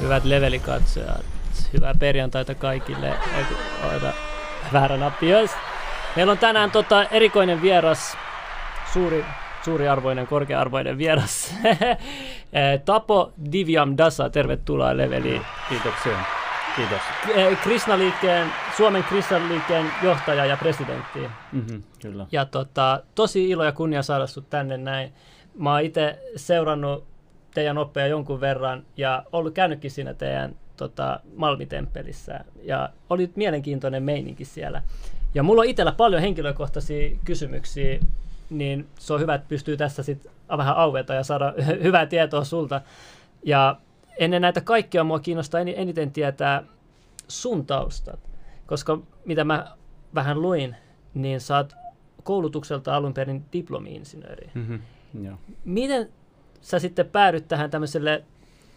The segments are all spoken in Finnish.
Hyvät levelikatsojat, hyvää perjantaita kaikille. Eiku, Ota, väärä nappi, jos. Meillä on tänään tota, erikoinen vieras, suuri, suuriarvoinen, korkea-arvoinen vieras. Eh, Tapo Diviam Dasa, tervetuloa leveliin. Kiitoksia. Kiitos. Eh, Krishna-liikkeen, Suomen Krishna-liikkeen johtaja ja presidentti. Mm-hmm, kyllä. Ja tota, tosi ilo ja kunnia saada sut tänne näin. Mä oon itse seurannut teidän oppeja jonkun verran ja ollut käynytkin siinä teidän tota, Malmitemppelissä. Ja oli mielenkiintoinen meininki siellä. Ja mulla on itsellä paljon henkilökohtaisia kysymyksiä, niin se on hyvä, että pystyy tässä sitten vähän aueta ja saada hyvää tietoa sulta. Ja ennen näitä kaikkia mua kiinnostaa eniten tietää sun taustat, koska mitä mä vähän luin, niin sä oot koulutukselta alun perin diplomi-insinööri. Mm-hmm, joo. Miten sä sitten päädyt tähän tämmöiselle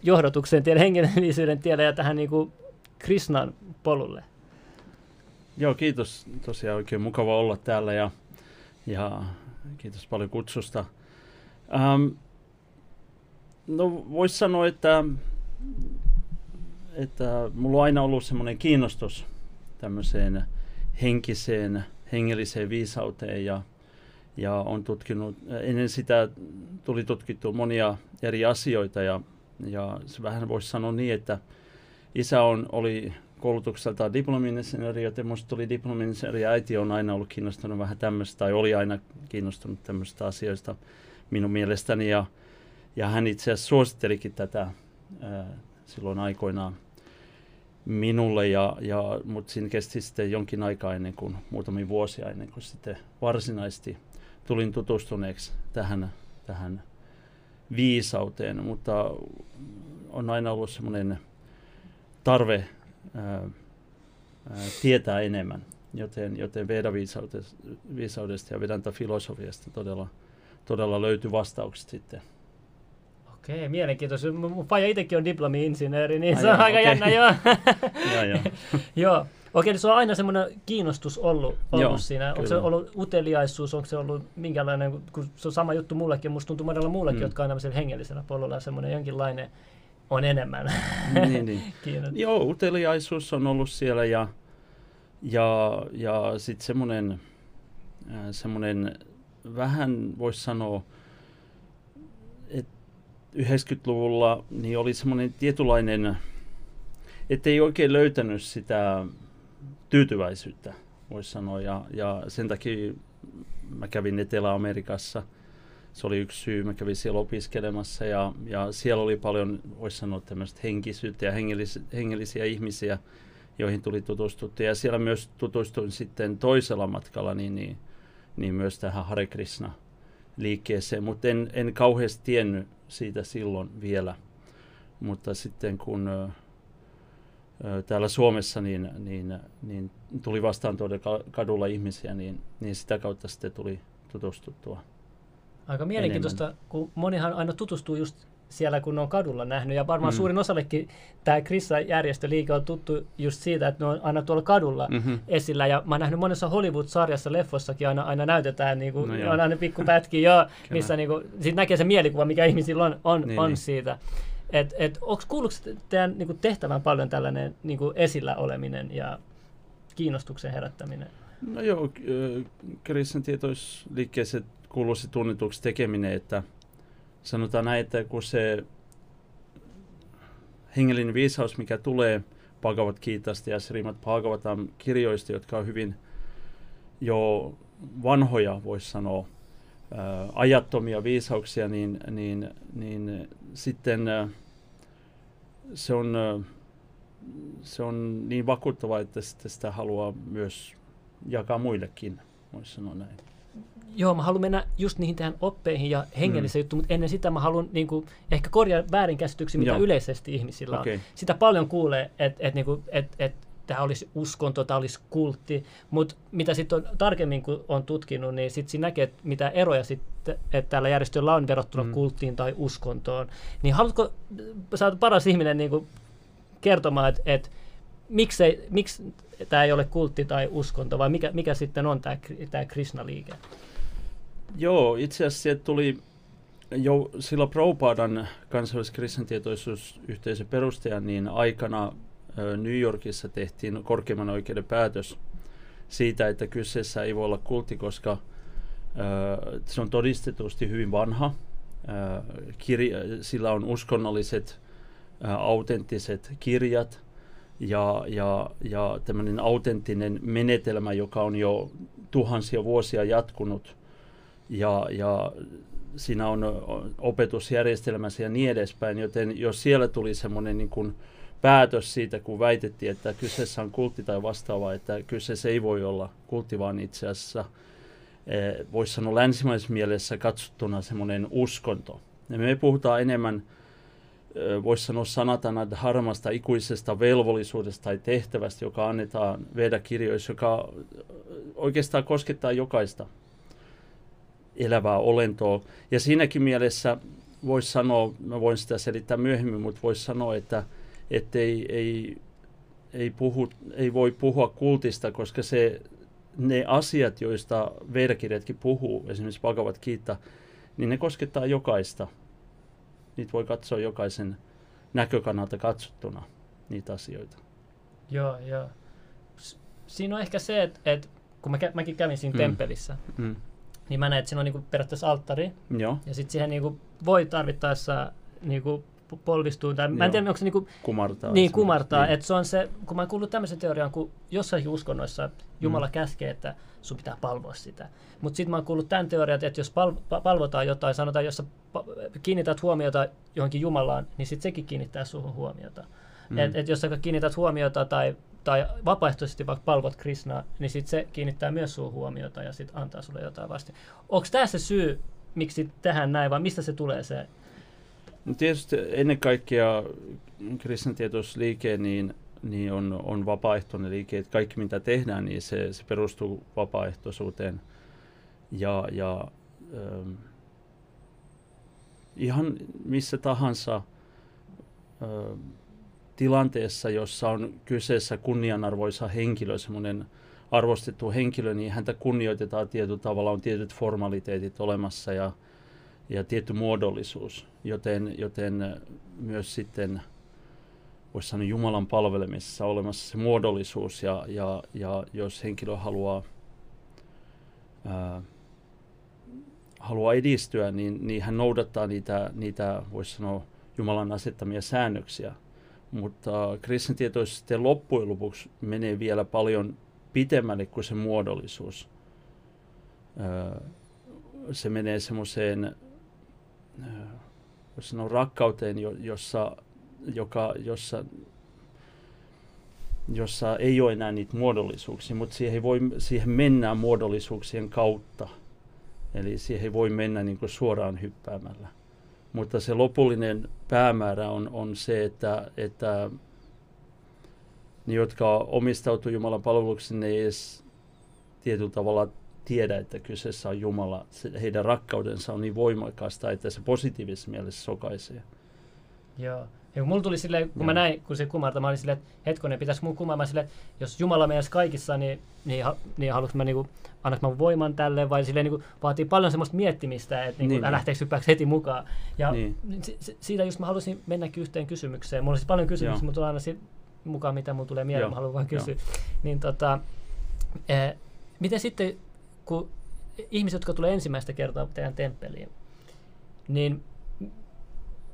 johdotuksen tielle, hengellisyyden tielle ja tähän niin kuin Krishnan polulle? Joo, kiitos. Tosiaan oikein mukava olla täällä ja, ja kiitos paljon kutsusta. Ähm, no voisi sanoa, että, että mulla on aina ollut semmoinen kiinnostus tämmöiseen henkiseen, hengelliseen viisauteen ja, ja on tutkinut, ennen sitä tuli tutkittu monia eri asioita ja, ja se vähän voisi sanoa niin, että isä on, oli koulutukselta diplomi-insinööri, joten minusta tuli diplomi-insinööri ja äiti on aina ollut kiinnostunut vähän tämmöistä, tai oli aina kiinnostunut tämmöistä asioista minun mielestäni. Ja, ja hän itse asiassa suosittelikin tätä ää, silloin aikoinaan minulle, ja, ja, mutta siinä kesti sitten jonkin aikaa ennen kuin, muutamia vuosia ennen kuin sitten varsinaisesti tulin tutustuneeksi tähän, tähän viisauteen, mutta on aina ollut semmoinen tarve ää, tietää enemmän, joten, joten Veda-viisaudesta ja Vedanta-filosofiasta todella, todella löytyi vastaukset sitten. Okei, mielenkiintoista. Mun faija itsekin on diplomi-insinööri, niin Ai se on aika okay. jännä, joo. ja, ja. joo. Okei, niin se on aina semmoinen kiinnostus ollut, ollut joo, siinä. Onko se ollut uteliaisuus, onko se ollut minkälainen, kun se on sama juttu mullekin, musta tuntuu monella muullekin, mm. jotka on aina hengellisellä polulla, semmoinen jonkinlainen on enemmän. niin, niin. Joo, uteliaisuus on ollut siellä ja, ja, ja sitten semmoinen, äh, semmoinen vähän voisi sanoa, että 90-luvulla niin oli semmoinen tietynlainen, ettei oikein löytänyt sitä tyytyväisyyttä, voisi sanoa. Ja, ja sen takia mä kävin Etelä-Amerikassa – se oli yksi syy. Mä kävin siellä opiskelemassa ja, ja siellä oli paljon, voisi sanoa, tämmöistä henkisyyttä ja hengellis, hengellisiä ihmisiä, joihin tuli tutustuttu. Ja siellä myös tutustuin sitten toisella matkalla niin, niin, niin myös tähän Hare Krishna liikkeeseen, mutta en, en kauheasti tiennyt siitä silloin vielä. Mutta sitten kun täällä Suomessa niin, niin, niin tuli vastaan tuolla kadulla ihmisiä, niin, niin sitä kautta sitten tuli tutustuttua. Aika mielenkiintoista, enemmän. kun monihan aina tutustuu just siellä, kun on kadulla nähnyt. Ja varmaan mm. suurin osallekin tämä Krissa-järjestöliike on tuttu just siitä, että ne on aina tuolla kadulla mm-hmm. esillä. Ja mä oon nähnyt monessa Hollywood-sarjassa, leffossakin aina, aina näytetään, niin kuin, no on aina pikkupätkiä, jo, missä niin kuin, sit näkee se mielikuva, mikä ihmisillä on, on, niin, on niin. siitä. Et, et, onko kuuluuko teidän niin kuin tehtävän paljon tällainen niin kuin esillä oleminen ja kiinnostuksen herättäminen? No joo, Kristin tietoisliikkeeseen kuuluu se tunnetuksi tekeminen, että sanotaan näin, että kun se hengellinen viisaus, mikä tulee Bhagavad Kiitasta ja Srimad Bhagavatam kirjoista, jotka on hyvin jo vanhoja, voisi sanoa, ää, ajattomia viisauksia, niin, niin, niin sitten ää, se on, ää, se on niin vakuuttava, että sitä haluaa myös jakaa muillekin, voisi sanoa näin. Joo, mä haluan mennä just niihin tähän oppeihin ja hengelliseen mm. juttuun, mutta ennen sitä mä haluan niin kuin, ehkä korjaa väärinkäsityksiä, mitä Joo. yleisesti ihmisillä okay. on. Sitä paljon kuulee, että et, niin et, et, tämä olisi uskonto, tämä olisi kultti, mutta mitä sitten on tarkemmin kun on tutkinut, niin sitten siinä näkee, että mitä eroja sitten, että tällä järjestöllä on verrattuna mm. kulttiin tai uskontoon. Niin haluatko, sä oot paras ihminen niin kuin kertomaan, että, että miksi, miksi tämä ei ole kultti tai uskonto, vai mikä, mikä sitten on tämä, tämä Krishna-liike? Joo, itse asiassa tuli jo sillä Prabhupadan kansainvälis-kristintietoisuusyhteisön perustajan niin aikana New Yorkissa tehtiin korkeimman oikeuden päätös siitä, että kyseessä ei voi olla kultti, koska se on todistetusti hyvin vanha. Kirja, sillä on uskonnolliset autenttiset kirjat ja, ja, ja tämmöinen autenttinen menetelmä, joka on jo tuhansia vuosia jatkunut. Ja, ja siinä on opetusjärjestelmässä ja niin edespäin, joten jos siellä tuli semmoinen niin kuin päätös siitä, kun väitettiin, että kyseessä on kultti tai vastaava, että kyseessä ei voi olla kultti, vaan itse asiassa eh, voisi sanoa länsimaisessa mielessä katsottuna semmoinen uskonto. Ja me puhutaan enemmän, eh, voisi sanoa sanatana harmasta ikuisesta velvollisuudesta tai tehtävästä, joka annetaan Veda-kirjoissa, joka oikeastaan koskettaa jokaista elävää olentoa. Ja siinäkin mielessä voisi sanoa, mä voin sitä selittää myöhemmin, mutta voisi sanoa, että ei, ei, ei, puhu, ei voi puhua kultista, koska se, ne asiat, joista verkirjatkin puhuu, esimerkiksi Bhagavad Gita, niin ne koskettaa jokaista. Niitä voi katsoa jokaisen näkökannalta katsottuna, niitä asioita. Joo, joo. Siinä on ehkä se, että, että kun mä, mäkin kävin siinä mm. temppelissä, mm niin mä näen, että siinä on niinku periaatteessa alttari. Joo. Ja sitten siihen niinku voi tarvittaessa niinku polvistua. Tai, mä en tiedä, onko se niinku, kumartaa. Niin, kumartaa. Niin. Että se on se, kun mä oon kuullut tämmöisen teorian, kun jossain uskonnoissa Jumala mm. käskee, että sun pitää palvoa sitä. Mutta sitten mä oon kuullut tämän teorian, että jos pal- palvotaan jotain, sanotaan, jos sä kiinnität huomiota johonkin Jumalaan, niin sitten sekin kiinnittää suhun huomiota. Mm. Et, et jos sä kiinnität huomiota tai tai vapaaehtoisesti vaikka palvot Krishnaa, niin sit se kiinnittää myös sun huomiota ja sit antaa sulle jotain vasta. Onko tämä se syy, miksi tähän näin, vai mistä se tulee se? Tietysti ennen kaikkea kristintietoisliike niin, niin on, on vapaaehtoinen liike, että kaikki mitä tehdään, niin se, se perustuu vapaaehtoisuuteen. Ja, ja ähm, ihan missä tahansa ähm, tilanteessa, jossa on kyseessä kunnianarvoisa henkilö, semmoinen arvostettu henkilö, niin häntä kunnioitetaan tietyllä tavalla, on tietyt formaliteetit olemassa ja, ja tietty muodollisuus, joten, joten myös sitten voisi sanoa Jumalan palvelemisessa olemassa se muodollisuus ja, ja, ja jos henkilö haluaa, ää, haluaa edistyä, niin, niin hän noudattaa niitä, niitä voisi sanoa Jumalan asettamia säännöksiä mutta kristintietoisuus loppujen lopuksi menee vielä paljon pitemmälle kuin se muodollisuus. Se menee semmoiseen sanoa, rakkauteen, jossa, joka, jossa, jossa ei ole enää niitä muodollisuuksia, mutta siihen, voi, siihen mennään muodollisuuksien kautta. Eli siihen voi mennä niin kuin suoraan hyppäämällä mutta se lopullinen päämäärä on, on se, että, että ne, jotka omistautuu Jumalan palvelukseen, ne ei edes tietyllä tavalla tiedä, että kyseessä on Jumala. Se, heidän rakkaudensa on niin voimakasta, että se positiivisessa mielessä sokaisee. Joo. Ja kun mulla tuli silleen, kun Joo. mä näin, kun se kumarta, mä olin silleen, että hetkonen, pitäisi mun kumartaa silleen, jos Jumala meidän kaikissa, niin, niin, niin haluanko mä niinku, annaks mä voiman tälle, vai silleen niinku, vaatii paljon semmoista miettimistä, että niinku, niin, niin. lähteekö hyppääkö heti mukaan. Ja niin. si, siitä just mä halusin mennäkin yhteen kysymykseen. Mulla on siis paljon kysymyksiä, mutta tulee aina si- mukaan, mitä mulla tulee mieleen, Joo. mä haluan vaan kysyä. Joo. Niin tota, eh, miten sitten, kun ihmiset, jotka tulee ensimmäistä kertaa teidän temppeliin, niin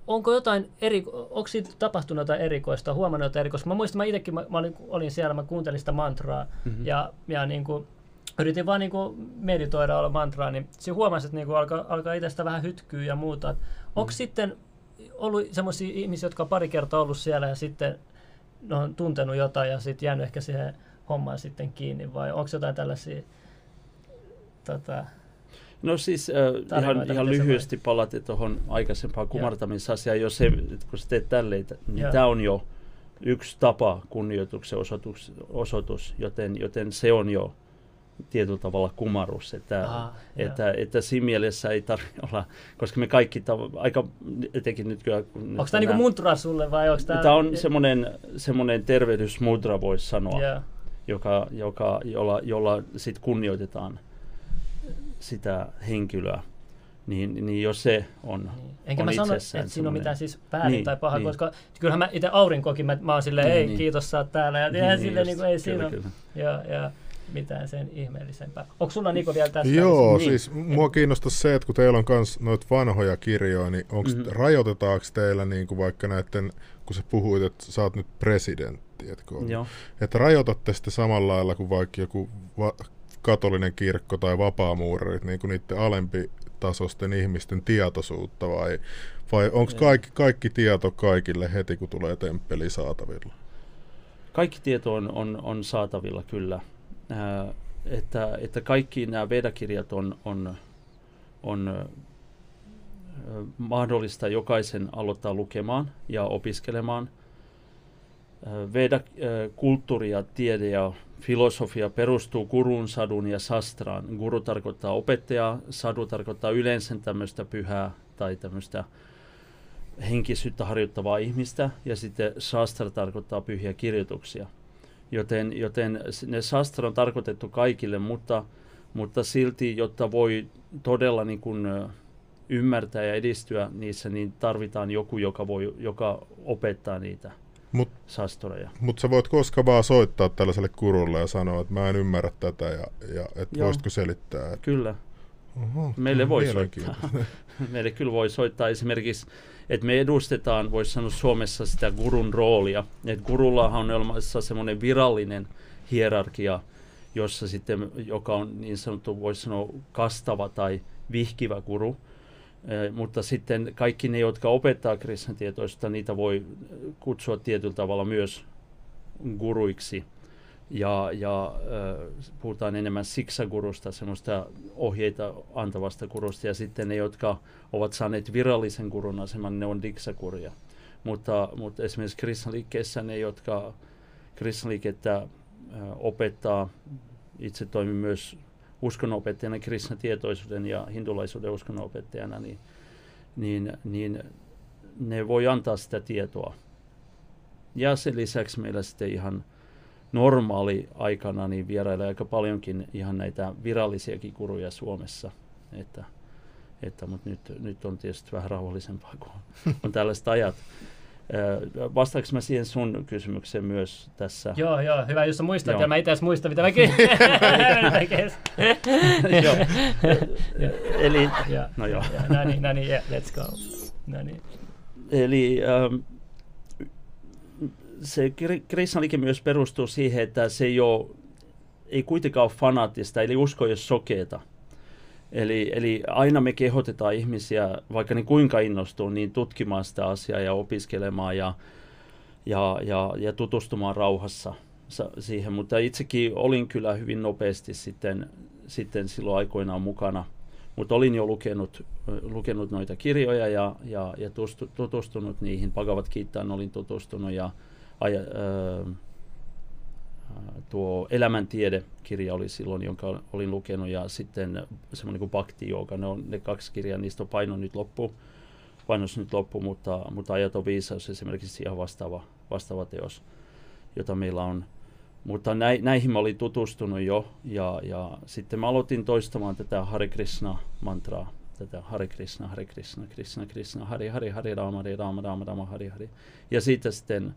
onko jotain eri, onko siitä tapahtunut jotain erikoista, huomannut jotain erikoista? Mä muistan, mä itsekin, mä, mä olin, olin, siellä, mä kuuntelin sitä mantraa mm-hmm. ja, ja niin kuin, yritin vaan niin kuin meditoida olla mantraa, niin se huomasi, että niin kuin alkaa, alkaa itsestä vähän hytkyä ja muuta. Onko mm-hmm. sitten ollut sellaisia ihmisiä, jotka on pari kertaa ollut siellä ja sitten ne on tuntenut jotain ja sitten jäänyt ehkä siihen hommaan sitten kiinni vai onko jotain tällaisia tota, No siis äh, ihan, ihan lyhyesti palaten tuohon aikaisempaan kumartamisasiaan, jos se, kun sä teet tälleen, niin tämä on jo yksi tapa kunnioituksen osoitus, osoitus joten, joten se on jo tietyllä tavalla kumarus. Että, Aha, että, että siinä mielessä ei tarvitse olla, koska me kaikki, tav- aika etenkin nyt kyllä... Onko tämä niinku mutra sulle vai onko tämä... Tämä on semmoinen, semmoinen tervehdysmudra, voisi sanoa, yeah. joka, joka, jolla, jolla sit kunnioitetaan sitä henkilöä. niin, niin jo se on niin. Enkä on mä sano, että siinä on mitään siis väärin niin, tai pahaa, niin. koska kyllähän mä itse aurinkokin, mä, mä oon silleen, Niin, ei niin. kiitos sä oot täällä, ja Niin, niin, niin silleen just, niin kuin, ei kyllä, siinä kyllä. Ja, ja mitään sen ihmeellisempää. Onko sulla Niko vielä tästä? Joo, Niin. siis mua kiinnostaa se, että kun teillä on myös noita vanhoja kirjoja, niin onks, Mhm. mm-hmm. rajoitetaanko teillä niin kuin vaikka näiden, kun sä puhuit, että sä oot nyt presidentti? Joo. että rajoitatte sitten samalla lailla kuin vaikka joku va- katolinen kirkko tai vapaamuurarit, niin kuin niiden alempitasosten ihmisten tietoisuutta vai, vai onko Ei. kaikki, kaikki tieto kaikille heti, kun tulee temppeli saatavilla? Kaikki tieto on, on, on saatavilla kyllä. Ää, että, että kaikki nämä vedakirjat on, on, on mahdollista jokaisen aloittaa lukemaan ja opiskelemaan. Ö, Veda, ö, kulttuuri ja tiede ja filosofia perustuu gurun, sadun ja sastraan. Guru tarkoittaa opettajaa, sadu tarkoittaa yleensä tämmöistä pyhää tai tämmöistä henkisyyttä harjoittavaa ihmistä ja sitten shastra tarkoittaa pyhiä kirjoituksia. Joten, joten ne shastra on tarkoitettu kaikille, mutta, mutta silti, jotta voi todella niin kuin, ymmärtää ja edistyä niissä, niin tarvitaan joku, joka, voi, joka opettaa niitä Mut, shastroja. mutta sä voit koska vaan soittaa tällaiselle kurulle ja sanoa, että mä en ymmärrä tätä ja, ja että voisitko selittää. Että, Kyllä, oho, meille voi soittaa. Meille kyllä voi soittaa esimerkiksi, että me edustetaan, voisi sanoa Suomessa sitä gurun roolia. Että gurullahan on olemassa semmoinen virallinen hierarkia, jossa sitten, joka on niin sanottu, voisi sanoa kastava tai vihkivä guru. Mutta sitten kaikki ne, jotka opettaa kristintietoista, niitä voi kutsua tietyllä tavalla myös guruiksi. Ja, ja äh, puhutaan enemmän siksagurusta, semmoista ohjeita antavasta gurusta. Ja sitten ne, jotka ovat saaneet virallisen gurun aseman, ne on diksakuria. Mutta, mutta esimerkiksi kristinliikkeessä ne, jotka kristinliikettä äh, opettaa, itse toimin myös uskonnonopettajana, kristintietoisuuden ja hindulaisuuden uskonnonopettajana, niin, niin, niin ne voi antaa sitä tietoa. Ja sen lisäksi meillä sitten ihan normaali aikana niin vierailee aika paljonkin ihan näitä virallisiakin kuruja Suomessa. Että, että, mutta nyt, nyt on tietysti vähän rauhallisempaa, kun on, on tällaiset ajat. Vastaanko mä siihen sun kysymykseen myös tässä? Joo, joo, hyvä, jos sä muistat, Joo. ja mä itse asiassa muistan, mitä mä kysyin. Eli, Ja, no joo. ja, no niin, no niin, yeah, let's go. No niin. Eli ähm, se kri- kristinliike myös perustuu siihen, että se ei, ole, ei kuitenkaan ole fanaattista, eli usko ei ole sokeeta. Eli, eli aina me kehotetaan ihmisiä, vaikka ne kuinka innostuu, niin tutkimaan sitä asiaa ja opiskelemaan ja, ja, ja, ja tutustumaan rauhassa sa- siihen. Mutta itsekin olin kyllä hyvin nopeasti sitten, sitten silloin aikoinaan mukana. Mutta olin jo lukenut, lukenut noita kirjoja ja, ja, ja tustu, tutustunut niihin. Pagavat kiittäen olin tutustunut ja aja, tuo elämäntiede-kirja oli silloin, jonka olin lukenut, ja sitten semmoinen kuin Bhakti Yoga, ne on ne kaksi kirjaa, niistä on paino nyt loppu, painos nyt loppu, mutta, mutta ajaton viisaus esimerkiksi ihan vastaava, vastaava teos, jota meillä on. Mutta näi, näihin mä olin tutustunut jo, ja, ja sitten mä aloitin toistamaan tätä Hare Krishna-mantraa, tätä Hare Krishna, Hare Krishna, Krishna Krishna, Hare Hare, Hare Rama, Hare Rama, Rama Rama, Hare Hare. Ja siitä sitten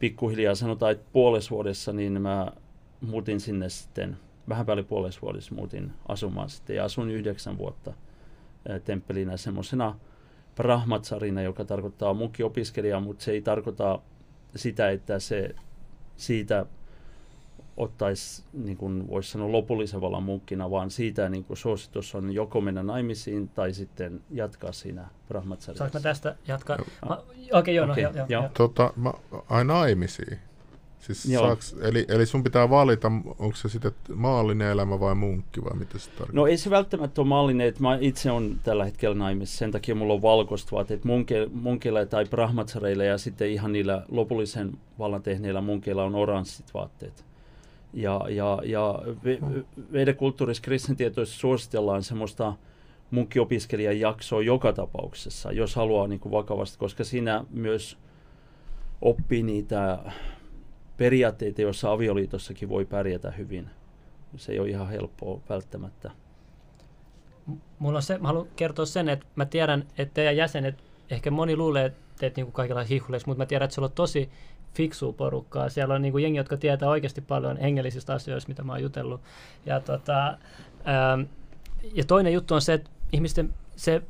pikkuhiljaa sanotaan, että puolessa vuodessa niin mä muutin sinne sitten, vähän päälle puolessa vuodessa muutin asumaan sitten. Ja asun yhdeksän vuotta temppelinä semmoisena brahmatsarina, joka tarkoittaa munkiopiskelijaa, mutta se ei tarkoita sitä, että se siitä ottaisi, niin kuin voisi sanoa, lopullisen vallan munkkina, vaan siitä niin kuin suositus on joko mennä naimisiin tai sitten jatkaa siinä brahmatsarissa. Saanko mä tästä jatkaa? Joo. Mä- Okei, joo, no, Okei, joo, joo. Tota, mä, ai naimisiin. Siis Joo. saaks, eli, eli sun pitää valita, onko se sitten maallinen elämä vai munkki vai mitä se tarkoittaa? No ei se välttämättä ole mallinen, että mä itse on tällä hetkellä naimissa, sen takia mulla on valkoista vaatteet munke, munkeilla tai brahmatsareilla ja sitten ihan niillä lopullisen vallan tehneillä munkeilla on oranssit vaatteet. Ja, ja, ja ve, vedekulttuurissa kristintietoissa suositellaan semmoista munkkiopiskelijan jaksoa joka tapauksessa, jos haluaa niin kuin vakavasti, koska siinä myös oppii niitä periaatteita, joissa avioliitossakin voi pärjätä hyvin. Se ei ole ihan helppoa välttämättä. mulla on se, mä haluan kertoa sen, että mä tiedän, että teidän jäsenet, ehkä moni luulee, että teet niin kaikilla hihuleissa, mutta mä tiedän, että sulla on tosi fiksu porukkaa. Siellä on niin kuin jengi, jotka tietää oikeasti paljon hengellisistä asioista, mitä mä oon jutellut. Ja, tota, ähm, ja toinen juttu on se, että ihmisten, se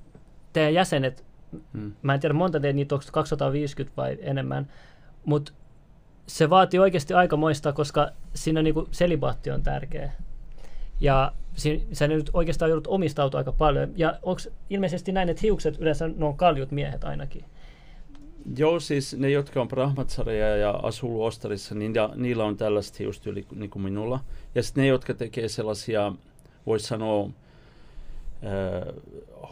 teidän jäsenet, hmm. mä en tiedä monta teitä niitä, onko 250 vai enemmän, mutta se vaatii oikeasti aika moista, koska siinä niin selibaatti on tärkeä. Ja siinä, sä nyt oikeastaan joudut omistautua aika paljon. Ja onko ilmeisesti näin, että hiukset yleensä ne on kaljut miehet ainakin? Joo, siis ne, jotka on brahmatsareja ja asuu luostarissa, niin ja, niillä on tällaista hiustyyli niin kuin minulla. Ja sitten ne, jotka tekee sellaisia, voisi sanoa, äh,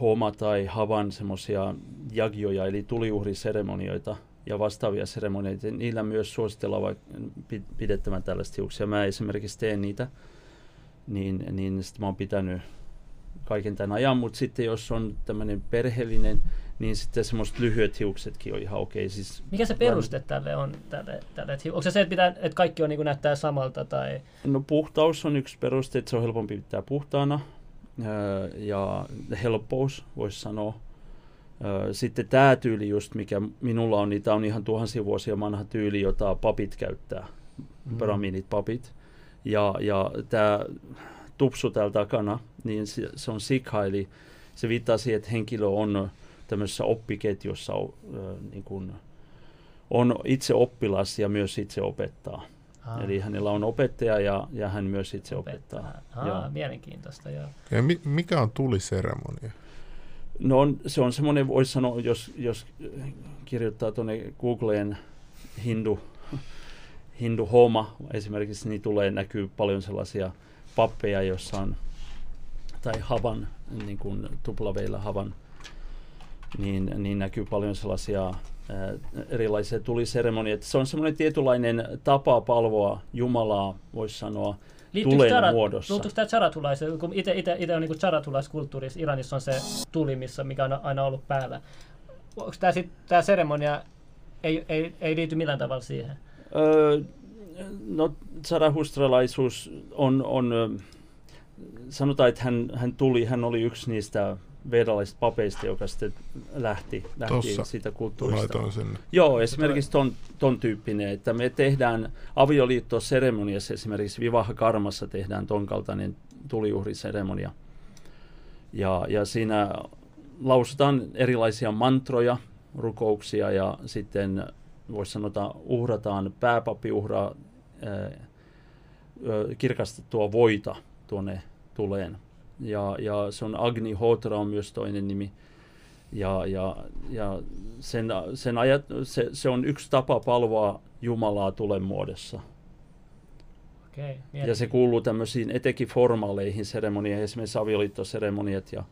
homa tai havan semmoisia jagioja, eli tuliuhriseremonioita ja vastaavia seremonioita, niillä myös suositellaan pidettävän tällaista hiuksia. Mä esimerkiksi teen niitä, niin, niin sitten mä oon pitänyt kaiken tämän ajan, mutta sitten jos on tämmöinen perheellinen, niin sitten semmoiset lyhyet hiuksetkin on ihan okei. Okay. Siis Mikä se peruste tälle on? Tälle, tälle, että, onko se se, että, pitää, että kaikki on niin kuin näyttää samalta? Tai? No puhtaus on yksi peruste, että se on helpompi pitää puhtaana. Ja helppous, voisi sanoa. Sitten tämä tyyli just, mikä minulla on, niin tämä on ihan tuhansia vuosia vanha tyyli, jota papit käyttää. Mm. Pyramidit papit. Ja, ja tämä tupsu täällä takana, niin se, se on sikha, eli se viittaa siihen, että henkilö on tämmöisessä oppiketjussa niin kuin, on itse oppilas ja myös itse opettaa. Aa. Eli hänellä on opettaja ja, ja hän myös itse opettaa. opettaa. Aa, ja. mielenkiintoista, joo. Ja mi- mikä on tuliseremonia? No on, se on semmoinen, voisi sanoa, jos, jos kirjoittaa tuonne Googleen hindu, hindu homa esimerkiksi, niin tulee näkyy paljon sellaisia pappeja, joissa on, tai havan, niin kuin tuplaveillä havan niin, niin näkyy paljon sellaisia ää, erilaisia tuliseremonioita. Se on semmoinen tietynlainen tapa palvoa Jumalaa, voisi sanoa, tulen charat, muodossa. Liittyykö tämä charatulaisen, kun itse, itse, itse on niin charatulaiskulttuurissa, Iranissa on se tuli, missä, mikä on aina ollut päällä. Onko tämä, sit, tämä seremonia, ei, ei, ei liity millään tavalla siihen? Öö, no, zarahustralaisuus on, on, sanotaan, että hän, hän tuli, hän oli yksi niistä vedalaisista papeista, joka sitten lähti, lähti Tossa siitä kulttuurista. Joo, esimerkiksi ton, ton tyyppinen, että me tehdään avioliittoseremoniassa, esimerkiksi Vivaha Karmassa tehdään ton kaltainen tuliuhriseremonia. Ja, ja siinä lausutaan erilaisia mantroja, rukouksia ja sitten voisi sanota uhrataan, pääpapi uhraa ää, kirkastettua voita tuonne tuleen ja, ja se on Agni Hotra on myös toinen nimi. Ja, ja, ja sen, sen ajat, se, se on yksi tapa palvoa Jumalaa tulen muodossa. Okay, ja se kuuluu tämmöisiin etenkin formaaleihin seremonioihin, esimerkiksi avioliittoseremoniat ja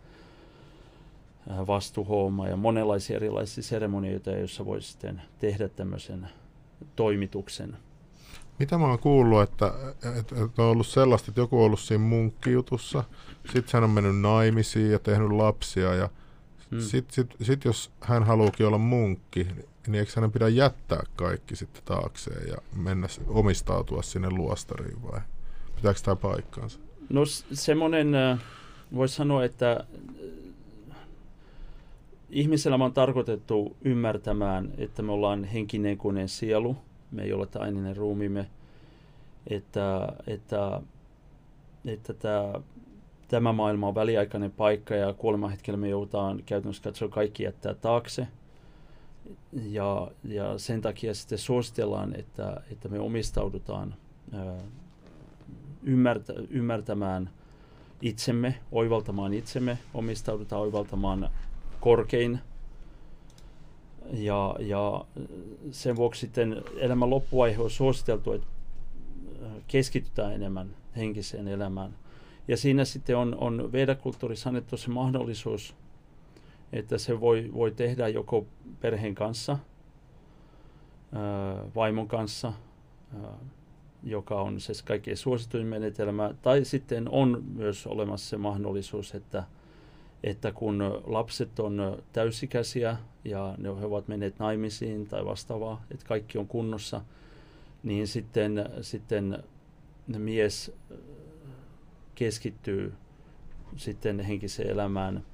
vastuhooma ja monenlaisia erilaisia seremonioita, joissa voi sitten tehdä tämmöisen toimituksen. Mitä mä oon kuullut, että, että, että on ollut sellaista, että joku on ollut siinä munkkijutussa, sitten hän on mennyt naimisiin ja tehnyt lapsia ja hmm. sitten sit, sit, jos hän haluukin olla munkki, niin eikö hänen pidä jättää kaikki sitten taakseen ja mennä omistautua sinne luostariin vai pitääkö tämä paikkaansa? No semmoinen, voisi sanoa, että ihmisellä on tarkoitettu ymmärtämään, että me ollaan henkinen koneen sielu – me ei ole aininen ruumimme, että, että, että tämä, tämä maailma on väliaikainen paikka ja kuoleman hetkellä me joudutaan käytännössä katsoa kaikki jättää taakse. Ja, ja sen takia sitten suositellaan, että, että me omistaudutaan ymmärtä, ymmärtämään itsemme, oivaltamaan itsemme, omistaudutaan oivaltamaan korkein ja, ja sen vuoksi sitten elämän loppuvaihe on suositeltu, että äh, keskitytään enemmän henkiseen elämään. Ja siinä sitten on, on vedakulttuurissa annettu se mahdollisuus, että se voi, voi tehdä joko perheen kanssa, äh, vaimon kanssa, äh, joka on se kaikkein suosituin menetelmä, tai sitten on myös olemassa se mahdollisuus, että että kun lapset on täysikäisiä ja ne ovat menneet naimisiin tai vastaavaa, että kaikki on kunnossa, niin sitten, sitten mies keskittyy sitten henkiseen elämään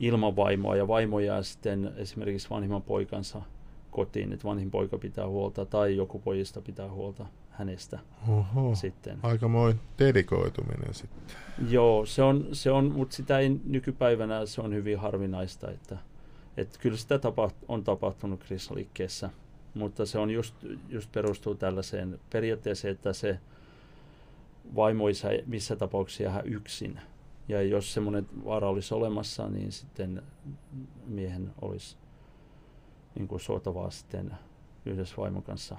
ilman vaimoa ja vaimo jää sitten esimerkiksi vanhimman poikansa kotiin, että vanhin poika pitää huolta tai joku pojista pitää huolta hänestä Oho, sitten. aikamoin dedikoituminen sitten. Joo, se on, se on mutta sitä ei nykypäivänä se on hyvin harvinaista, että, että kyllä sitä tapa, on tapahtunut kristaliikkeessä, mutta se on just, just perustuu tällaiseen periaatteeseen, että se vaimo ei missä tapauksessa jää yksin. Ja jos semmoinen vaara olisi olemassa, niin sitten miehen olisi niin kuin suotavaa sitten yhdessä vaimon kanssa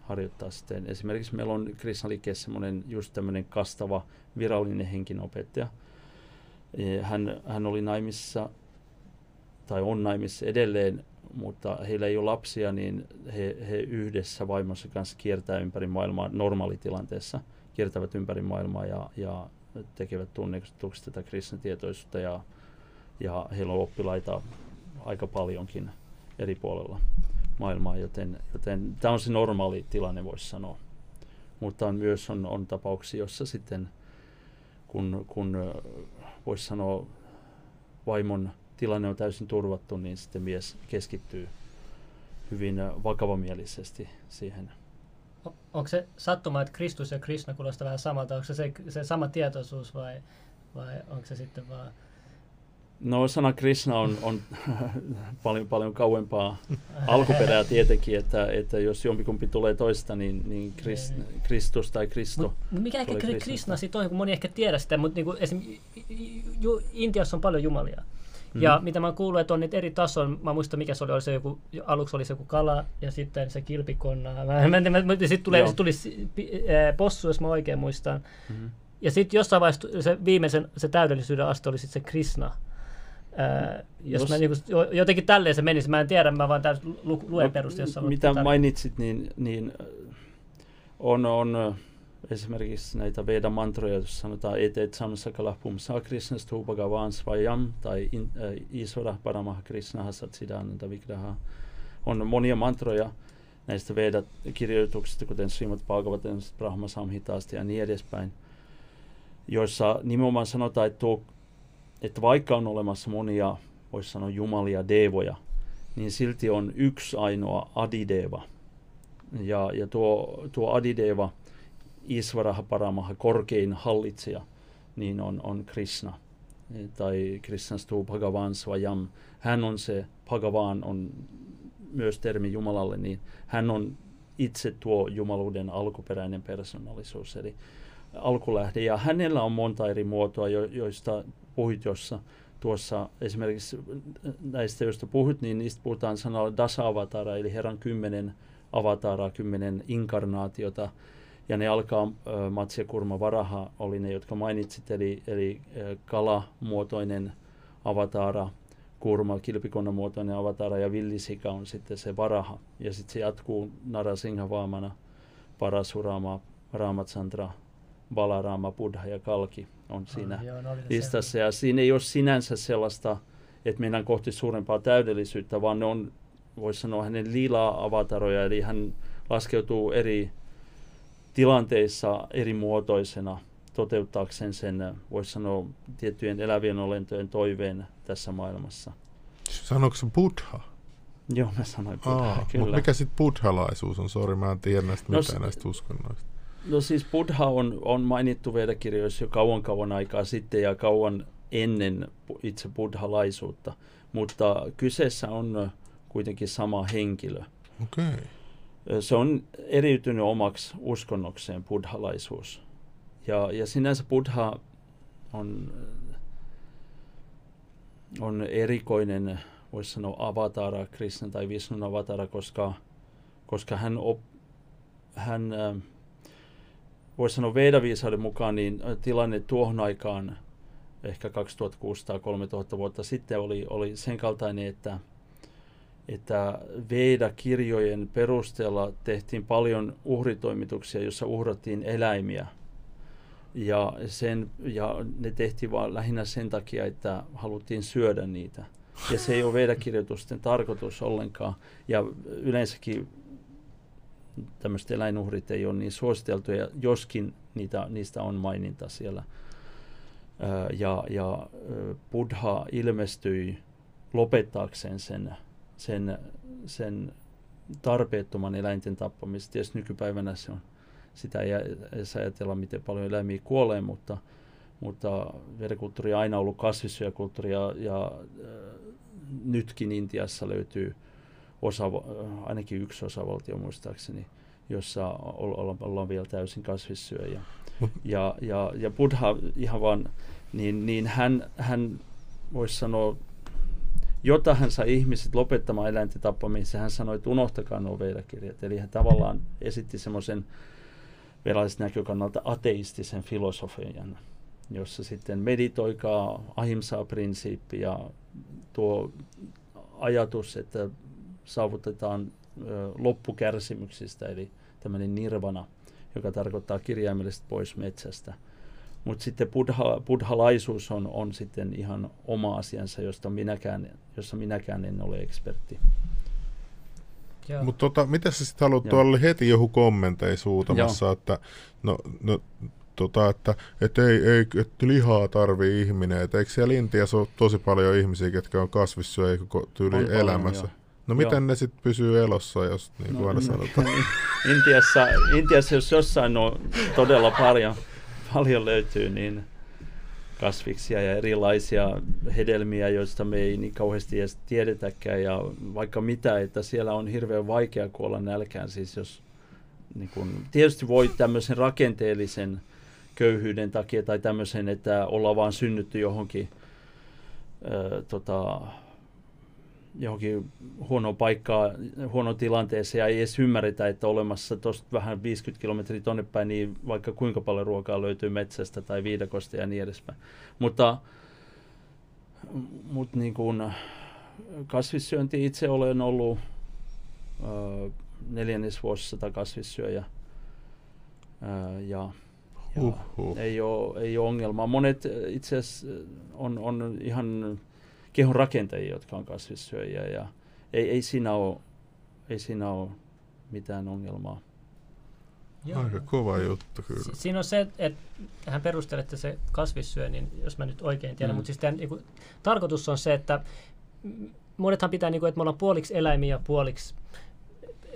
harjoittaa sitten. Esimerkiksi meillä on Krishnaliikkeessä semmoinen just tämmöinen kastava virallinen henkinopettaja. Hän, hän oli naimissa tai on naimissa edelleen, mutta heillä ei ole lapsia, niin he, he yhdessä vaimonsa kanssa kiertää ympäri maailmaa normaalitilanteessa, kiertävät ympäri maailmaa ja, ja tekevät tunnetuksi tätä Krishna-tietoisuutta ja, ja heillä on oppilaita aika paljonkin eri puolella maailmaa, joten, joten tämä on se normaali tilanne, voisi sanoa. Mutta on myös on, on tapauksia, jossa sitten, kun, kun voisi sanoa, vaimon tilanne on täysin turvattu, niin sitten mies keskittyy hyvin vakavamielisesti siihen. Onko se sattuma, että Kristus ja Krishna kuulostaa vähän samalta? Onko se se, se sama tietoisuus vai, vai onko se sitten vaan No sana Krishna on, on paljon, paljon kauempaa alkuperää tietenkin, että, että jos jompikumpi tulee toista, niin, niin Krist, Kristus tai Kristo. Mut mikä ehkä Krishna sitten on, kun moni ehkä tiedä sitä, mutta niin esim. Intiassa on paljon jumalia. Mm. Ja mitä mä kuullut, että on niitä eri tasoja, mä muistan mikä se oli, oli se joku, aluksi oli se joku kala ja sitten se kilpikonna. Mä, mä, mä, mä, sitten tuli, sit tuli possu, jos mä oikein muistan. Mm-hmm. Ja sitten jossain vaiheessa se viimeisen, se täydellisyyden aste oli sitten se Krishna. Ää, jos Jos, mä niinku, jotenkin tälleen se menisi, mä en tiedä, mä vaan täysin lu, luen no, perusteella. Mitä mainitsit, niin, niin on, on esimerkiksi näitä Veda-mantroja, jos sanotaan etet samsakala pumsa krishna stupagavan svayam tai in, äh, isvara paramaha krishna satsidananda vigraha. On monia mantroja näistä Veda-kirjoituksista, kuten Srimad Bhagavatam, Brahma Samhitaasta ja niin edespäin, joissa nimenomaan sanotaan, että tuo että vaikka on olemassa monia, voisi sanoa jumalia, devoja, niin silti on yksi ainoa adideva. Ja, ja tuo, tuo adideva, Isvaraha Paramaha, korkein hallitsija, niin on, on Krishna. Tai Krishnastu Bhagavan Svayam. Hän on se, Bhagavan on myös termi Jumalalle, niin hän on itse tuo jumaluuden alkuperäinen persoonallisuus, eli alkulähde. Ja hänellä on monta eri muotoa, jo, joista puhuit jossa tuossa esimerkiksi näistä, joista puhut, niin niistä puhutaan sanalla dasa-avatara, eli Herran kymmenen avataraa, kymmenen inkarnaatiota, ja ne alkaa, äh, Matsya Kurma Varaha oli ne, jotka mainitsit, eli, eli kalamuotoinen avatara, Kurma, kilpikonnan muotoinen avatara ja villisika on sitten se Varaha. Ja sitten se jatkuu Narasingha Vaamana, Parasurama, Ramachandra, Balarama, Buddha ja Kalki on siinä ah, joo, no listassa. Ja siinä ei ole sinänsä sellaista, että mennään kohti suurempaa täydellisyyttä, vaan ne on, voisi sanoa, hänen lilaa avataroja, eli hän laskeutuu eri tilanteissa eri muotoisena toteuttaakseen sen, voisi sanoa, tiettyjen elävien olentojen toiveen tässä maailmassa. Sanoiko se Buddha? Joo, mä sanoin Buddha, Aa, kyllä. Mikä sitten buddhalaisuus on? Sori, mä en tiedä näistä no, mitään näistä uskonnoista. No siis Buddha on, on mainittu vedakirjoissa jo kauan kauan aikaa sitten ja kauan ennen itse buddhalaisuutta, mutta kyseessä on kuitenkin sama henkilö. Okay. Se on eriytynyt omaksi uskonnokseen buddhalaisuus. Ja, ja sinänsä buddha on, on erikoinen, voisi sanoa avatara, Krishna tai Visnun avatara, koska, koska hän, op, hän voisi sanoa Vedaviisauden mukaan, niin tilanne tuohon aikaan, ehkä 2600-3000 vuotta sitten, oli, oli sen kaltainen, että, että Veda-kirjojen perusteella tehtiin paljon uhritoimituksia, joissa uhrattiin eläimiä. Ja, sen, ja ne tehtiin vaan lähinnä sen takia, että haluttiin syödä niitä. Ja se ei ole Veda-kirjoitusten tarkoitus ollenkaan. Ja yleensäkin tämmöiset eläinuhrit ei ole niin suositeltuja, joskin niitä, niistä on maininta siellä. ja, ja Buddha ilmestyi lopettaakseen sen, sen, sen tarpeettoman eläinten tappamista. Tietysti nykypäivänä se on, sitä ei edes ajatella, miten paljon eläimiä kuolee, mutta, mutta verikulttuuri on aina ollut kasvissyökulttuuri ja, ja äh, nytkin Intiassa löytyy osa, ainakin yksi osavaltio muistaakseni, jossa ollaan, ollaan vielä täysin kasvissyöjä. Ja, ja, ja Buddha ihan vaan, niin, niin hän, hän voisi sanoa, jota hän sai ihmiset lopettamaan eläinten tappamisen, hän sanoi, että unohtakaa nuo veilakirjat. Eli hän tavallaan esitti semmoisen velaisen näkökannalta ateistisen filosofian, jossa sitten meditoikaa ahimsaa-prinsiippi ja tuo ajatus, että saavutetaan loppukärsimyksistä, eli tämmöinen nirvana, joka tarkoittaa kirjaimellisesti pois metsästä. Mutta sitten buddha, buddhalaisuus on, on sitten ihan oma asiansa, josta minäkään, jossa minäkään en ole ekspertti. Mutta tota, mitä sä sitten haluat, tuolla oli heti joku kommenteissa huutamassa, että no, no tota, että et ei, ei, että lihaa tarvii ihminen. Et eikö siellä Intiassa ole tosi paljon ihmisiä, jotka on kasvissyöjä tyyli on elämässä? Paljon, no miten Joo. ne sitten pysyy elossa, jos niin kuin no, aina sanotaan? Intiassa, Intiassa, jos jossain on todella paljon, paljon löytyy, niin kasviksia ja erilaisia hedelmiä, joista me ei niin kauheasti edes tiedetäkään ja vaikka mitä, että siellä on hirveän vaikea kuolla nälkään. Siis jos, niin kun, tietysti voi tämmöisen rakenteellisen köyhyyden takia tai tämmöisen, että ollaan vaan synnytty johonkin tota, johonkin huono paikkaa, huono tilanteeseen ja ei edes ymmärretä, että olemassa tuosta vähän 50 kilometriä tonne päin, niin vaikka kuinka paljon ruokaa löytyy metsästä tai viidakosta ja niin edespäin. Mutta, mutta niin kuin kasvissyönti itse olen ollut äh, neljännesvuosisata kasvissyöjä äh, ja, ja uh-huh. ei, ole, ei ole ongelmaa. Monet itse asiassa on, on ihan kehon rakentajia, jotka on kasvissyöjiä ja ei, ei, siinä ole, ei siinä ole mitään ongelmaa. Joo. Aika kova juttu kyllä. Si- siinä on se, että hän perustelette se kasvissyönnin, jos mä nyt oikein tiedän, mm. mutta siis tämän, niin kuin, tarkoitus on se, että monethan pitää, niin kuin, että me ollaan puoliksi eläimiä ja puoliksi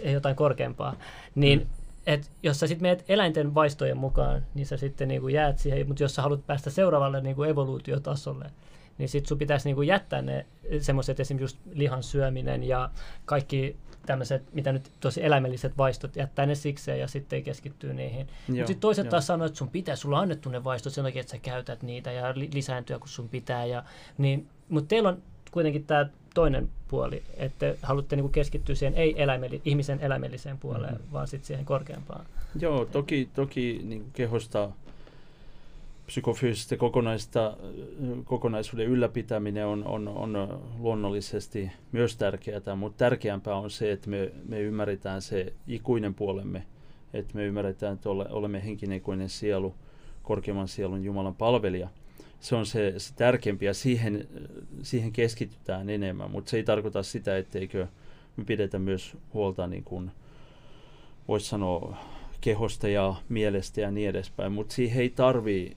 jotain korkeampaa, niin mm. Et jos sä sitten menet eläinten vaistojen mukaan, niin sä sitten niin kuin jäät siihen, mutta jos sä haluat päästä seuraavalle niin kuin evoluutiotasolle, niin sitten sun pitäisi niinku jättää ne semmoiset esimerkiksi just lihan syöminen ja kaikki tämmöiset, mitä nyt tosi eläimelliset vaistot, jättää ne sikseen ja sitten keskittyy niihin. Mutta sitten toiset jo. taas sanoo, että sun pitää, sulla on annettu ne vaistot sen takia, että sä käytät niitä ja li- lisääntyä, kun sun pitää. Ja, niin, mutta teillä on kuitenkin tämä toinen puoli, että haluatte niinku keskittyä siihen ei-eläimeli, ihmisen eläimelliseen puoleen, mm-hmm. vaan sitten siihen korkeampaan. Joo, toki, toki niin kehosta psykofyysistä kokonaista, kokonaisuuden ylläpitäminen on, on, on luonnollisesti myös tärkeää, mutta tärkeämpää on se, että me, me ymmärretään se ikuinen puolemme, että me ymmärretään, että ole, olemme henkinen sielu, korkeamman sielun Jumalan palvelija. Se on se, se tärkeämpi ja siihen, siihen keskitytään enemmän, mutta se ei tarkoita sitä, etteikö me pidetä myös huolta, niin kuin voisi sanoa, kehosta ja mielestä ja niin edespäin, mutta siihen ei tarvii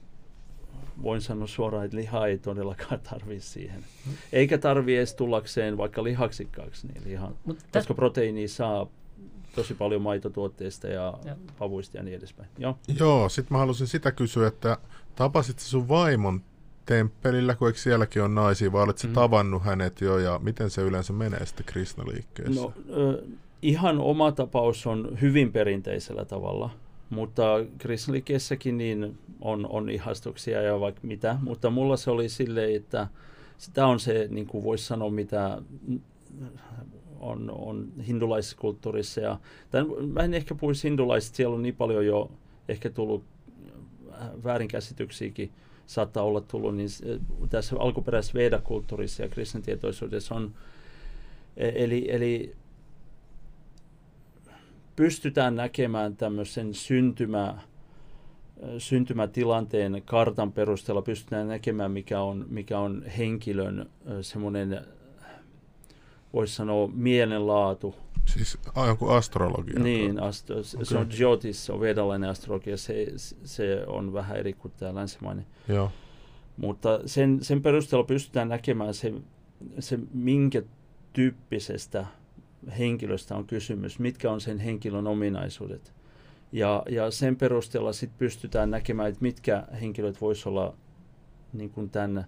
voin sanoa suoraan, että liha ei todellakaan tarvii siihen. Eikä tarvii edes tullakseen vaikka lihaksikkaaksi, niin lihan, Mut koska proteiini saa tosi paljon maitotuotteista ja, ja. pavuista ja niin edespäin. Joo, Joo sitten mä halusin sitä kysyä, että tapasit sun vaimon temppelillä, kun eikö sielläkin on naisia, vai oletko mm. tavannut hänet jo, ja miten se yleensä menee sitten Krishna-liikkeessä? No, ö, ihan oma tapaus on hyvin perinteisellä tavalla. Mutta kristillikessäkin niin on, on ihastuksia ja vaikka mitä, mutta mulla se oli silleen, että sitä on se, niin kuin voisi sanoa, mitä on, on hindulaisessa kulttuurissa. Ja, tai mä en ehkä puhuisi hindulaisista, siellä on niin paljon jo ehkä tullut väärinkäsityksiäkin saattaa olla tullut, niin tässä alkuperäisessä Veda-kulttuurissa ja kristitietoisuudessa on, e, eli, eli pystytään näkemään tämmöisen syntymä, syntymätilanteen kartan perusteella, pystytään näkemään, mikä on, mikä on henkilön semmoinen, voisi sanoa, mielenlaatu. Siis joku astrologia? Niin, astro, okay. se on Jyotis, se on vedalainen astrologia, se, se on vähän eri kuin tämä länsimainen. Joo. Mutta sen, sen perusteella pystytään näkemään se, se, minkä tyyppisestä henkilöstä on kysymys, mitkä on sen henkilön ominaisuudet. Ja, ja sen perusteella sitten pystytään näkemään, että mitkä henkilöt voisivat olla niin kuin tämän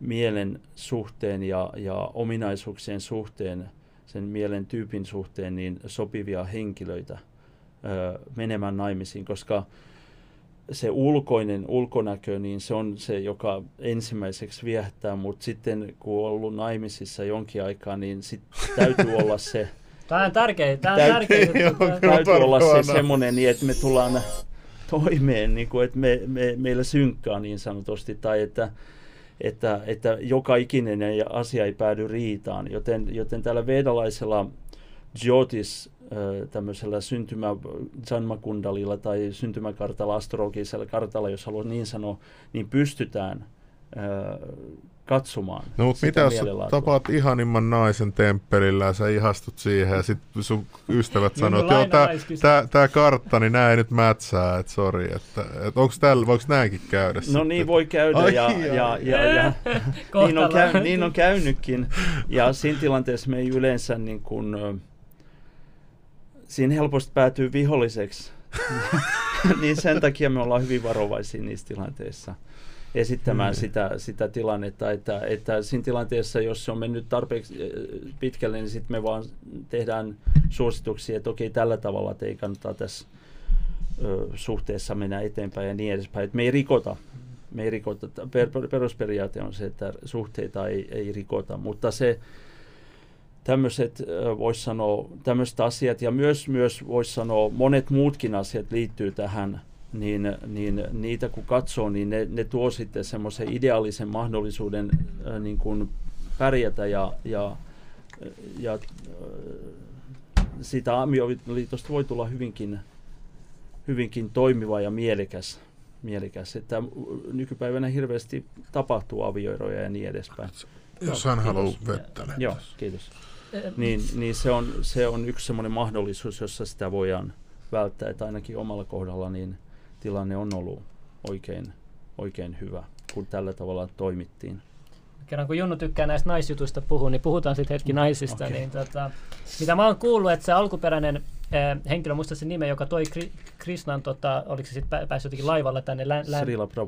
mielen suhteen ja, ja ominaisuuksien suhteen, sen mielen tyypin suhteen, niin sopivia henkilöitä ö, menemään naimisiin, koska se ulkoinen ulkonäkö, niin se on se, joka ensimmäiseksi viehättää, mutta sitten kun on ollut naimisissa jonkin aikaa, niin sit täytyy olla se... Tämä on tärkeä, tämä on tärkeä Täytyy olla se semmoinen, niin että me tullaan toimeen, niin kuin, että me, me, meillä synkkaa niin sanotusti, tai että, että, että joka ikinen asia ei päädy riitaan. Joten, joten tällä vedalaisella Jyotis tämmöisellä syntymä Janmakundalilla tai syntymäkartalla, astrologisella kartalla, jos haluat niin sanoa, niin pystytään katsomaan. No mutta mitä jos tapaat ihanimman naisen temppelillä ja sä ihastut siihen ja sitten sun ystävät niin, sanoo, että joo, tää, tää, kartta, niin näin nyt mätsää, että sori, että, että onko tällä, voiko näinkin käydä? No sitten? niin voi käydä Ai, ja, ja, ja, ja niin, on käy, niin on käynytkin ja siinä tilanteessa me ei yleensä niin kuin, siinä helposti päätyy viholliseksi. niin sen takia me ollaan hyvin varovaisia niissä tilanteissa esittämään mm. sitä, sitä tilannetta, että, että siinä tilanteessa, jos se on mennyt tarpeeksi eh, pitkälle, niin sitten me vaan tehdään suosituksia, että okei, tällä tavalla että ei kannata tässä ö, suhteessa mennä eteenpäin ja niin edespäin. Että me ei rikota. Me ei rikota. Per, perusperiaate on se, että suhteita ei, ei rikota, mutta se tämmöiset, voisi sanoa, tämmöiset asiat ja myös, myös voisi sanoa, monet muutkin asiat liittyy tähän, niin, niin niitä kun katsoo, niin ne, ne tuo sitten semmoisen ideaalisen mahdollisuuden äh, niin kuin pärjätä ja, ja, ja äh, siitä aamioliitosta voi tulla hyvinkin, hyvinkin toimiva ja mielekäs. mielekäs. Että nykypäivänä hirveästi tapahtuu avioeroja ja niin edespäin. Jos hän haluaa vettä. Joo, kiitos niin, niin se, on, se on yksi semmoinen mahdollisuus, jossa sitä voidaan välttää, että ainakin omalla kohdalla niin tilanne on ollut oikein, oikein hyvä, kun tällä tavalla toimittiin. Kerran kun Junnu tykkää näistä naisjutuista puhua, niin puhutaan sitten hetki naisista. Okay. Niin tota, mitä mä oon kuullut, että se alkuperäinen äh, henkilö, muista se nime, joka toi Kri- Krishnan, tota, oliko se sitten päässyt jotenkin laivalla tänne län, län,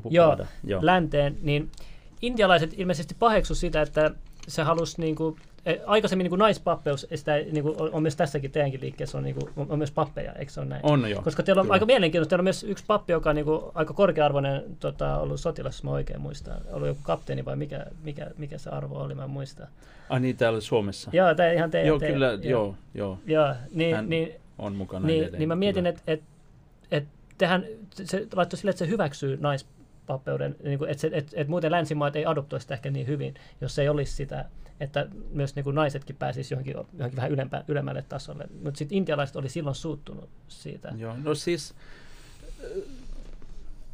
joo, joo. länteen, niin intialaiset ilmeisesti paheksu sitä, että se halusi niinku Eh, aikaisemmin niin naispappeus, sitä, niin kuin on, on myös tässäkin teidänkin liikkeessä, on, niin kuin, on, on myös pappeja, eikö se ole näin? On joo. Koska teillä on Kyllä. aika mielenkiintoista, teillä on myös yksi pappi, joka on niin kuin, aika korkea-arvoinen tota, ollut sotilas, jos mä oikein muistan. Ollut joku kapteeni vai mikä, mikä, mikä se arvo oli, mä en muista. Ai niin, täällä Suomessa? Joo, tämä ihan teidän. Joo, kyllä, te, joo, joo. joo niin, Hän niin, on mukana niin, edelleen. Niin mä mietin, että et, et, tehän, se laittoi sille, että se hyväksyy naispappeuden, niin kuin, että, et, et muuten länsimaat ei adoptoi sitä ehkä niin hyvin, jos ei olisi sitä että myös niin kuin naisetkin pääsisivät johonkin, johonkin vähän ylempä, ylemmälle tasolle. Mutta sitten intialaiset oli silloin suuttunut siitä. Joo, no siis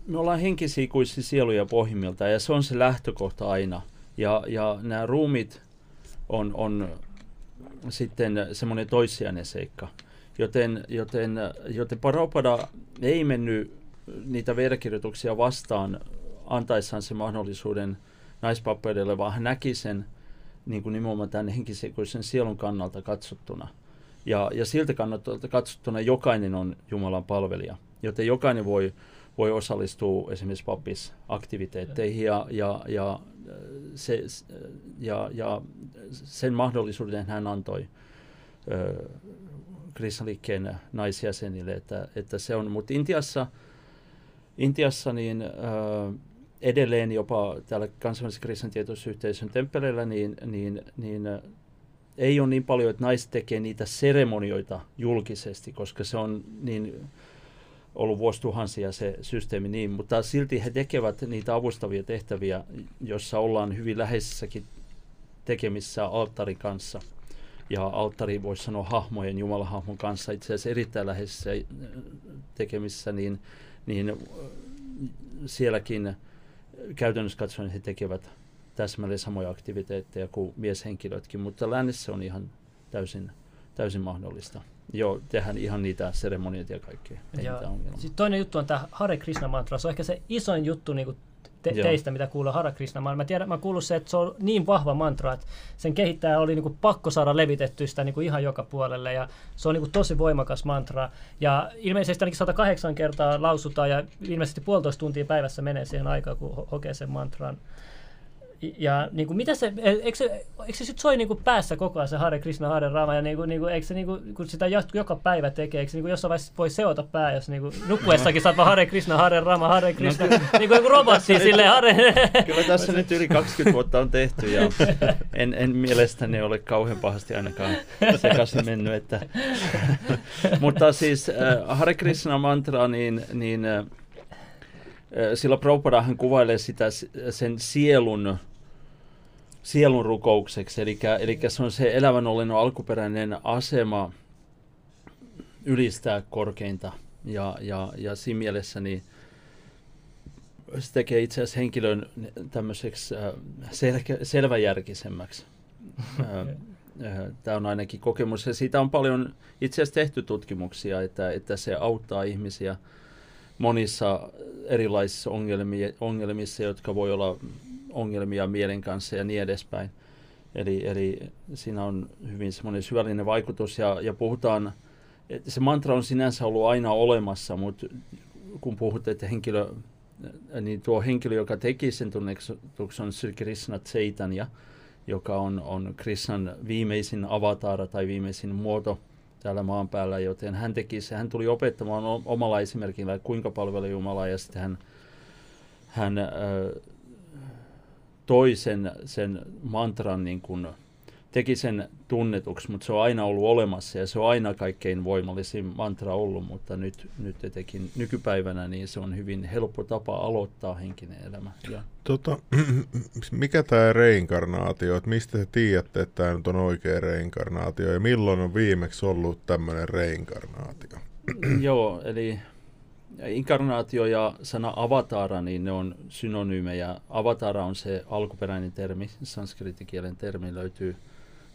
me ollaan henkisiä kuin sieluja pohjimmilta ja se on se lähtökohta aina. Ja, ja nämä ruumit on, on sitten semmoinen toissijainen seikka. Joten, joten, joten Paropada ei mennyt niitä verkirjoituksia vastaan antaessaan se mahdollisuuden naispappeudelle, vaan hän näki sen – niin kuin nimenomaan tämän henkisen sielun kannalta katsottuna. Ja, ja siltä kannalta katsottuna jokainen on Jumalan palvelija, joten jokainen voi, voi osallistua esimerkiksi pappisaktiviteetteihin ja, ja, ja, se, ja, ja sen mahdollisuuden hän antoi kristalliikkeen naisjäsenille, että, että se on, mutta Intiassa, Intiassa niin, ö, edelleen jopa täällä kansainvälisen kristintietoisyhteisön temppeleillä, niin, niin, niin ei ole niin paljon, että naiset tekee niitä seremonioita julkisesti, koska se on niin ollut vuosituhansia se systeemi niin, mutta silti he tekevät niitä avustavia tehtäviä, jossa ollaan hyvin läheisessäkin tekemissä alttarin kanssa. Ja alttari voisi sanoa hahmojen, Jumalahahmon kanssa itse asiassa erittäin läheisessä tekemissä, niin, niin sielläkin käytännössä katsoen he tekevät täsmälleen samoja aktiviteetteja kuin mieshenkilötkin, mutta lännessä on ihan täysin, täysin mahdollista. Joo, tehdään ihan niitä seremonioita ja kaikkea. Ja Sitten toinen juttu on tämä Hare Krishna mantra. Se on ehkä se isoin juttu niin te- teistä, mitä kuulee Hare Krishna. Mä, tiedän, mä kuullut se, että se on niin vahva mantra, että sen kehittäjä oli niin kuin pakko saada levitettyä sitä niin kuin ihan joka puolelle. Ja se on niin kuin tosi voimakas mantra. Ja ilmeisesti ainakin 108 kertaa lausutaan ja ilmeisesti puolitoista tuntia päivässä menee siihen aikaan, kun hokee sen mantran. Ja niin kuin, mitä se, e, eikö se, eikö se sit soi niin kuin päässä koko ajan se Hare Krishna, Hare Rama, ja niin kuin, niin kuin, eikö se, niin kuin, kun sitä joka päivä tekee, eikö se niin kuin jossain vaiheessa voi seota pää, jos niin kuin, nukkuessakin saat vaan Hare Krishna, Hare Rama, Hare Krishna, no, niin kuin joku robotti silleen Hare. Kyllä tässä nyt yli 20 vuotta on tehty, ja en, en mielestäni ole kauhean pahasti ainakaan sekaisin mennyt, että mutta siis äh, Hare Krishna mantra, niin, niin äh, sillä Prabhupada hän kuvailee sitä sen sielun sielun rukoukseksi. Eli, eli se on se elävän olennon alkuperäinen asema ylistää korkeinta. Ja, ja, ja siinä mielessä niin se tekee itse asiassa henkilön tämmöiseksi äh, selkä, selväjärkisemmäksi. Äh, äh, Tämä on ainakin kokemus ja siitä on paljon itse asiassa tehty tutkimuksia, että, että se auttaa ihmisiä monissa erilaisissa ongelmissa, jotka voi olla ongelmia mielen kanssa ja niin edespäin. Eli, eli siinä on hyvin semmoinen syvällinen vaikutus ja, ja puhutaan, että se mantra on sinänsä ollut aina olemassa, mutta kun puhutte, että henkilö, niin tuo henkilö, joka teki sen tunneksutuksen on Sri Krishna Chaitanya, joka on, on Krishnan viimeisin avatar tai viimeisin muoto täällä maan päällä, joten hän teki se, hän tuli opettamaan omalla esimerkillä, kuinka palvella Jumalaa, ja sitten hän, hän äh, toi sen, sen mantran, niin kuin, teki sen tunnetuksi, mutta se on aina ollut olemassa ja se on aina kaikkein voimallisin mantra ollut, mutta nyt, nyt etenkin nykypäivänä niin se on hyvin helppo tapa aloittaa henkinen elämä. Ja. Tota, mikä tämä reinkarnaatio, että mistä te tiedätte, että tämä nyt on oikea reinkarnaatio ja milloin on viimeksi ollut tämmöinen reinkarnaatio? Joo, eli inkarnaatio ja sana avatara, niin ne on synonyymejä. Avatara on se alkuperäinen termi, sanskritikielen termi löytyy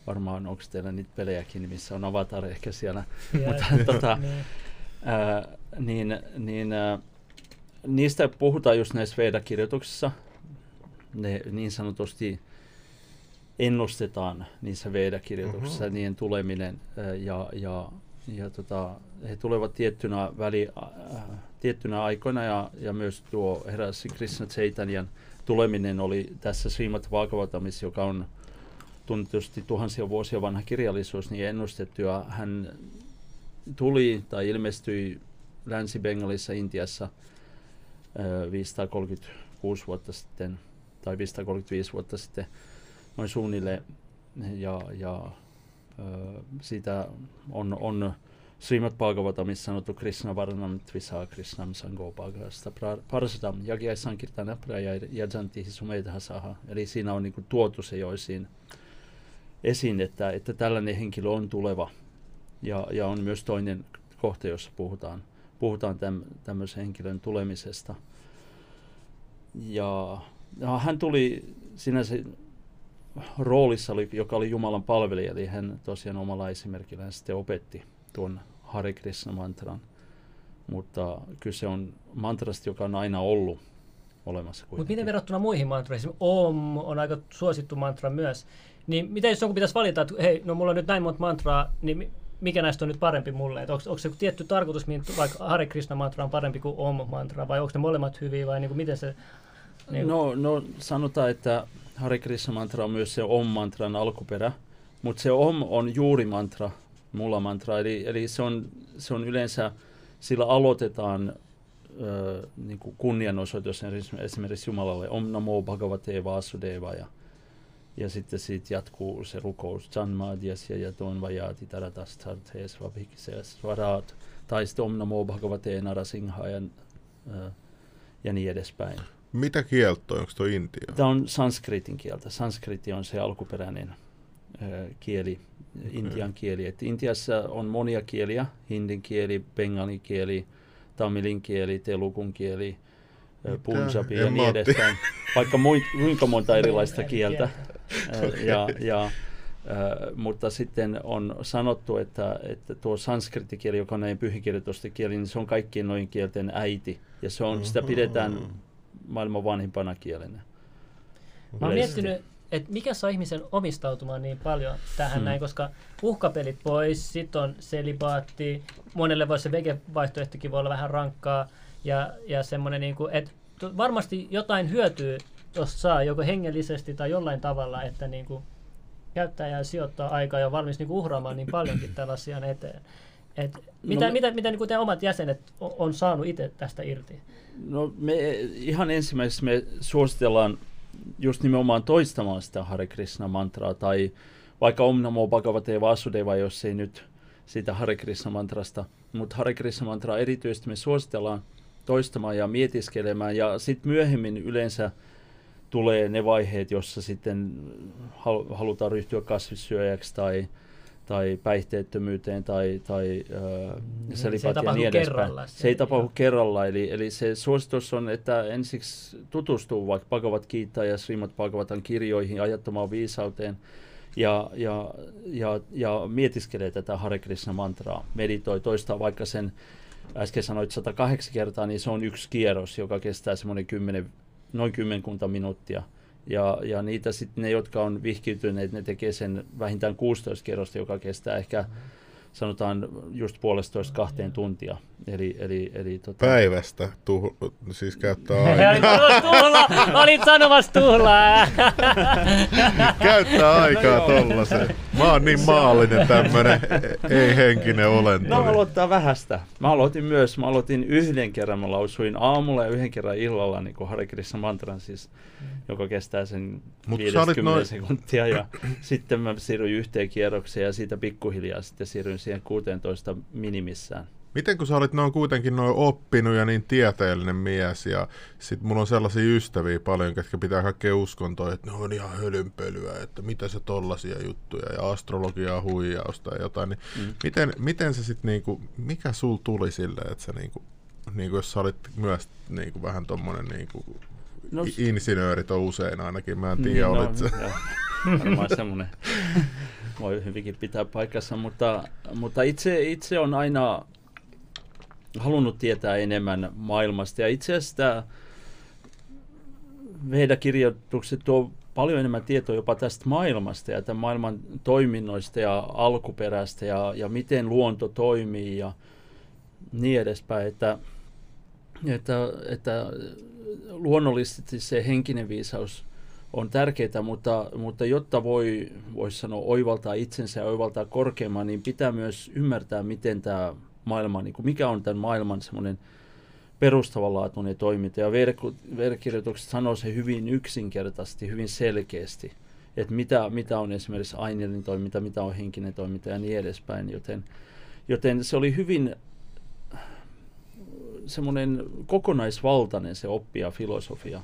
varmaan, onko teillä niitä pelejäkin, missä on avatar ehkä siellä. Yeah. Mutta, tota, ää, niin, niin, ää, niistä puhutaan just näissä Veda-kirjoituksissa. Ne niin sanotusti ennustetaan niissä Veda-kirjoituksissa, uh-huh. niiden tuleminen ää, ja, ja ja tota, he tulevat tiettynä, väli, äh, tiettynä aikoina ja, ja myös tuo herra Krishna Chaitanyan tuleminen oli tässä Srimad Bhagavatamissa, joka on tunnetusti tuhansia vuosia vanha kirjallisuus, niin ennustettu. Ja hän tuli tai ilmestyi Länsi-Bengalissa Intiassa äh, 536 vuotta sitten tai 535 vuotta sitten noin suunnilleen. Ja, ja siitä on, on Srimad Bhagavatamissa sanottu Krishna Varnam Tvisa Krishnam Sango Bhagavasta Parsadam Yagyai Sankirtana Praja Yajanti Sumedhasaha. Eli siinä on niin tuotu se jo esiin, esiin että, että tällainen henkilö on tuleva. Ja, ja on myös toinen kohta, jossa puhutaan, puhutaan täm, tämmöisen henkilön tulemisesta. Ja, ja hän tuli sinänsä roolissa, oli, joka oli Jumalan palvelija, eli hän tosiaan omalla esimerkillään sitten opetti tuon Hare Krishna mantran. Mutta kyse on mantrasta, joka on aina ollut olemassa. Mutta miten verrattuna muihin mantroihin, Om on aika suosittu mantra myös, niin mitä jos joku pitäisi valita, että hei, no mulla on nyt näin monta mantraa, niin mikä näistä on nyt parempi mulle? Onko, onko se tietty tarkoitus, mihin vaikka Hare Krishna mantra on parempi kuin Om mantra, vai onko ne molemmat hyviä, vai niin kuin miten se... Niin no, no sanotaan, että Hare Krishna mantra on myös se Om-mantran alkuperä, mutta se Om on juuri mantra, mulla mantra, eli, eli se, on, se on yleensä, sillä aloitetaan ö, niin kuin kunnianosoitus esimerkiksi Jumalalle, Om Namo Bhagavate Vasudeva, ja, ja sitten siitä jatkuu se rukous, Janmadhyasya ja Ton Vajati Taratastarthe Svabhikse Svarat, tai sitten Om Namo Bhagavate Narasingha ja, ja niin edespäin. Mitä kieltä on? Onko tuo intia? Tämä on sanskritin kieltä. Sanskriti on se alkuperäinen ö, kieli, okay. intian kieli. Et Intiassa on monia kieliä, hindin kieli, bengalin kieli, tamilin kieli, telukun kieli, punjabi ja niin edespäin. Vaikka kuinka monta erilaista kieltä. ja, ja, Uh, mutta sitten on sanottu, että, että tuo sanskritikkieli, joka on näin pyhikirjoitusten kieli, niin se on kaikkien noin kielten äiti. Ja se on, sitä pidetään maailman vanhimpana kielenä. Mä oon miettinyt, että mikä saa ihmisen omistautumaan niin paljon tähän hmm. näin, koska uhkapelit pois, sit on selibaatti, monelle voi se vege-vaihtoehtokin voi olla vähän rankkaa, ja, ja semmoinen, niin kuin, että varmasti jotain hyötyy, jos saa joko hengellisesti tai jollain tavalla, että niin kuin, käyttää ja sijoittaa aikaa ja on valmis niin kuin, uhraamaan niin paljonkin tällä asian eteen. Et mitä, no, mitä, mitä niin teidän omat jäsenet on, on saanut itse tästä irti? No me ihan ensimmäisenä me suositellaan just nimenomaan toistamaan sitä Hare Krishna mantraa tai vaikka Om Namo Bhagavate Vasudeva, jos ei nyt siitä Hare Krishna mantrasta, mutta Hare Krishna mantraa erityisesti me suositellaan toistamaan ja mietiskelemään. Ja sitten myöhemmin yleensä tulee ne vaiheet, jossa sitten halutaan ryhtyä kasvissyöjäksi tai, tai päihteettömyyteen tai, tai äh, mm, se ei tapahdu niin kerralla. Se, se ei tapahdu kerralla, eli, eli se suositus on, että ensiksi tutustuu vaikka Bhagavad Gita ja Srimad Bhagavatan kirjoihin ajattomaan viisauteen ja, ja, ja, ja mietiskelee tätä Hare Krishna mantraa, meditoi, toistaa vaikka sen äsken sanoit 108 kertaa, niin se on yksi kierros, joka kestää semmoinen 10, noin kymmenkunta minuuttia. Ja, ja niitä sitten ne, jotka on vihkiytyneet, ne tekee sen vähintään 16 kerrosta, joka kestää ehkä sanotaan just puolestoista kahteen tuntia. Eli, eli, eli, tota... Päivästä tuh- siis käyttää aikaa. tuhla! Olit sanomassa tuhlaa! käyttää aikaa no, tollasen. Mä oon niin maallinen tämmönen ei-henkinen olento. No aloittaa vähästä. Mä aloitin myös, mä aloitin yhden kerran, mä lausuin aamulla ja yhden kerran illalla niin kuin Hare Krishna mantran siis, joka kestää sen Mut 50 noin... sekuntia. Ja sitten mä siirryin yhteen kierrokseen ja siitä pikkuhiljaa sitten siirryin siihen 16 minimissään. Miten kun sä olit noin kuitenkin noin oppinut ja niin tieteellinen mies ja sit mulla on sellaisia ystäviä paljon, ketkä pitää kaikkea uskontoa, että ne on ihan hölynpölyä, että mitä se tollasia juttuja ja astrologiaa huijausta ja jotain, niin mm. miten, miten se sitten niinku, mikä sul tuli silleen, että sä niinku, niinku jos sä olit myös niinku vähän tommonen niinku, no, insinöörit on usein ainakin, mä en tiedä, niin, olit no, se. Varmaan semmoinen voi hyvinkin pitää paikassa, mutta, mutta itse, itse on aina halunnut tietää enemmän maailmasta. Ja itse asiassa tämä Veda-kirjoitukset tuo paljon enemmän tietoa jopa tästä maailmasta ja tämän maailman toiminnoista ja alkuperästä ja, ja miten luonto toimii ja niin edespäin. Että, että, että luonnollisesti se henkinen viisaus on tärkeää, mutta, mutta jotta voi, voisi sanoa, oivaltaa itsensä ja oivaltaa korkeamman, niin pitää myös ymmärtää, miten tämä maailma, niin kuin mikä on tämän maailman semmoinen perustavanlaatuinen toiminta. Ja verkkirjoitukset sanoo se hyvin yksinkertaisesti, hyvin selkeästi, että mitä, mitä on esimerkiksi aineellinen toiminta, mitä on henkinen toiminta ja niin edespäin. Joten, joten se oli hyvin semmoinen kokonaisvaltainen se oppia filosofia.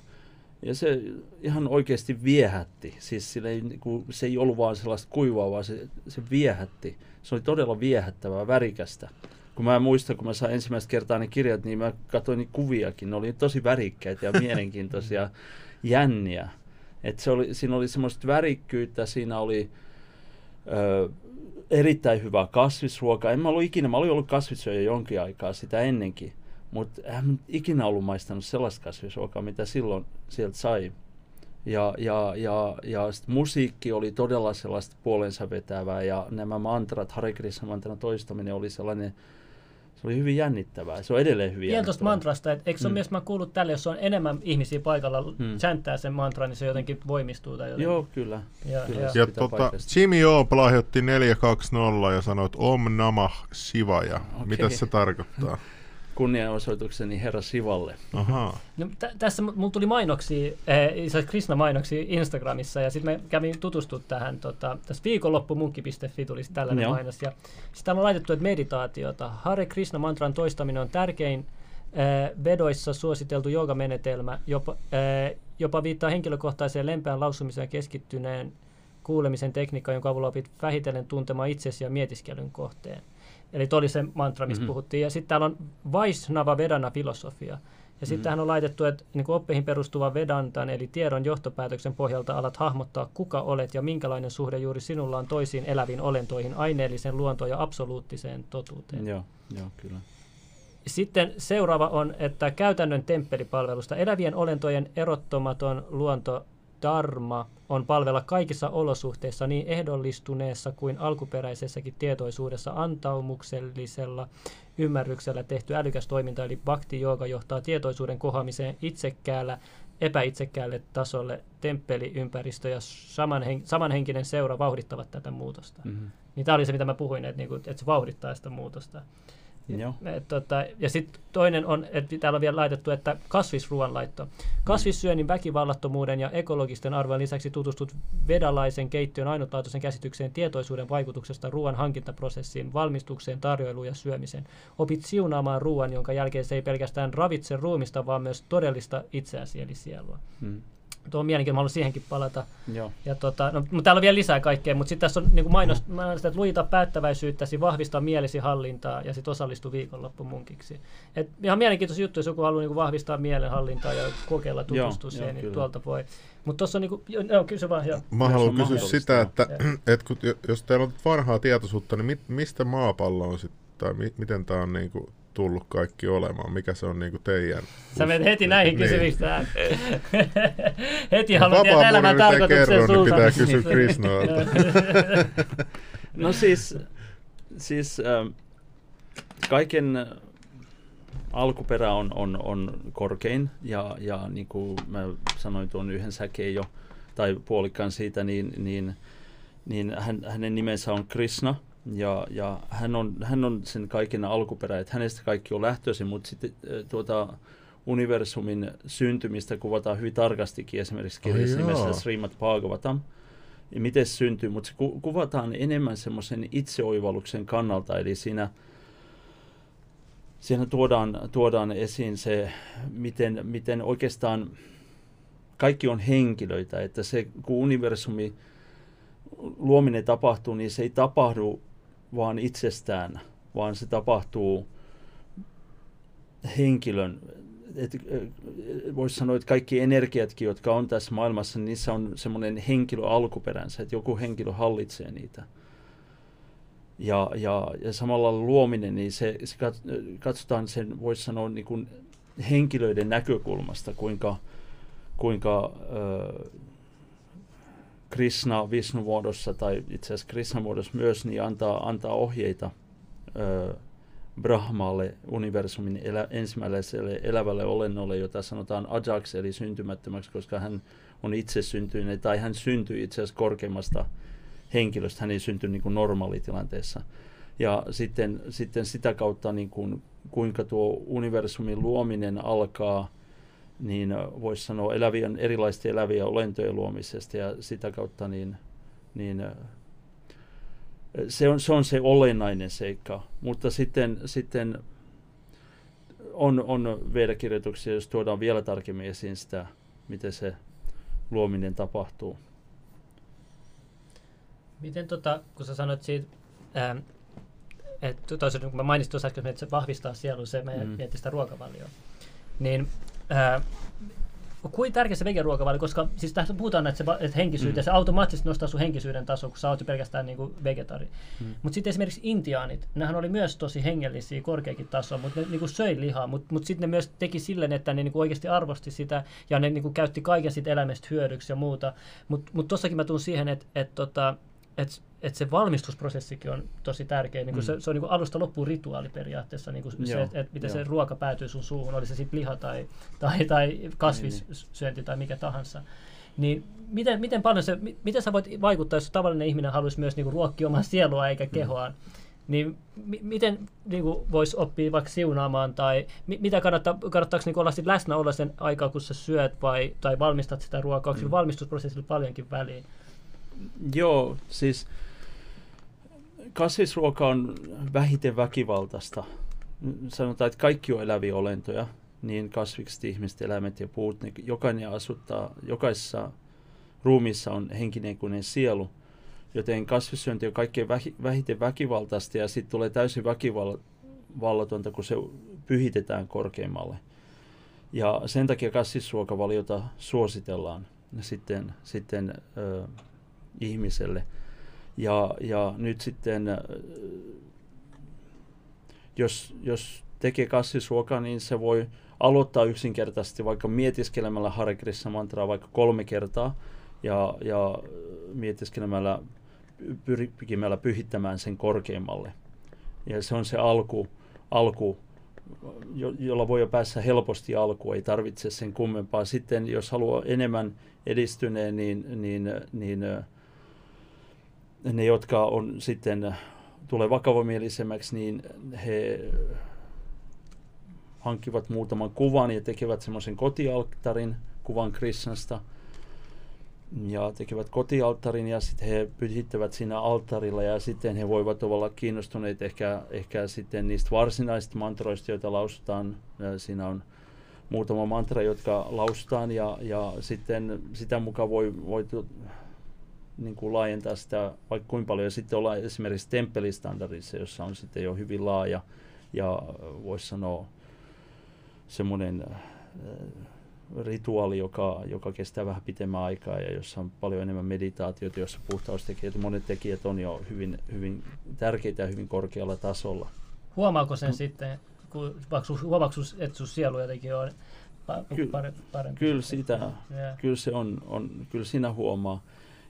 Ja se ihan oikeasti viehätti. Siis sille niin se ei ollut vaan sellaista kuivaa, vaan se, se viehätti. Se oli todella viehättävää, värikästä. Kun mä muistan, kun mä sain ensimmäistä kertaa ne kirjat, niin mä katsoin niitä kuviakin. Ne oli tosi värikkäitä ja mielenkiintoisia, jänniä. Et se oli, siinä oli semmoista värikkyyttä, siinä oli ö, erittäin hyvää kasvisruokaa. En mä ollut ikinä, mä olin ollut kasvissyöjä jonkin aikaa sitä ennenkin. Mutta en ikinä ollut maistanut sellaista kasvisruokaa, mitä silloin sieltä sai. Ja, ja, ja, ja sit musiikki oli todella sellaista puolensa vetävää ja nämä mantrat, Hare Krishna mantran toistaminen oli sellainen, se oli hyvin jännittävää. Se on edelleen hyvin Pian tuosta mantrasta, että eikö se mm. ole myös, mä kuullut tälle, jos on enemmän ihmisiä paikalla mm. chanttää sen mantran, niin se jotenkin voimistuu. Tai jotenkin. Joo, kyllä. Ja, kyllä ja, ja tota, Jimmy O lahjoitti 420 ja sanoi, että Om Namah Shivaja. Okay. Mitä se tarkoittaa? kunnianosoitukseni herra Sivalle. Aha. No, t- tässä mulla tuli mainoksia, äh, Krishna-mainoksia Instagramissa, ja sitten mä kävin tutustumaan tähän. Tota, tässä viikonloppumunkki.fi tuli tällainen Joo. mainos, ja sitten on laitettu, että meditaatiota. Hare Krishna-mantran toistaminen on tärkein äh, vedoissa suositeltu joogamenetelmä, jopa, äh, jopa viittaa henkilökohtaiseen lempeän lausumiseen keskittyneen kuulemisen tekniikka, jonka avulla opit vähitellen tuntemaan itsesi ja mietiskelyn kohteen. Eli toi oli se mantra, mistä mm-hmm. puhuttiin. Ja sitten täällä on Vaisnava Vedana filosofia. Ja sitten mm-hmm. tähän on laitettu, että niin oppeihin perustuva Vedantan, eli tiedon johtopäätöksen pohjalta alat hahmottaa, kuka olet ja minkälainen suhde juuri sinulla on toisiin eläviin olentoihin, aineellisen luontoon ja absoluuttiseen totuuteen. Joo, joo kyllä. sitten seuraava on, että käytännön temppelipalvelusta elävien olentojen erottomaton luonto dharma on palvella kaikissa olosuhteissa niin ehdollistuneessa kuin alkuperäisessäkin tietoisuudessa antaumuksellisella ymmärryksellä tehty älykäs toiminta, eli bhakti jooga johtaa tietoisuuden kohoamiseen itsekkäällä epäitsekkäälle tasolle temppeliympäristö ja samanhen, samanhenkinen seura vauhdittavat tätä muutosta. Mm-hmm. Niin tämä oli se, mitä mä puhuin, että, niinku, että se vauhdittaa sitä muutosta. Joo. Et, tota, ja sitten toinen on, että täällä on vielä laitettu, että kasvisruoanlaitto. Kasvissyönnin väkivallattomuuden ja ekologisten arvojen lisäksi tutustut vedalaisen keittiön ainutlaatuisen käsitykseen tietoisuuden vaikutuksesta ruoan hankintaprosessiin, valmistukseen, tarjoiluun ja syömiseen. Opit siunaamaan ruoan, jonka jälkeen se ei pelkästään ravitse ruumista, vaan myös todellista itseäsi eli sielua. Hmm. Tuo on mielenkiintoinen, mä haluan siihenkin palata. Joo. Ja tota, no, mutta täällä on vielä lisää kaikkea, mutta sitten tässä on niin kuin mainos, mm. mainos, että lujita päättäväisyyttäsi, vahvistaa mielesi hallintaa ja sitten osallistu viikonloppumunkiksi. Et ihan mielenkiintoisia juttuja, jos joku haluaa niin vahvistaa mielenhallintaa ja kokeilla tutustua siihen, niin tuolta voi. Mutta tuossa on, niin kuin, joo, kysy vaan. Jo. Mä haluan kysyä sitä, että, että kun, jos teillä on varhaa tietoisuutta, niin mit, mistä maapallo on sitten, tai mi, miten tämä on niin kuin tullut kaikki olemaan? Mikä se on niin kuin teidän? Sä menet heti näihin niin. kysymyksiin. heti haluat tietää elämän tarkoituksen kerron. Niin pitää kysyä Krisnoilta. no siis, siis ähm, kaiken alkuperä on, on, on korkein ja, ja niin kuin mä sanoin tuon yhden säkeen jo, tai puolikkaan siitä, niin, niin, niin hän, hänen nimensä on Krishna – ja, ja hän, on, hän on sen kaiken alkuperä, että hänestä kaikki on lähtöisin, mutta sitten tuota, universumin syntymistä kuvataan hyvin tarkastikin esimerkiksi kirjassa oh, nimessä Srimad Bhagavatam. Ja miten se syntyy, mutta se ku, kuvataan enemmän semmoisen itseoivalluksen kannalta, eli siinä, siinä tuodaan, tuodaan esiin se, miten, miten oikeastaan kaikki on henkilöitä, että se kun universumi luominen tapahtuu, niin se ei tapahdu vaan itsestään, vaan se tapahtuu henkilön, voisi sanoa, että kaikki energiatkin, jotka on tässä maailmassa, niin niissä on semmoinen henkilö alkuperänsä, että joku henkilö hallitsee niitä. Ja, ja, ja samalla luominen, niin se, se katsotaan sen, voisi sanoa, niin kuin henkilöiden näkökulmasta, kuinka, kuinka ö, Krishna Vishnu-muodossa tai itse asiassa Krishna-muodossa myös, niin antaa, antaa ohjeita ö, Brahmalle, universumin elä, ensimmäiselle elävälle olennolle, jota sanotaan Ajax, eli syntymättömäksi, koska hän on itse syntynyt, tai hän syntyi itse asiassa korkeimmasta henkilöstä, hän ei syntynyt niin kuin normaalitilanteessa. Ja sitten, sitten sitä kautta, niin kuin, kuinka tuo universumin luominen alkaa – niin voisi sanoa elävien, erilaisten eläviä olentojen luomisesta ja sitä kautta niin, niin se, on, se on se olennainen seikka. Mutta sitten, sitten on, on vedakirjoituksia, jos tuodaan vielä tarkemmin esiin sitä, miten se luominen tapahtuu. Miten tota, kun sä sanoit siitä, ähm, että toisaalta kun mä mainitsin tuossa äsken, että se vahvistaa sielun, se meidän mm. miettii sitä ruokavalioa, niin Ää, kuin tärkeä se vegeruokavalio, koska siis tässä puhutaan, että, se, että henkisyyteen, mm. se automaattisesti nostaa sun henkisyyden taso, kun sä oot pelkästään niin kuin vegetari. Mm. Mutta sitten esimerkiksi intiaanit, nehän oli myös tosi hengellisiä, korkeakin tasoa, mutta ne niin kuin söi lihaa, mutta mut sitten ne myös teki silleen, että ne niin kuin oikeasti arvosti sitä ja ne niin kuin käytti kaiken siitä elämästä hyödyksi ja muuta. Mutta mut tossakin mä tuun siihen, että et, tota, et että se valmistusprosessikin on tosi tärkeä. Niin mm. se, se on niin kuin alusta loppuun rituaali periaatteessa, niin kuin se, että et miten Joo. se ruoka päätyy sun suuhun, oli se sitten liha tai, tai, tai kasvissyönti niin, tai mikä tahansa. Niin miten, miten paljon se, miten sä voit vaikuttaa, jos tavallinen ihminen haluaisi myös niin kuin ruokkia omaa sielua eikä mm. kehoaan, niin m- miten niin kuin voisi oppia vaikka siunaamaan tai mi- mitä kannattaa, kannattaako niin olla sit läsnä olla sen aikaa, kun sä syöt vai, tai valmistat sitä ruokaa, onko mm. valmistusprosessilla paljonkin väliä? Joo, siis kasvisruoka on vähiten väkivaltaista. Sanotaan, että kaikki on eläviä olentoja, niin kasvikset, ihmiset, eläimet ja puut, ne, jokainen asuttaa, jokaisessa ruumissa on henkinen kuin sielu. Joten kasvissyönti on kaikkein vähiten väkivaltaista ja sitten tulee täysin väkivallatonta, kun se pyhitetään korkeammalle. Ja sen takia kasvisruokavaliota suositellaan sitten, sitten ö, ihmiselle – ja, ja nyt sitten, äh, jos, jos tekee kasvisruokaa, niin se voi aloittaa yksinkertaisesti vaikka mietiskelemällä Hare Krishna mantraa vaikka kolme kertaa ja, ja mietiskelemällä pyrkimällä pyhittämään sen korkeimmalle. Ja se on se alku, alku jo, jolla voi jo päässä helposti alkuun, ei tarvitse sen kummempaa. Sitten jos haluaa enemmän edistyneen, niin, niin, niin ne, jotka on sitten tulee vakavamielisemmäksi, niin he hankkivat muutaman kuvan ja tekevät semmoisen kotialttarin kuvan Krishnasta ja tekevät kotialttarin ja sitten he pyhittävät siinä alttarilla ja sitten he voivat olla kiinnostuneet ehkä, ehkä sitten niistä varsinaisista mantroista, joita lausutaan. Siinä on muutama mantra, jotka lausutaan ja, ja sitten sitä mukaan voi, voi niin kuin laajentaa sitä vaikka kuinka paljon. Ja sitten ollaan esimerkiksi temppelistandardissa, jossa on sitten jo hyvin laaja ja voisi sanoa semmoinen äh, rituaali, joka, joka kestää vähän pitemmän aikaa ja jossa on paljon enemmän meditaatiota, jossa puhtaustekijät monet tekijät on jo hyvin, hyvin tärkeitä ja hyvin korkealla tasolla. Huomaako sen no. sitten, kun huomaako, että sun sielu jotenkin on parempi? parempi kyllä, sitä, yeah. kyllä se on, on, kyllä siinä huomaa.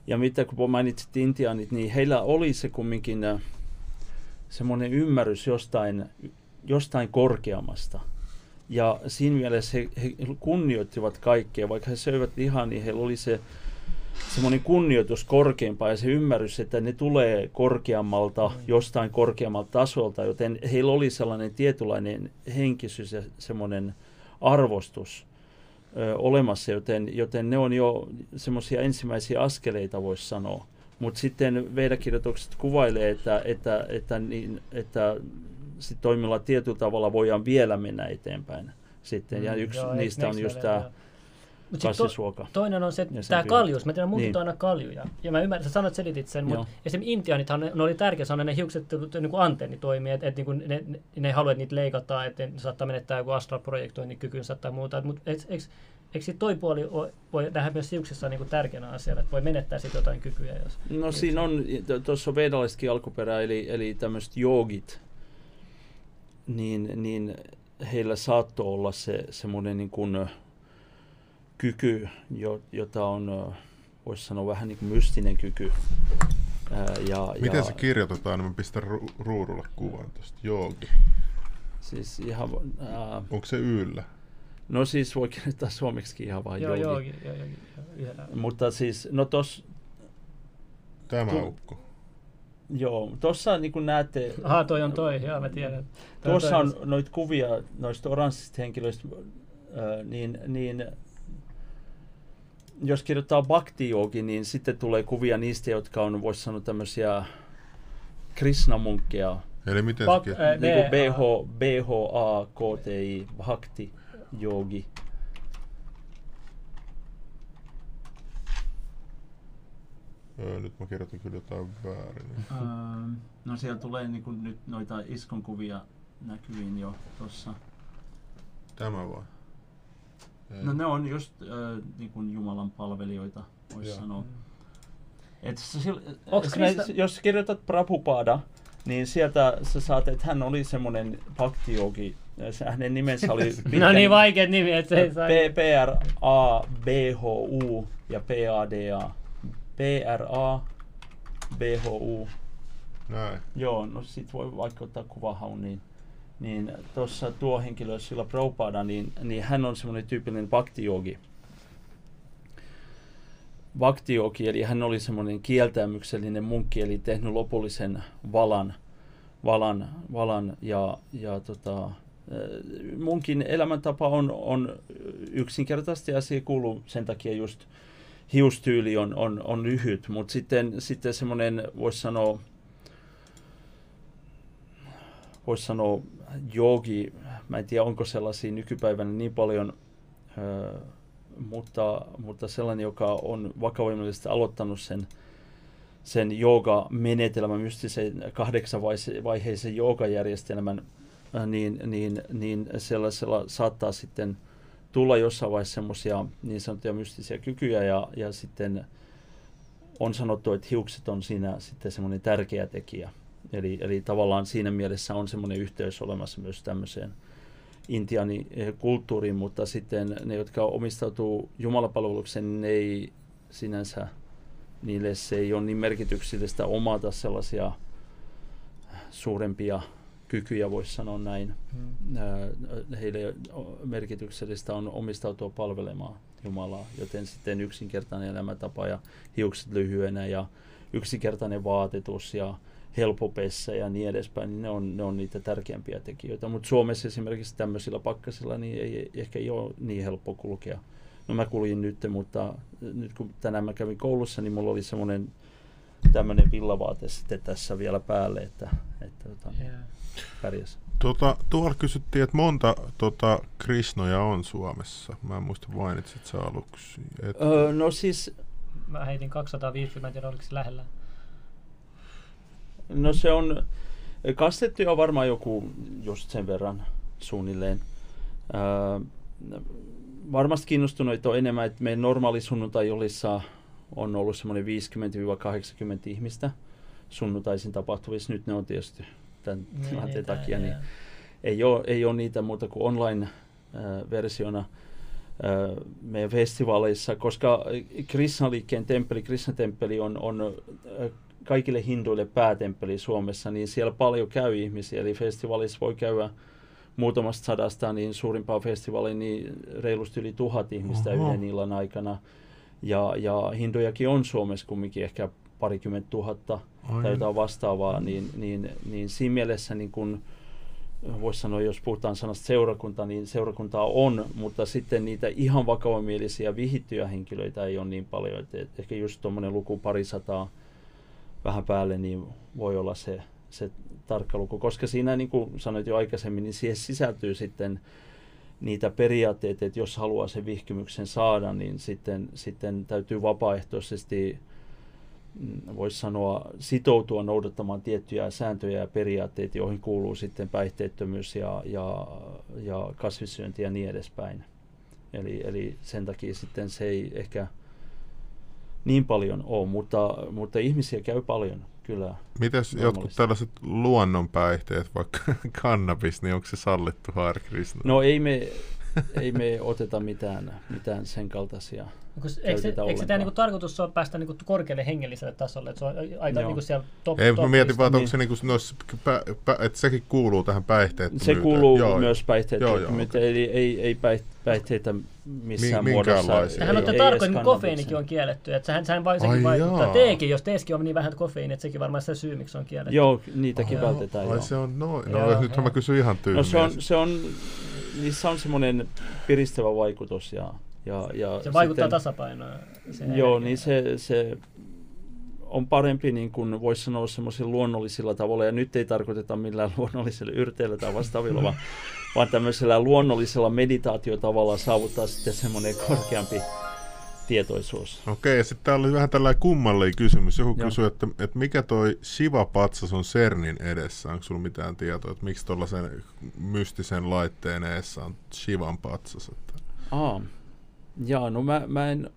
Ja mitä kun mainitsit intiaanit, niin heillä oli se kumminkin äh, semmoinen ymmärrys jostain, jostain korkeammasta. Ja siinä mielessä he, he kunnioittivat kaikkea, vaikka he söivät lihaa, niin heillä oli se semmoinen kunnioitus korkeampaa ja se ymmärrys, että ne tulee korkeammalta, mm. jostain korkeammalta tasolta, joten heillä oli sellainen tietynlainen henkisyys ja semmoinen arvostus ö, olemassa, joten, joten ne on jo semmoisia ensimmäisiä askeleita, voisi sanoa. Mutta sitten Veidakirjoitukset kuvailee, että, että, että, niin, että sit toimilla tietyllä tavalla voidaan vielä mennä eteenpäin. Sitten. Mm, ja yksi joo, niistä on just tämä kasvisruoka. To, toinen on se, tämä kaljus. Mä tiedän, mun niin. aina kaljuja. Ja mä ymmärrän, sä sanoit, selitit sen, mutta esimerkiksi intiaanithan ne, ne oli tärkeä sanoa, ne hiukset niin kuin antenni toimii, että et, niin ne, ne, ne ei halua, että niitä leikataan, että ne saattaa menettää joku astral-projektoinnin tai muuta. Mutta eikö toi puoli voi nähdä myös hiuksissa niin kuin tärkeänä asiana, että voi menettää sitten jotain kykyjä? Jos no siinä on, tuossa on vedallisetkin alkuperä, eli, eli tämmöiset joogit, niin, niin heillä saattoi olla se semmoinen niin kuin kyky, jota on, voisi sanoa vähän niin kuin mystinen kyky. Ja, Miten ja, se kirjoitetaan? Mä pistän ru- ruudulle kuvan tuosta. Joogi. Siis ihan, ää, Onko se yllä? No siis voi kirjoittaa suomeksi ihan vain joo, joogi. Joo, joo, joo, joo, Mutta siis, no tos... Tämä tu- ukko. Joo, tuossa niin kuin näette... Aha, toi on toi, joo mä tiedän. Tuossa on noita kuvia noista oranssista henkilöistä, äh, niin, niin jos kirjoittaa bhakti niin sitten tulee kuvia niistä, jotka on, voisi sanoa, tämmöisiä Krishna-munkkeja. Eli miten Bak- se äh, niin kuin BH, BHA, KTI, bhakti, yogi. Nyt mä kirjoitin kyllä jotain väärin. Öö, no siellä tulee niin kuin nyt noita iskon kuvia näkyviin jo tuossa. Tämä vai? No ne on just äh, niin kuin Jumalan palvelijoita, voisi sanoa. Et sil, Krista... jos kirjoitat Prabhupada, niin sieltä sä saat, että hän oli semmoinen bhakti hänen nimensä oli... no niin vaikeat nimi, että se ei saa... P-R-A-B-H-U ja P-A-D-A. P-R-A, B-H-U. Näin. Joo, no sit voi vaikka ottaa kuvahaun, niin, niin tuossa tuo henkilö, sillä Prabhupada, niin, niin hän on semmoinen tyypillinen bhakti-jogi. bhakti eli hän oli semmoinen kieltämyksellinen munkki, eli tehnyt lopullisen valan, valan, valan ja, ja tota, munkin elämäntapa on, on yksinkertaisesti asia kuuluu sen takia just hiustyyli on, on, on lyhyt, mutta sitten, sitten semmoinen, voisi sanoa, voisi sanoa joogi, mä en tiedä onko sellaisia nykypäivänä niin paljon, ö, mutta, mutta sellainen, joka on vakavoimallisesti aloittanut sen, sen jooga-menetelmän, mystisen kahdeksanvaiheisen joogajärjestelmän, niin, niin, niin sellaisella saattaa sitten – tulla jossain vaiheessa semmoisia niin sanottuja mystisiä kykyjä ja, ja sitten on sanottu, että hiukset on siinä sitten semmoinen tärkeä tekijä. Eli, eli tavallaan siinä mielessä on semmoinen yhteys olemassa myös tämmöiseen intiaanikulttuuriin, mutta sitten ne, jotka omistautuu jumalapalvelukseen, ne ei sinänsä, niille se ei ole niin merkityksellistä omata sellaisia suurempia kykyjä, voisi sanoa näin. Hmm. Heille merkityksellistä on omistautua palvelemaan Jumalaa, joten sitten yksinkertainen elämäntapa ja hiukset lyhyenä ja yksinkertainen vaatetus ja helpopessa ja niin edespäin, niin ne on, ne on niitä tärkeimpiä tekijöitä. Mutta Suomessa esimerkiksi tämmöisillä pakkasilla niin ei, ehkä ei ole niin helppo kulkea. No mä kuljin nyt, mutta nyt kun tänään mä kävin koulussa, niin mulla oli semmoinen tämmöinen villavaate sitten tässä vielä päälle, että, että tota, yeah. pärjäs. Tota, tuolla kysyttiin, että monta tota, Krishnoja on Suomessa. Mä en muista mainitsit sä aluksi. Et... Öö, no siis... Mä heitin 250, en tiedä oliko se lähellä. No se on, kastettu on varmaan joku just sen verran suunnilleen. Öö, varmasti kiinnostuneita on enemmän, että meidän normaali sunnuntai-jolissa on ollut semmoinen 50-80 ihmistä sunnuntaisin tapahtuvissa. Nyt ne on tietysti tämän niin, tilanteen takia, niin ei ole, ei ole niitä muuta kuin online-versiona äh, meidän festivaaleissa, koska Krishna-liikkeen temppeli, Krishna-temppeli on, on äh, kaikille hinduille päätemppeli Suomessa, niin siellä paljon käy ihmisiä, eli festivaalissa voi käydä muutamasta sadasta, niin suurimpaa festivaalia, niin reilusti yli tuhat ihmistä Oho. yhden illan aikana. Ja, ja hindujakin on Suomessa kumminkin ehkä parikymmentä tuhatta Ai. tai jotain vastaavaa, niin, niin, niin siinä mielessä niin kun, voisi sanoa, jos puhutaan sanasta seurakunta, niin seurakuntaa on, mutta sitten niitä ihan vakavamielisiä vihittyjä henkilöitä ei ole niin paljon, että ehkä just tuommoinen luku parisataa vähän päälle, niin voi olla se, se tarkka luku, koska siinä, niin kuin sanoit jo aikaisemmin, niin siihen sisältyy sitten niitä periaatteita, että jos haluaa sen vihkimyksen saada, niin sitten, sitten täytyy vapaaehtoisesti mm, voisi sanoa, sitoutua noudattamaan tiettyjä sääntöjä ja periaatteita, joihin kuuluu sitten päihteettömyys ja, ja, ja kasvissyönti ja niin edespäin. Eli, eli sen takia sitten se ei ehkä niin paljon ole, mutta, mutta ihmisiä käy paljon kyllä. Mites jotkut tällaiset luonnonpäihteet, vaikka kannabis, niin onko se sallittu Hare No ei me, ei me oteta mitään, mitään sen kaltaisia Eikö, eikö, se, eikö tämä niinku tarkoitus ole päästä niinku korkealle hengelliselle tasolle? Että se on aika niinku siellä top, Ei, top mä mietin vaan, että onko se niinku, nois, pä, pä, että sekin kuuluu tähän päihteettömyyteen. Se kuuluu joo, myös päihteettömyyteen, eli ei, ei päihteitä missään Mi- muodossa. Tähän on tarkoin, niin kofeiinikin on kielletty. Että sehän, sehän sekin Ai vaikuttaa. Jaa. Teekin, jos teeskin on niin vähän kofeiini, että sekin varmaan se syy, miksi on kielletty. Joo, niitäkin Ai vältetään. Ai se on, no, no nyt mä kysyn ihan tyyliin. No se on, se on, niissä on semmoinen piristävä vaikutus ja ja, ja se vaikuttaa sitten, tasapainoon. Joo, niin se, se on parempi, niin kuin voisi sanoa, semmoisilla luonnollisilla tavalla, ja nyt ei tarkoiteta millään luonnollisella yrteillä tai vastaavilla, vaan, vaan tämmöisellä luonnollisella meditaatiotavalla saavuttaa sitten semmoinen korkeampi tietoisuus. Okei, ja sitten täällä oli vähän tällainen kummallinen kysymys. Joku kysyi, että, että mikä toi Shiva-patsas on CERNin edessä? Onko sulla mitään tietoa, että miksi tuollaisen mystisen laitteen edessä on Shivan patsas? Että... Aa, Jaa, no mä, mä en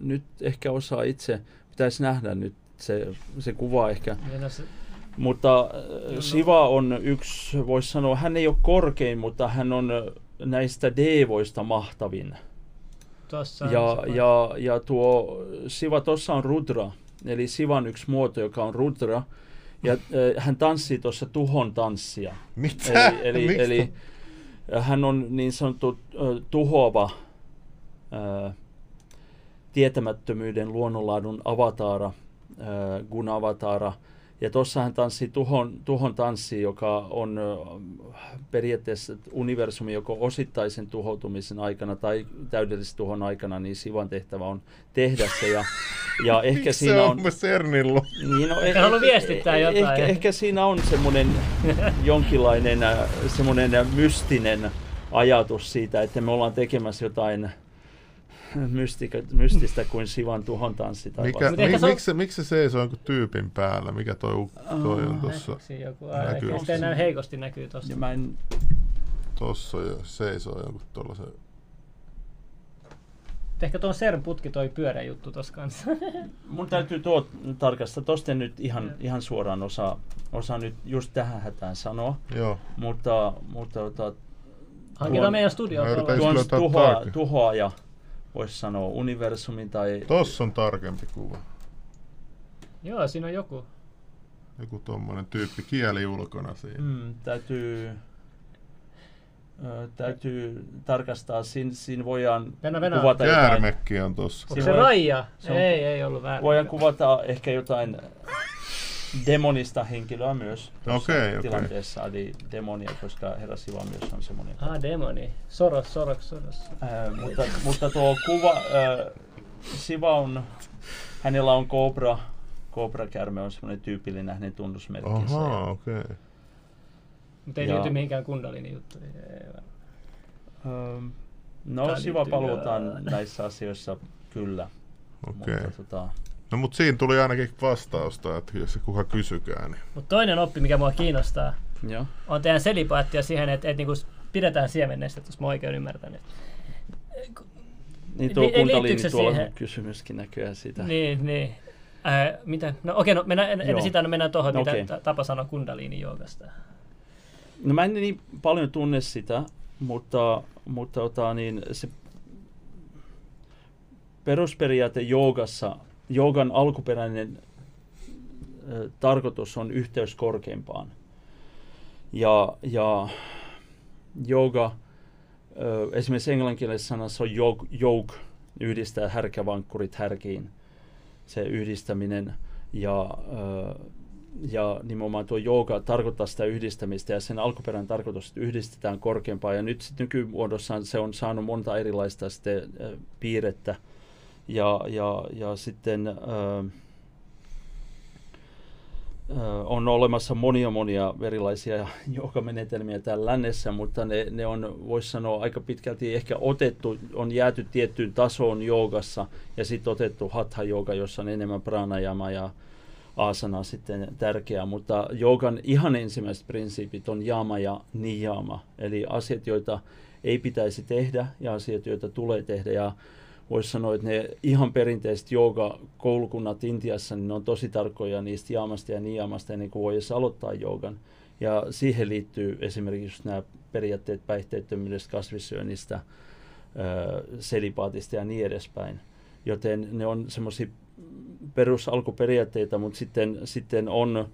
nyt ehkä osaa itse, pitäisi nähdä nyt se, se kuva ehkä. No se, mutta äh, no, Siva on yksi, voisi sanoa, hän ei ole korkein, mutta hän on näistä devoista mahtavin. Tossa ja, ja, ja tuo Siva tuossa on Rudra, eli Sivan yksi muoto, joka on Rudra. Ja äh, hän tanssii tuossa tuhon tanssia. Mitä? Eli, eli, eli hän on niin sanottu äh, tuhoava ää, tietämättömyyden luonnonlaadun avataara, ää, Gunavataara. Ja tuossa hän tanssii tuhon, tuhon tanssi, joka on periaatteessa universumi joko osittaisen tuhoutumisen aikana tai täydellisen tuhon aikana, niin Sivan tehtävä on tehdä se. Ja, ja ehkä siinä se on... Cernillo? Niin, no, eh, haluan viestittää eh, jotain. Ehkä, ehkä siinä on semmoinen jonkinlainen semmoinen mystinen ajatus siitä, että me ollaan tekemässä jotain mystika, mystistä kuin Sivan tuhon tanssi. Tai Mikä, mi, on... miksi, miksi se seisoo jonkun tyypin päällä? Mikä toi, toi on tuossa? Näkyy. Ehkä näin heikosti näkyy tuossa. Mä en... Tossa jo seisoo jonkun tuollaisen Ehkä tuon CERN putki toi pyöreä juttu tuossa kanssa. Mun täytyy tuo tarkastaa. Tosta en nyt ihan, ihan suoraan osaa, osaa nyt just tähän hätään sanoa. Joo. Mutta, mutta tota, Hankitaan meidän studioon. Tuon löytää tuhoa, tarkemmin. Voisi sanoa universumin tai... Tossa on tarkempi kuva. Joo, siinä on joku. Joku tommonen tyyppi kieli ulkona siinä. Mm, täytyy, ö, täytyy tarkastaa. Siinä, siinä voidaan Venä, venä. kuvata jotain. Käärmekki on tossa. Onko Siinä se voi- Raija? se on- ei, ei ollut väärin. Voidaan kuvata ehkä jotain demonista henkilöä myös tuossa Okei, okei. tilanteessa, eli demonia, koska herra Siva myös on semmoinen. Ah, demoni. Soros, soros, soros. Ää, mutta, mutta tuo kuva, ää, Siva on, hänellä on kobra, kobrakärme on semmoinen tyypillinen hänen tunnusmerkkinsä. Ahaa, Ja, okei. Okay. Mutta ei Ja- liity mihinkään kundalini. Ei, ähm, no Siva paluutaan vähän. näissä asioissa kyllä. Okei. Mutta, tota, No mut siinä tuli ainakin vastausta, että jos se kuka kysykään, niin Mutta toinen oppi, mikä mua kiinnostaa, joo. on teidän selipaattia siihen, että, että niinku pidetään siemenneistä, jos mä oikein ymmärtänyt. Niin tuo kundaliini se tuolla siihen? kysymyskin näköjään siitä. Niin, niin. Ää, mitä? No okei, no mennään, ennen Joo. sitä no mennään tuohon, Okei. mitä ta- Tapa sanoi kundaliini joogasta. No mä en niin paljon tunne sitä, mutta, mutta ota, niin se perusperiaate joogassa, joogan alkuperäinen ö, tarkoitus on yhteys korkeimpaan. Ja, ja jooga, ö, esimerkiksi englanninkielisessä sanassa on yoke, yoke, yhdistää härkävankkurit härkiin, se yhdistäminen. Ja, ö, ja nimenomaan tuo jooga tarkoittaa sitä yhdistämistä ja sen alkuperäinen tarkoitus, että yhdistetään korkeampaa. Ja nyt sitten nykymuodossaan se on saanut monta erilaista sitten, äh, piirrettä. Ja, ja, ja sitten äh, äh, on olemassa monia monia erilaisia joogamenetelmiä täällä lännessä, mutta ne, ne on, voisi sanoa, aika pitkälti ehkä otettu, on jääty tiettyyn tasoon joogassa ja sitten otettu hatha jooga, jossa on enemmän pranayama ja asana sitten tärkeä, mutta joogan ihan ensimmäiset prinsiipit on jama ja niyama, eli asiat, joita ei pitäisi tehdä ja asiat, joita tulee tehdä. Ja voisi sanoa, että ne ihan perinteiset jooga-koulukunnat Intiassa, niin ne on tosi tarkkoja niistä jaamasta ja niyamasta ennen kuin voi edes aloittaa joogan. Ja siihen liittyy esimerkiksi nämä periaatteet päihteettömyydestä, kasvissyönnistä, selipaatista ja niin edespäin. Joten ne on semmoisia perusalkuperiaatteita, mutta sitten, sitten on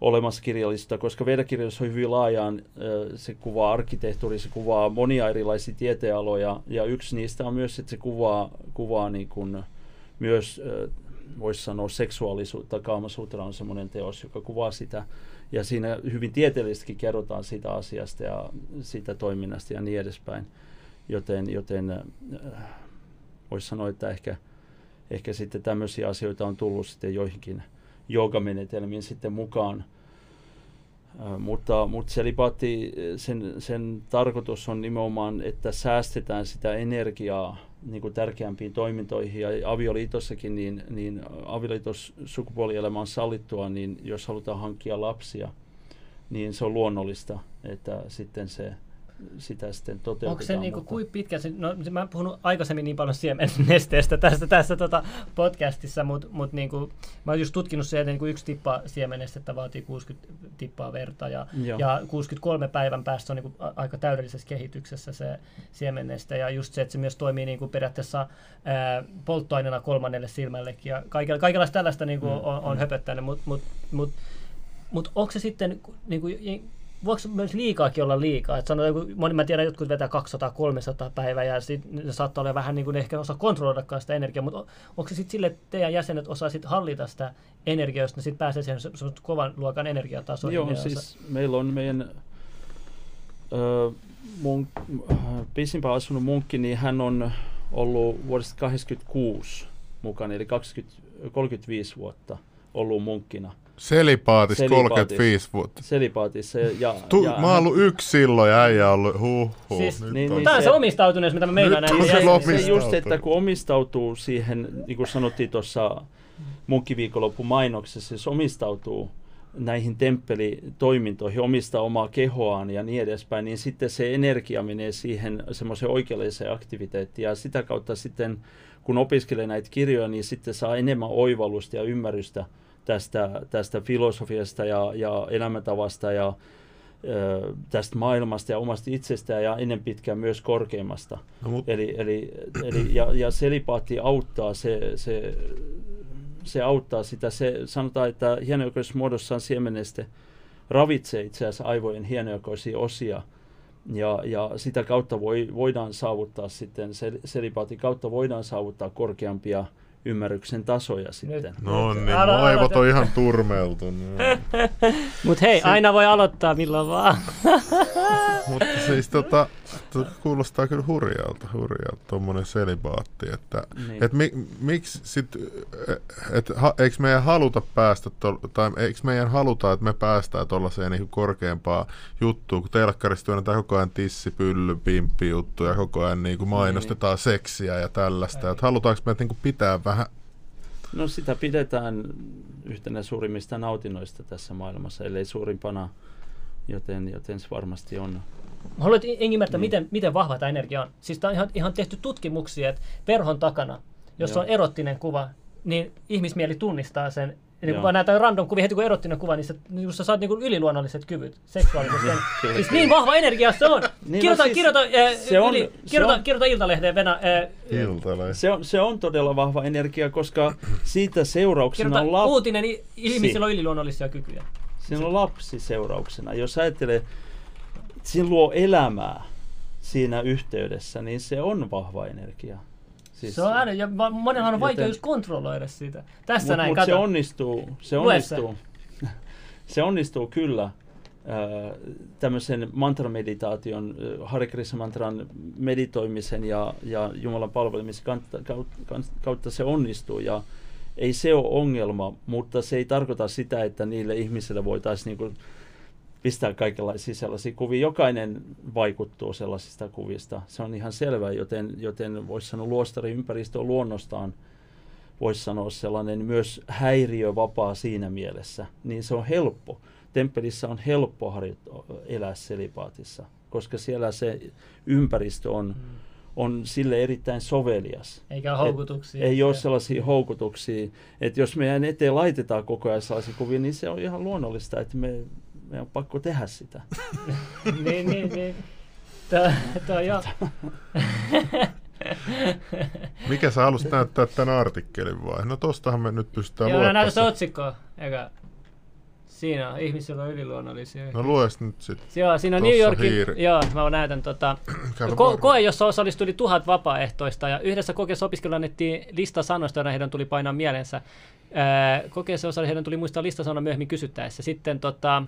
olemassa kirjallista, koska vedakirjallisuus on hyvin laajaan, se kuvaa arkkitehtuuri, se kuvaa monia erilaisia tieteenaloja, ja yksi niistä on myös, että se kuvaa, kuvaa niin kuin myös, voisi sanoa, seksuaalisuutta. Kaamasutra on semmoinen teos, joka kuvaa sitä, ja siinä hyvin tieteellisestikin kerrotaan siitä asiasta ja siitä toiminnasta ja niin edespäin. Joten, joten voisi sanoa, että ehkä, ehkä sitten tämmöisiä asioita on tullut sitten joihinkin joogamenetelmiin sitten mukaan. Äh, mutta, mutta selipaatti, sen, sen tarkoitus on nimenomaan, että säästetään sitä energiaa niin kuin tärkeämpiin toimintoihin. Ja avioliitossakin, niin, niin avioliitos sukupuolielämä on sallittua, niin jos halutaan hankkia lapsia, niin se on luonnollista, että sitten se sitä sitten toteutetaan. Onko se mutta- kuin pitkä, se, no mä oon puhunut aikaisemmin niin paljon siemennesteestä tässä, tässä tota podcastissa, mutta mut niinku, mä oon just tutkinut se, että niinku yksi tippa siemennestettä vaatii 60 tippaa verta ja, Joo. ja 63 päivän päästä on niinku a- aika täydellisessä kehityksessä se siemenneste ja just se, että se myös toimii niinku periaatteessa ää, polttoaineena kolmannelle silmällekin ja kaikella, kaikenlaista tällaista niinku Mm, on, on mm. höpöttänyt, mutta mut, mut, mut onko se sitten niinku, voiko myös liikaakin olla liikaa? Et sanotaan, moni, mä tiedän, jotkut vetää 200-300 päivää ja sit, ne saattaa olla vähän niin kuin ehkä osaa kontrolloidakaan sitä energiaa, mutta on, onko se sitten sille, että teidän jäsenet osaa sit hallita sitä energiaa, jos ne sitten pääsee siihen se, se kovan luokan energiatasoihin? Joo, ne osaa- siis meillä on meidän ö, mun, pisimpään asunut munkki, niin hän on ollut vuodesta 86 mukana, eli 20, 35 vuotta ollut munkkina Selipaatis Selipaatis. 35 vuotta. selipaatissa. Ja, Tu, ja mä oon ollut yksi silloin ja äijä ollut huh, huh. Siis- nyt Niin, on. niin, Tämä on se se- omistautuneus, mitä mä meinaan Nyt on se jäseniä. lomi- se just, että kun omistautuu siihen, niin kuin sanottiin tuossa munkkiviikonlopun mainoksessa, jos omistautuu näihin temppelitoimintoihin, omistaa omaa kehoaan ja niin edespäin, niin sitten se energia menee siihen semmoiseen oikeelliseen aktiviteettiin ja sitä kautta sitten kun opiskelee näitä kirjoja, niin sitten saa enemmän oivallusta ja ymmärrystä tästä, tästä filosofiasta ja, ja elämäntavasta ja ö, tästä maailmasta ja omasta itsestään ja ennen pitkään myös korkeimmasta. No, mut... Eli, eli, eli, ja, ja selipaatti auttaa se, se se auttaa sitä. Se, sanotaan, että hienojakoisessa muodossaan siemeneste ravitsee itse asiassa aivojen hienojakoisia osia. Ja, ja sitä kautta voi, voidaan saavuttaa sitten, sel, selipaatin kautta voidaan saavuttaa korkeampia ymmärryksen tasoja sitten. No niin, aivot on ihan turmeltu. Mutta hei, aina voi aloittaa milloin vaan. Mutta siis tota, kuulostaa kyllä hurjalta, hurjalta tuommoinen selibaatti, että niin. et mi, miksi sit, et, ha, eikö meidän haluta päästä, to, tai eikö meidän haluta, että me päästään tuollaiseen niin korkeampaan juttuun, kun telkkarissa työnnetään koko ajan tissi, pylly, pimppi juttu ja koko ajan niin kuin mainostetaan niin. seksiä ja tällaista, että halutaanko me niin kuin pitää vähän No sitä pidetään yhtenä suurimmista nautinnoista tässä maailmassa, ellei suurimpana, joten, joten se varmasti on. Haluat ymmärtää, niin. miten, miten vahva tämä energia on. Siis tämä on ihan, ihan tehty tutkimuksia, että perhon takana, jos Joo. on erottinen kuva, niin ihmismieli tunnistaa sen Eli kun vaan näitä random kuvia heti kun erottinen kuva, niin sä, niin sä saat niinku yliluonnolliset kyvyt seksuaalisesti. Niin, siis niin vahva energia se on. niin kirjoita, no siis, kirjoita, äh, se on, yli, kirjoita, on, kirjoita Iltalehden Venä. Äh, Iltalehden. Se on, se on todella vahva energia, koska siitä seurauksena kirjoita on lapsi. Uutinen, ihmisillä on yliluonnollisia kykyjä. Siinä on lapsi seurauksena. Jos ajattelee, siinä luo elämää siinä yhteydessä, niin se on vahva energia. Siis, se on aina, ja monella on vaikea just kontrolloida sitä. Tässä mut, näin, mut se onnistuu, se onnistuu, se onnistuu kyllä äh, tämmöisen mantrameditaation, äh, Hare Krishna mantran meditoimisen ja, ja Jumalan palvelemisen kautta, kautta se onnistuu. Ja ei se ole ongelma, mutta se ei tarkoita sitä, että niille ihmisille voitaisiin niin pistää kaikenlaisia sellaisia kuvia. Jokainen vaikuttuu sellaisista kuvista. Se on ihan selvä, joten, joten voisi sanoa luostariympäristö on luonnostaan voisi sanoa sellainen myös häiriövapaa siinä mielessä, niin se on helppo. Temppelissä on helppo harjoittaa, elää selipaatissa, koska siellä se ympäristö on, mm. on sille erittäin sovelias. Eikä houkutuksia. Et ei ole sellaisia houkutuksia, että jos meidän eteen laitetaan koko ajan sellaisia kuvia, niin se on ihan luonnollista, että me meidän on pakko tehdä sitä. niin, niin, niin. Tämä, tämä jo. Mikä sä halusit näyttää tämän artikkelin vai? No tostahan me nyt pystytään. Joo, näytä se otsikko, eikä Siinä on, ihmisillä on yliluonnollisia. No lues nyt sitten. Joo, siinä on New Yorkin, hiiri. joo, mä näytän tota, ko- koe, jossa osallistui tuhat vapaaehtoista ja yhdessä kokeessa opiskelijoille annettiin lista sanoista, joita heidän tuli painaa mielensä. kokeessa osallistui heidän tuli muistaa lista sanoa myöhemmin kysyttäessä. Sitten tota,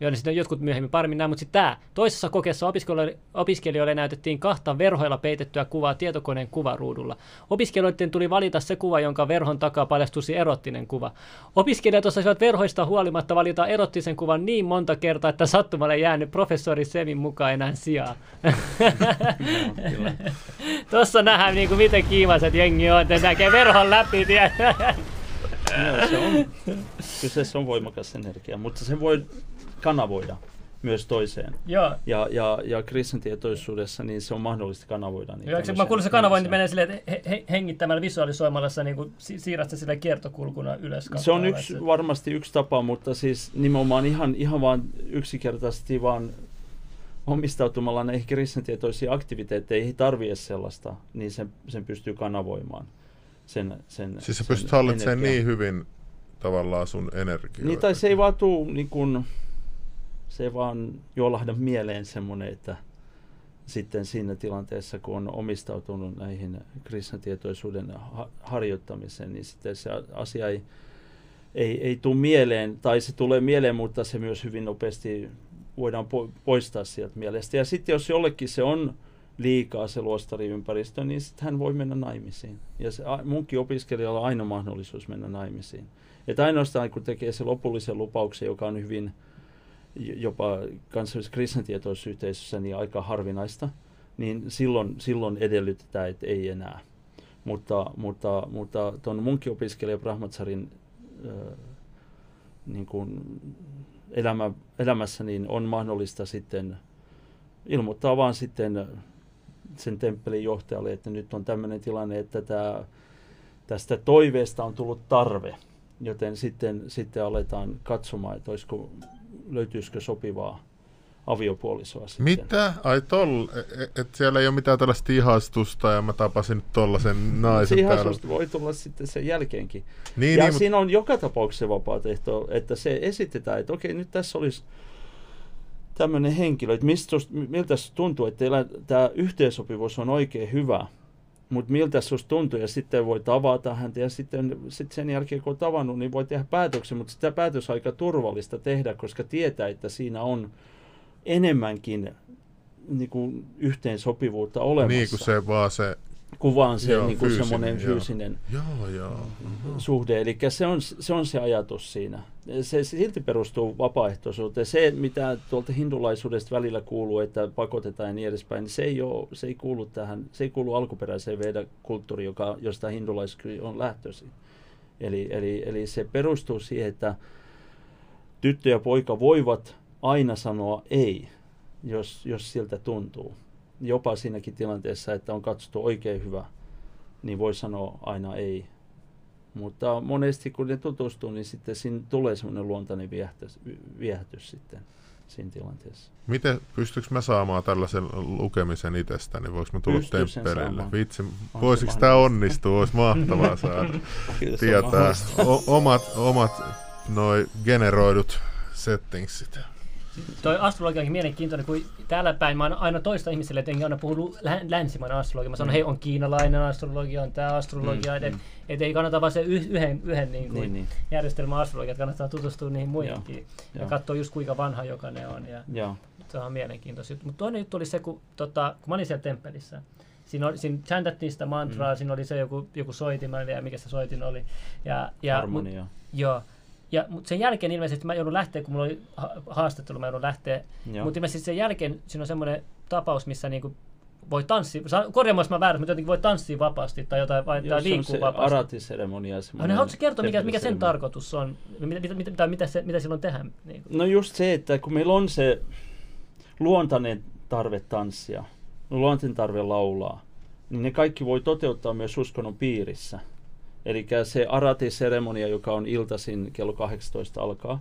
Niin sitten jotkut myöhemmin paremmin näin, mutta sitten tämä. Toisessa kokeessa opiskelijoille, opiskelijoille näytettiin kahta verhoilla peitettyä kuvaa tietokoneen kuvaruudulla. Opiskelijoiden tuli valita se kuva, jonka verhon takaa paljastuisi erottinen kuva. Opiskelijat osasivat verhoista huolimatta valita erottisen kuvan niin monta kertaa, että sattumalle jäänyt professori Semin mukaan enää sijaa. Tuossa nähdään, niin kuin miten kiimaset jengi on, että näkee verhon läpi. Se on, kyseessä on voimakas energia, mutta se voi kanavoida myös toiseen. Joo. Ja, ja, ja Kristin tietoisuudessa niin se on mahdollista kanavoida. Niin Joo, mä kuulin se kanavointi menee silleen, että he, he, hengittämällä visualisoimalla sä niin siirrät se sille kiertokulkuna ylös. Se on yksi, se... varmasti yksi tapa, mutta siis nimenomaan ihan, ihan vaan yksinkertaisesti vaan omistautumalla näihin kristitietoisiin aktiviteetteihin ei tarvitse sellaista, niin sen, sen pystyy kanavoimaan. Sen, sen, siis sä pystyt hallitsemaan niin hyvin tavallaan sun energiaa. Niin, tai se ei vaan tuu, niin kun, se vaan jolahda mieleen semmoinen, että sitten siinä tilanteessa, kun on omistautunut näihin kristintietoisuuden ha- harjoittamiseen, niin sitten se asia ei, ei, ei tule mieleen, tai se tulee mieleen, mutta se myös hyvin nopeasti voidaan po- poistaa sieltä mielestä. Ja sitten jos jollekin se on liikaa se luostariympäristö, niin sitten hän voi mennä naimisiin. Ja se, munkin opiskelijalla on aina mahdollisuus mennä naimisiin. Että ainoastaan kun tekee se lopullisen lupauksen, joka on hyvin jopa kansallisessa kristitietoisyhteisössä niin aika harvinaista, niin silloin, silloin edellytetään, että ei enää. Mutta, mutta, mutta tuon munkiopiskelija Brahmatsarin niin kuin elämä, elämässä, niin on mahdollista sitten ilmoittaa vaan sitten sen temppelin johtajalle, että nyt on tämmöinen tilanne, että tämä, tästä toiveesta on tullut tarve, joten sitten, sitten aletaan katsomaan, että olisiko, löytyisikö sopivaa aviopuolisoa sitten. Mitä? Ai toll, että et siellä ei ole mitään tällaista ihastusta ja mä tapasin nyt tollasen naisen Se täällä. voi tulla sitten sen jälkeenkin. Niin, ja niin, siinä on joka tapauksessa vapaaehto, että se esitetään, että okei, nyt tässä olisi tämmöinen henkilö, että mistä miltä se tuntuu, että tämä yhteensopivuus on oikein hyvä, mutta miltä susta tuntuu, ja sitten voi tavata häntä, ja sitten, sitten sen jälkeen kun on tavannut, niin voi tehdä päätöksen, mutta sitä päätös on aika turvallista tehdä, koska tietää, että siinä on enemmänkin niin kuin yhteensopivuutta olemassa. niin kuin se vaan se, Kuvaan se Joo, niin kuin fyysinen, semmoinen joo. fyysinen joo joo. suhde. Eli se on, se on se ajatus siinä. Se silti perustuu vapaaehtoisuuteen. Se, mitä tuolta hindulaisuudesta välillä kuuluu, että pakotetaan ja niin edespäin, niin se ei, ole, se ei kuulu tähän, se ei kuulu alkuperäiseen Veda-kulttuuriin, joka, josta hindulaisuus on lähtöisin. Eli, eli, eli se perustuu siihen, että tyttö ja poika voivat aina sanoa ei, jos, jos siltä tuntuu. Jopa siinäkin tilanteessa, että on katsottu oikein hyvä, niin voi sanoa aina ei. Mutta monesti kun ne tutustuu, niin sitten siinä tulee semmoinen luontainen viehätys, viehätys sitten siinä tilanteessa. Miten, pystyykö mä saamaan tällaisen lukemisen itsestäni? Voinko mä tulla Pystyy sen temppelille? Vitsi, voisiko tämä onnistua? Olisi mahtavaa saada tietää o- omat, omat noi generoidut settingsit. Toi astrologia onkin mielenkiintoinen, kun täällä päin mä aina toista ihmisille, että aina puhu lä- länsimainen astrologia. Mä sanon, Mm. hei, on kiinalainen astrologia, on tämä astrologia, Mm, että mm. et ei kannata vaan se yh- yhden, yhden niin kuin Niin, niin. järjestelmän astrologia, että kannattaa tutustua niihin muihinkin. Ja Joo. katsoa just kuinka vanha jokainen on. Ja Joo. se on mielenkiintoista. Mutta toinen juttu oli se, kun, tota, kun mä olin siellä temppelissä, Siinä, oli, siinä chantattiin sitä mantraa, mm. siinä oli se joku, joku soitin, mä en tiedä mikä se soitin oli. Ja, ja, mut, Harmonia. joo. Ja, mutta sen jälkeen ilmeisesti mä joudun lähteä, kun mulla oli ha- haastattelu, mä joudun lähteä. Mutta ilmeisesti sen jälkeen siinä on semmoinen tapaus, missä niinku voi tanssia, korjaamaan jos mä väärässä, mutta jotenkin voi tanssia vapaasti tai jotain, vai, tai liikkuu se vapaasti. aratiseremonia. Semmoinen niin haluatko kertoa, mikä, mikä sen tarkoitus on? Mitä, mitä, mitä, mitä, se, mitä silloin tehdään? Niin? No just se, että kun meillä on se luontainen tarve tanssia, luontainen tarve laulaa, niin ne kaikki voi toteuttaa myös uskonnon piirissä. Eli se arati-seremonia, joka on iltaisin kello 18 alkaa,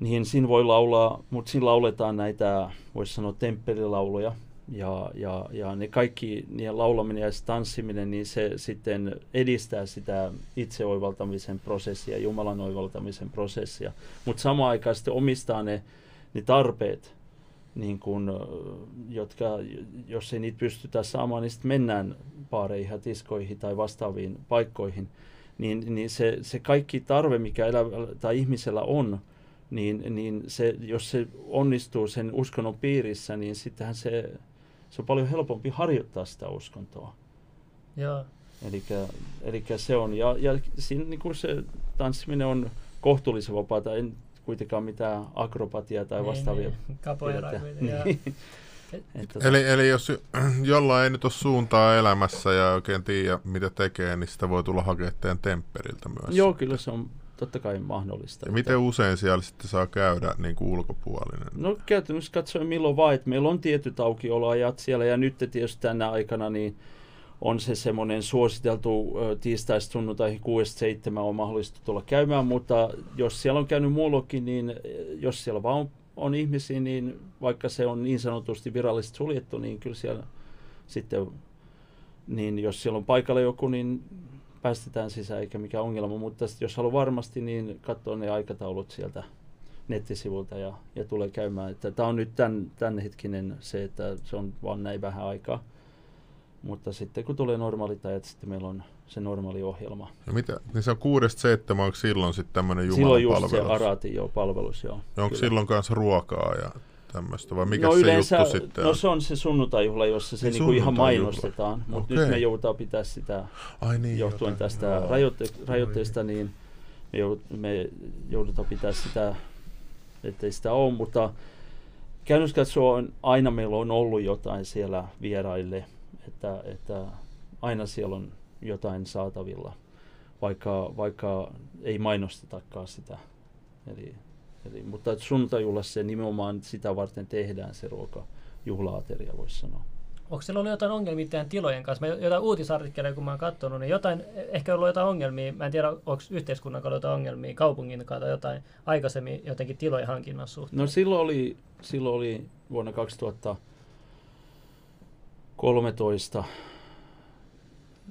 niin siinä voi laulaa, mutta siinä lauletaan näitä, voisi sanoa, temppelilauluja. Ja, ja, ja ne kaikki, niiden laulaminen ja tanssiminen, niin se sitten edistää sitä itseoivaltamisen prosessia, Jumalan oivaltamisen prosessia. Mutta samaan aikaan sitten omistaa ne, ne tarpeet, niin kun, ö, jotka, jos ei niitä pystytä saamaan, niin sitten mennään paareihin ja tiskoihin tai vastaaviin paikkoihin. Niin, niin se, se kaikki tarve, mikä elävällä tai ihmisellä on, niin, niin se, jos se onnistuu sen uskonnon piirissä, niin sittenhän se, se on paljon helpompi harjoittaa sitä uskontoa. Joo. Eli se on, ja, ja siinä niin kuin se tanssiminen on kohtuullisen vapaata, en kuitenkaan mitään akrobatiaa tai Niin, vastaavia. niin. Niin. Et tota- Eli, eli jos jollain ei nyt ole suuntaa elämässä ja oikein tiedä, mitä tekee, niin sitä voi tulla hakemaan tempperiltä myös. Joo, kyllä se on totta kai mahdollista. Ja miten usein siellä sitten saa käydä niin kuin ulkopuolinen? No käytännössä katsoen milloin vaan, että meillä on tietyt aukioloajat siellä ja nyt tietysti tänä aikana niin on se semmoinen suositeltu tiistaista sunnuntaihin 6-7 on mahdollista tulla käymään, mutta jos siellä on käynyt muullakin, niin jos siellä vaan on, on ihmisiä, niin vaikka se on niin sanotusti virallisesti suljettu, niin kyllä siellä sitten, niin jos siellä on paikalla joku, niin päästetään sisään eikä mikään ongelma, mutta jos haluaa varmasti, niin katsoa ne aikataulut sieltä nettisivulta ja, ja tulee käymään. Tämä on nyt tämän, tämänhetkinen se, että se on vaan näin vähän aikaa. Mutta sitten kun tulee normaalit ajat, sitten meillä on se normaali ohjelma. Ja mitä, niin se on kuudesta seitsemän, onko silloin sitten tämmöinen Silloin Jumalan just se arati jo palvelus, joo. Ja onko kyllä. silloin kanssa ruokaa ja tämmöistä, vai mikä no se yleensä, juttu sitten no on? se on se sunnuntai-juhla, jossa se Niin, niinku ihan mainostetaan, mutta Okei. nyt me joudutaan pitää sitä Ai niin, johtuen jotain. tästä Joo. rajoitte, rajoitteesta, niin me, joud, me joudutaan pitää sitä, ettei sitä ole, mutta käytännössä katsoen aina meillä on ollut jotain siellä vieraille, että, että aina siellä on jotain saatavilla, vaikka, vaikka ei mainostetakaan sitä Eli, eli, mutta sunnuntajuhlassa se nimenomaan sitä varten tehdään se ruoka, juhlaateria voisi sanoa. Onko siellä ollut jotain ongelmia teidän tilojen kanssa? Mä jotain uutisartikkeleja, kun mä oon katsonut, niin jotain, ehkä ollut jotain ongelmia, mä en tiedä, onko yhteiskunnan kanssa jotain ongelmia, kaupungin kanssa tai jotain aikaisemmin jotenkin tilojen hankinnassa suhteen? No silloin oli, silloin oli vuonna 2013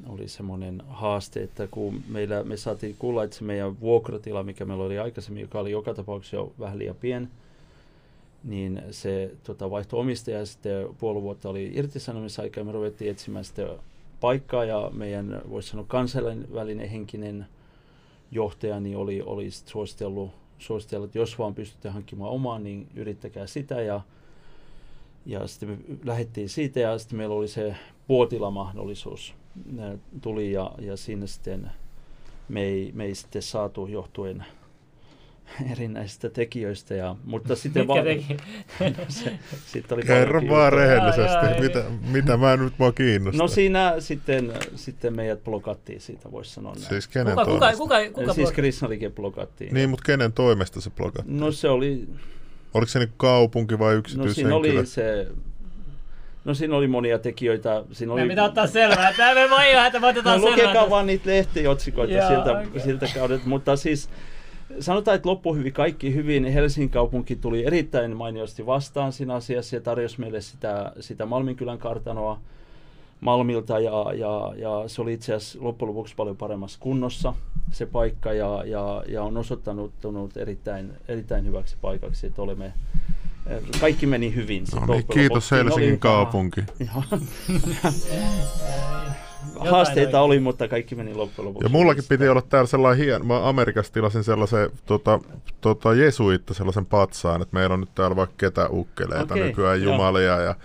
oli semmoinen haaste, että kun meillä, me saatiin kuulla, että se meidän vuokratila, mikä meillä oli aikaisemmin, joka oli joka tapauksessa jo vähän liian pien, niin se tota, vaihtoi omistaja ja sitten puoli vuotta oli irtisanomisaika ja me ruvettiin etsimään sitten paikkaa ja meidän, voisi sanoa, kansainvälinen henkinen johtaja niin oli, oli suositellut, suositellut, että jos vaan pystytte hankkimaan omaa, niin yrittäkää sitä ja ja sitten me lähdettiin siitä ja sitten meillä oli se puotilamahdollisuus tuli ja, ja siinä sitten me ei, me ei sitten saatu johtuen erinäisistä tekijöistä. Ja, mutta sitten Mitkä teki? se, sitten oli Kerro vaan rehellisesti, Jaa, jaa, mitä, mitä mä nyt mua kiinnostaa. No siinä sitten, sitten meidät blokattiin siitä, voisi sanoa näin. Siis kenen Kuka, kuka, toimesta? kuka, kuka, siis kuka Krisnalike blokattiin. Niin, mutta kenen toimesta se blokattiin? No se oli, Oliko se niin kaupunki vai no yksityishenkilö? siinä oli se, no siinä oli monia tekijöitä. Siinä oli, pitää ottaa selvää. Tämä me voi ihan, että me No, otetaan lukekaa selvää. vaan niitä lehtiotsikoita Jaa, siltä, okei. siltä kaudelta, mutta siis sanotaan, että loppu hyvin, kaikki hyvin. Helsingin kaupunki tuli erittäin mainiosti vastaan siinä asiassa ja tarjosi meille sitä, sitä Malminkylän kartanoa Malmilta ja, ja, ja se oli itse asiassa loppujen lopuksi paljon paremmassa kunnossa se paikka ja, ja, ja on osoittanut erittäin, erittäin hyväksi paikaksi, että olemme kaikki meni hyvin. No niin, kiitos Helsingin oli- kaupunki. Haasteita oli, mutta kaikki meni loppujen lopuksi. Ja mullakin piti olla täällä sellainen hien... Mä Amerikasta tilasin sellaisen tota, tota jesuitta sellaisen patsaan, että meillä on nyt täällä vaikka ketä ukkeleita Okei, nykyään jumalia ja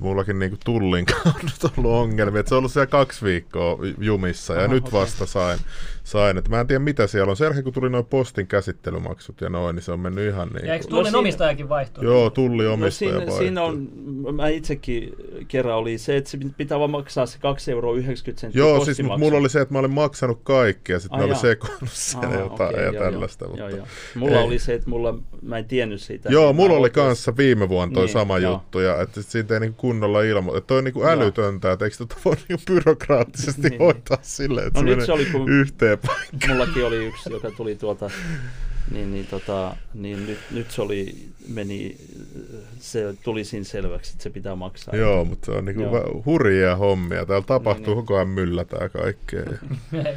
mullakin niinku tullin nyt ollut ongelmia. Et se on ollut siellä kaksi viikkoa jumissa ja Aha, nyt okei. vasta sain. sain. Et mä en tiedä mitä siellä on. Sen jälkeen kun tuli noin postin käsittelymaksut ja noin, niin se on mennyt ihan niin Ja eikö tullin siinä- omistajakin vaihtunut? Joo, tulli No omistaja siinä, vaihtui. siinä on, mä itsekin kerran oli se, että se pitää vaan maksaa se 2,90 euroa senttiä Joo, siis mutta mulla oli se, että mä olin maksanut kaikki ja sitten mä olin jaa. sekoillut siellä Aha, jotain okei, ja joo, tällaista. Joo, mutta... joo, joo. Mulla ei. oli se, että mulla, mä en tiennyt siitä. Joo, mulla oli kanssa viime vuonna toi Niin, sama joo. juttu, ja että siitä ei niinku kunnolla ilmo. Että toi on niinku älytöntä, että eikö tota voi niinku byrokraattisesti Niin. hoitaa silleen, että No se nyt se menee oli, kun yhteen paikkaan. mullakin oli yksi, joka tuli tuolta, niin, niin, tota, niin nyt, nyt se oli, meni, se tuli siinä selväksi, että se pitää maksaa. Joo, mutta se on niinku Joo. hurjia hommia. Täällä tapahtuu niin. koko ajan myllätään kaikkea.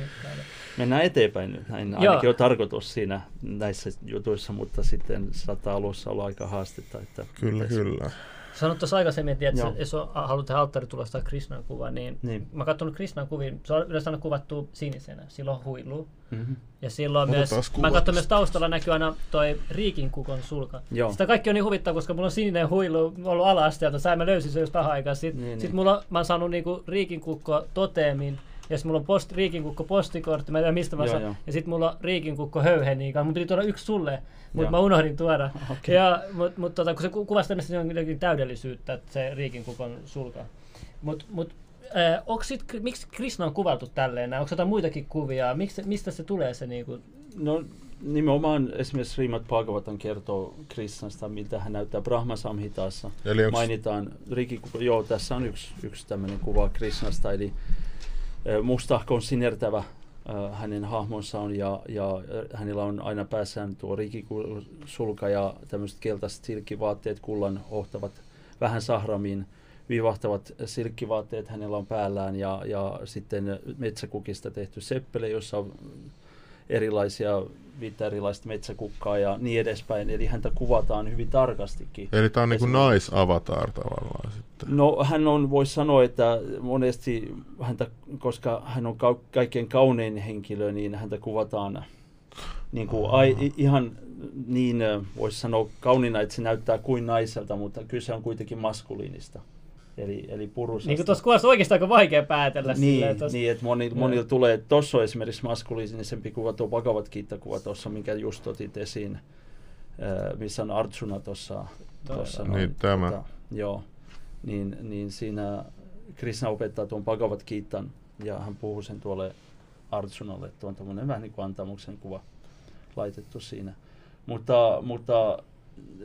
Mennään eteenpäin nyt, näin Joo. ainakin on tarkoitus siinä näissä jutuissa, mutta sitten saattaa alussa olla aika haastetta. Että Kyllä, pitäisi- kyllä. Sanoit tuossa aikaisemmin, että Joo. jos haluat tehdä alttaritulosta Krishnan kuva, niin, Niin. mä oon katsonut Krishnan kuvia, se on yleensä aina kuvattu sinisenä, silloin on huilu. Mm-hmm. Ja silloin Otetaan myös, kuva mä katson myös taustalla näkyy aina toi riikinkukon sulka. Joo. Sitä kaikki on niin huvittavaa, koska mulla on sininen huilu ollut ala-asteelta, sä mä löysin sen just vähän aikaa. Sitten Niin, sit niin. mulla, mä oon saanut niinku riikinkukko toteemin, ja sitten mulla on post, riikinkukko postikortti, mä en tiedä mistä mä saan. Ja sitten mulla on riikinkukko höyheniin kanssa. Mun piti tuoda yksi sulle, mutta mä unohdin tuoda. Okei. Ja, mut, mut, tota, kun se ku- kuvasi tämmöistä jonkinlaista täydellisyyttä, että se riikinkukon sulka. Mut, mut, äh, onks sit, miksi Krishna on kuvattu tälleen? Onko jotain muitakin kuvia? Miksi, mistä se tulee se niinku? No nimenomaan esimerkiksi Srimad Bhagavatam kertoo Krishnasta, miltä hän näyttää Brahma Samhitassa. Eli onks, Mainitaan Riki, joo tässä on yksi, yksi tämmöinen kuva Krishnasta, eli mustahkon sinertävä hänen hahmonsa on ja, ja hänellä on aina päässään tuo rikisulka ja tämmöiset keltaiset silkkivaatteet, kullan ohtavat vähän sahramiin viivahtavat silkkivaatteet hänellä on päällään ja, ja sitten metsäkukista tehty seppele, jossa on erilaisia, viittä erilaista metsäkukkaa ja niin edespäin. Eli häntä kuvataan hyvin tarkastikin. eli tää on niinku Esimerkiksi- naisavatar tavallaan sitten. No hän on, voisi sanoa, että monesti häntä, koska hän on kau- kaikkein kaunein henkilö, niin häntä kuvataan niin kuin ai, ihan niin, voisi sanoa kauniina, että se näyttää kuin naiselta, mutta kyse on kuitenkin maskuliinista. Eli, eli purusasta. Niin kuin tuossa kuvassa oikeastaan aika vaikea päätellä Niin, silleen, että niin että monilla, Joo. monilla tulee, tuossa on esimerkiksi maskuliinisempi kuva, tuo Bhagavad Gita-kuva tuossa, minkä just otit esiin, missä on Arjuna tuossa. Tuossa Niin, tämä. Tota, joo, niin, niin siinä Krishna opettaa tuon Bhagavad Gitan ja hän puhuu sen tuolle Arjunalle, että on tämmöinen vähän niin kuin antamuksen kuva laitettu siinä. Mutta, mutta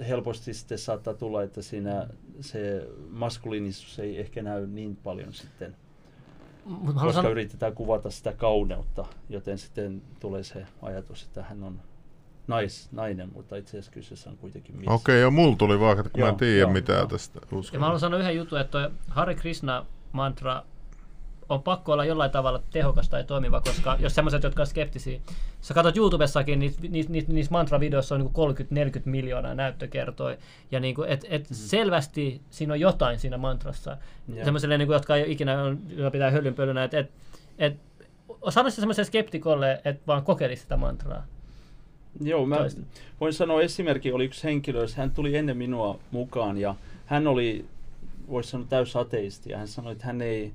helposti sitten saattaa tulla, että siinä se maskuliinisuus ei ehkä näy niin paljon sitten, Mut koska san- yritetään kuvata sitä kauneutta, joten sitten tulee se ajatus, että hän on nais, nainen, mutta itse asiassa kyseessä on kuitenkin mies. Okei, joo, mulla tuli vaan, että kun mä en Joo, tiedä joo, mitään joo. tästä Ja mä haluan sanoa yhden jutun, että toi Hare Krishna mantra on pakko olla jollain tavalla tehokas tai toimiva, koska jos semmoiset, jotka on skeptisiä, sä katsot YouTubessakin, niissä niis, niis, niis mantra-videoissa on niin 30-40 miljoonaa näyttökertoja, ja niin kuin, et, et selvästi siinä on jotain siinä mantrassa, Joo. semmoiselle, niin kuin, jotka ei ole ikinä on, pitää hölynpölynä, että et, et, sanoisin semmoiselle skeptikolle, että vaan kokeilisi sitä mantraa. Joo, mä Toista. voin sanoa esimerkki, oli yksi henkilö, jos hän tuli ennen minua mukaan ja hän oli, voisi sanoa täys ateisti ja hän sanoi, että hän ei,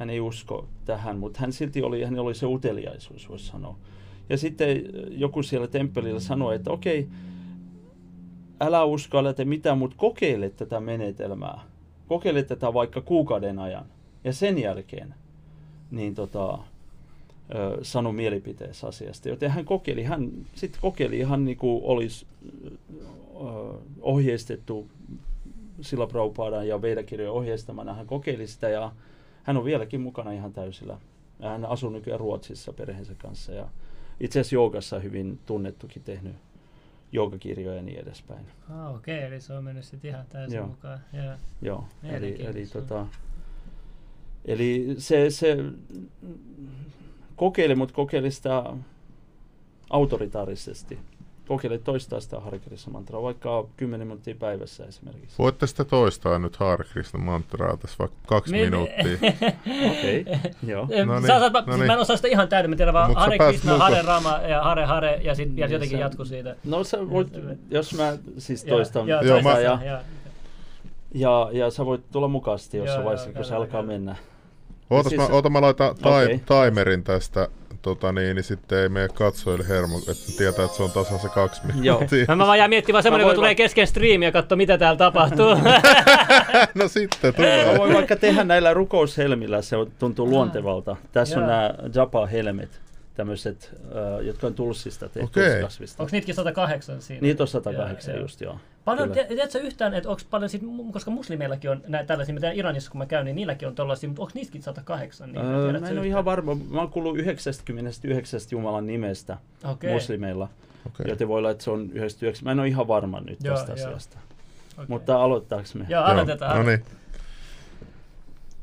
hän ei usko tähän, mutta hän silti oli, hänellä oli se uteliaisuus, voisi sanoa. Ja sitten joku siellä temppelillä sanoi, että okei, älä usko, älä tee mitään, mutta kokeile tätä menetelmää. Kokeile tätä vaikka kuukauden ajan. Ja sen jälkeen, niin tota, ö, sano mielipiteessä asiasta. Joten hän kokeili, hän sitten kokeili ihan niin kuin olisi ö, ohjeistettu sillä ja Veidakirjojen ohjeistamana. Hän kokeili sitä ja hän on vieläkin mukana ihan täysillä. Hän asuu nykyään Ruotsissa perheensä kanssa ja itse asiassa joogassa hyvin tunnettukin tehnyt joogakirjoja ja niin edespäin. Ah, okei, okay, eli se on mennyt sitten ihan täysin Joo. mukaan. Joo. Joo, eli, eli, tota, eli se, se kokeile, mutta kokeile sitä autoritaarisesti. Kokeile toistaa sitä Hare Krishna mantraa, vaikka 10 minuuttia päivässä esimerkiksi. Voitte sitä toistaa nyt Hare Krishna mantraa tässä vaikka kaksi Mi- minuuttia. Okei, joo. Em, No niin, sä, no niin. Mä en osaa sitä ihan täyden, mä tiedän vaan Hare Krishna. Hare Rama ja Hare Hare ja sitten Niin, jotenkin sä- jatku siitä. No sä voit, jos mä siis Joo, toistan joo, Joo, mä- ja, joo. ja, ja sä voit tulla mukaan sitten Joo, jossain joo, vaiheessa, kun se alkaa mennä. Ootas, siis- mä, oota, mä laitan Okei. timerin tästä, tota niin, niin sitten ei mene katsojille hermo, että tietää, että se on tasan se kaksi Joo. minuuttia. Mä, mä vaan jään miettimään semmoinen, Mä kun tulee kesken striimi ja katso, mitä täällä tapahtuu. no sitten Mä tulee. voin vaikka tehdä näillä rukoushelmillä, se on- tuntuu luontevalta. Tässä on Joo. nämä Japa-helmet, tämmöiset, äh, jotka on tulsista tehty Okei. kasvista. Onko niitäkin 108 siinä? Niitä on 108 Joo, just joo. Paljon, te- tiedätkö yhtään, että onko paljon sit, koska muslimeillakin on näitä tällaisia, mitä Iranissa kun mä käyn, niin niilläkin on tollaisia, mutta onko niistäkin 108? Niin, Öö, mä en ole yhtään? ihan varma. Mä oon kuullut 99 Jumalan nimestä Okei. muslimeilla, Okei. joten voi olla, että se on 99. Mä en ole ihan varma nyt Joo, tästä joo. asiasta. Okei. Mutta aloittaako me? Joo, aloitetaan. No niin.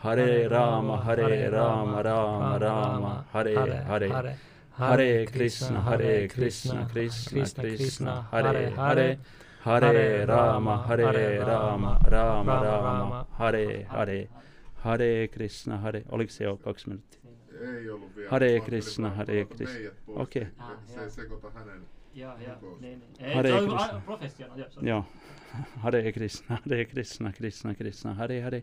Hare Rama, Hare Rama, Rama Rama, Hare Hare, Hare Krishna, Hare Krishna, Krishna Krishna, Hare Hare, Hare Rama, Hare Rama, Rama Rama, Hare Hare, Hare Krishna, Hare, oliko se jo kaksi minuuttia? Ei ollut vielä. Hare Krishna, Hare Krishna. Okei. Se ei sekoita hänen. Joo, joo. Rukous. Niin, niin. Hare Krishna. Joo. Hare Krishna, Hare Krishna, Krishna Krishna, Hare Hare,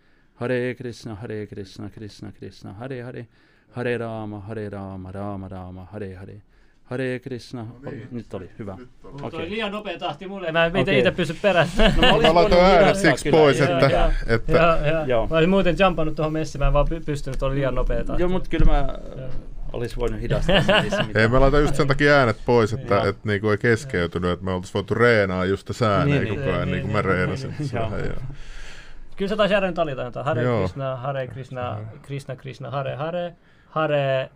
Hare Krishna, Hare Krishna, Krishna Krishna, Hare Hare, Hare Rama, Hare Rama, Rama Rama, Hare Hare, Hare Krishna. niin. Nyt oli hyvä. Mutta Okei. oli liian nopea tahti mulle. Mä en okay. itse pysy perässä. No, mä laitoin äänet siksi kyllä. pois, Joo, että, joo. että Joo, joo. Joo. Mä olisin muuten jumpannut tuohon messiin, mä en vaan py- pystynyt, oli liian nopea tahti. Joo, mutta kyllä mä olisi voinut hidastaa. se, ei me laita just sen takia äänet pois, että Joo. et niinku ei keskeytynyt, että me oltais voitu reenaa just sitä ääneen Niin, koko niin. ajan, niin kuin mä Niin, reenasin. niin, Se joo. Kyllä sä taisi järjen talita jotain. Hare Joo. Krishna, Hare Krishna, Krishna Krishna, Hare Hare, Hare...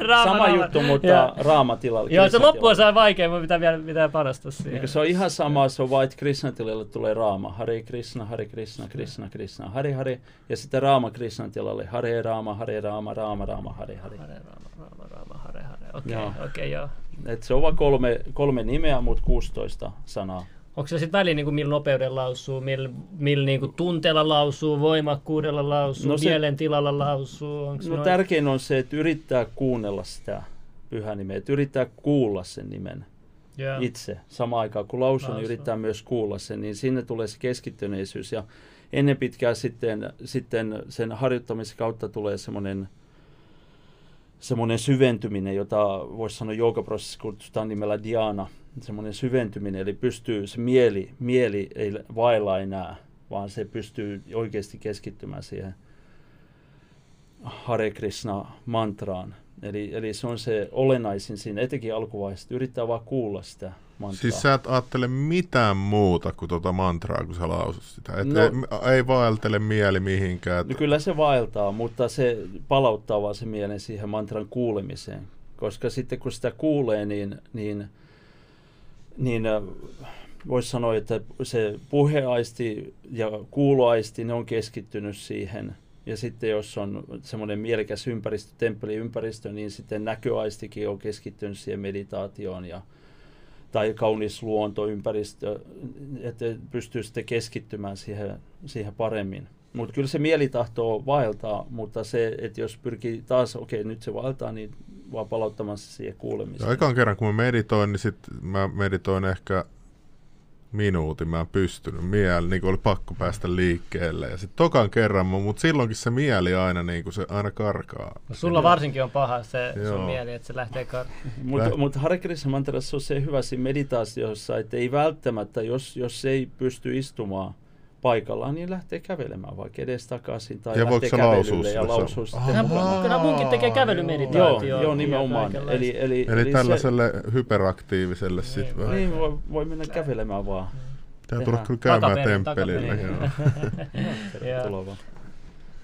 Raama. Sama juttu, mutta Joo. raamatilalla. Joo, se Krishna loppuosa on vaikea, mun pitää vielä pitää panostaa siihen. Niin se on ihan sama, se on vaan, että Krishna tilalle tulee Raama. Hare Krishna, Hare Krishna, Krishna Krishna, Hare Hare. Ja sitten Raama Krishnan tilalle. Hare Raama, Hare Raama, Raama Raama, Hare Hare. Hare Rama, Rama, Rama, Hare Hare. Okei, okay, okei, joo. Et se on vaan kolme, kolme nimeä, mutta 16 sanaa. Onko se sitten väliin, niin millä nopeudella lausuu, millä mil, niin tunteella lausuu, voimakkuudella lausuu, No se- mielentilalla lausuu? Onks No noin- tärkein on se, että yrittää kuunnella sitä pyhää nimeä, että yrittää kuulla sen nimen Joo. itse. Samaan aikaan kun lausuu, niin yrittää myös kuulla sen, niin sinne tulee se keskittyneisyys. Ja ennen pitkää sitten, sitten sen harjoittamisen kautta tulee semmoinen semmoinen syventyminen, jota voisi sanoa joogaprosessissa kutsutaan nimellä diana, semmoinen syventyminen, eli pystyy se mieli, mieli ei vailla enää, vaan se pystyy oikeasti keskittymään siihen Hare Krishna mantraan. Eli, eli se on se olennaisin siinä, etenkin alkuvaiheessa, yrittää vaan kuulla sitä mantraa. Siis sä et ajattele mitään muuta kuin tuota mantraa, kun sä lausut sitä. Et No- ei, ei vaeltele mieli mihinkään. No kyllä se vaeltaa, mutta se palauttaa vaan se mielen siihen mantran kuulemiseen. Koska sitten kun sitä kuulee, niin, niin, niin voisi sanoa, että se puheaisti ja kuuloaisti, ne on keskittynyt siihen. Ja sitten jos on semmoinen mielekäs ympäristö, temppeliympäristö, niin sitten näköaistikin on keskittynyt siihen meditaatioon ja, tai kaunis luontoympäristö, että pystyy sitten keskittymään siihen, siihen paremmin. Mutta kyllä se mieli tahtoo vaeltaa, mutta se, että jos pyrkii taas, okei nyt se vaeltaa, niin vaan palauttamaan se siihen Ja kuulemiseen. ekan kerran, kun mä meditoin, niin sit mä meditoin ehkä minuutin, mä en pystynyt mieli, niin oli pakko päästä liikkeelle. Ja sitten tokan kerran, mutta silloinkin se mieli aina, niin kuin se aina karkaa. No, sulla varsinkin on paha se sun Joo. mieli, että se lähtee kar... Mutta Läht- mut Hare Krishna mantrassa on se hyvä siinä meditaatiossa, että ei välttämättä, jos, jos ei pysty istumaan paikallaan, niin lähtee kävelemään vaikka edes takaisin tai Ja voiko lähtee se lausua kävelylle ja lausuu sitten. Kyllä munkit tekee Joo, kävelymeditaatio. joo, nimenomaan. Eli, eli, Eli se- tällaiselle hyperaktiiviselle sit Niin, vähän. Niin, voi, voi mennä kävelemään vaan. Pitää tulla kyllä käymään takaperin. joo.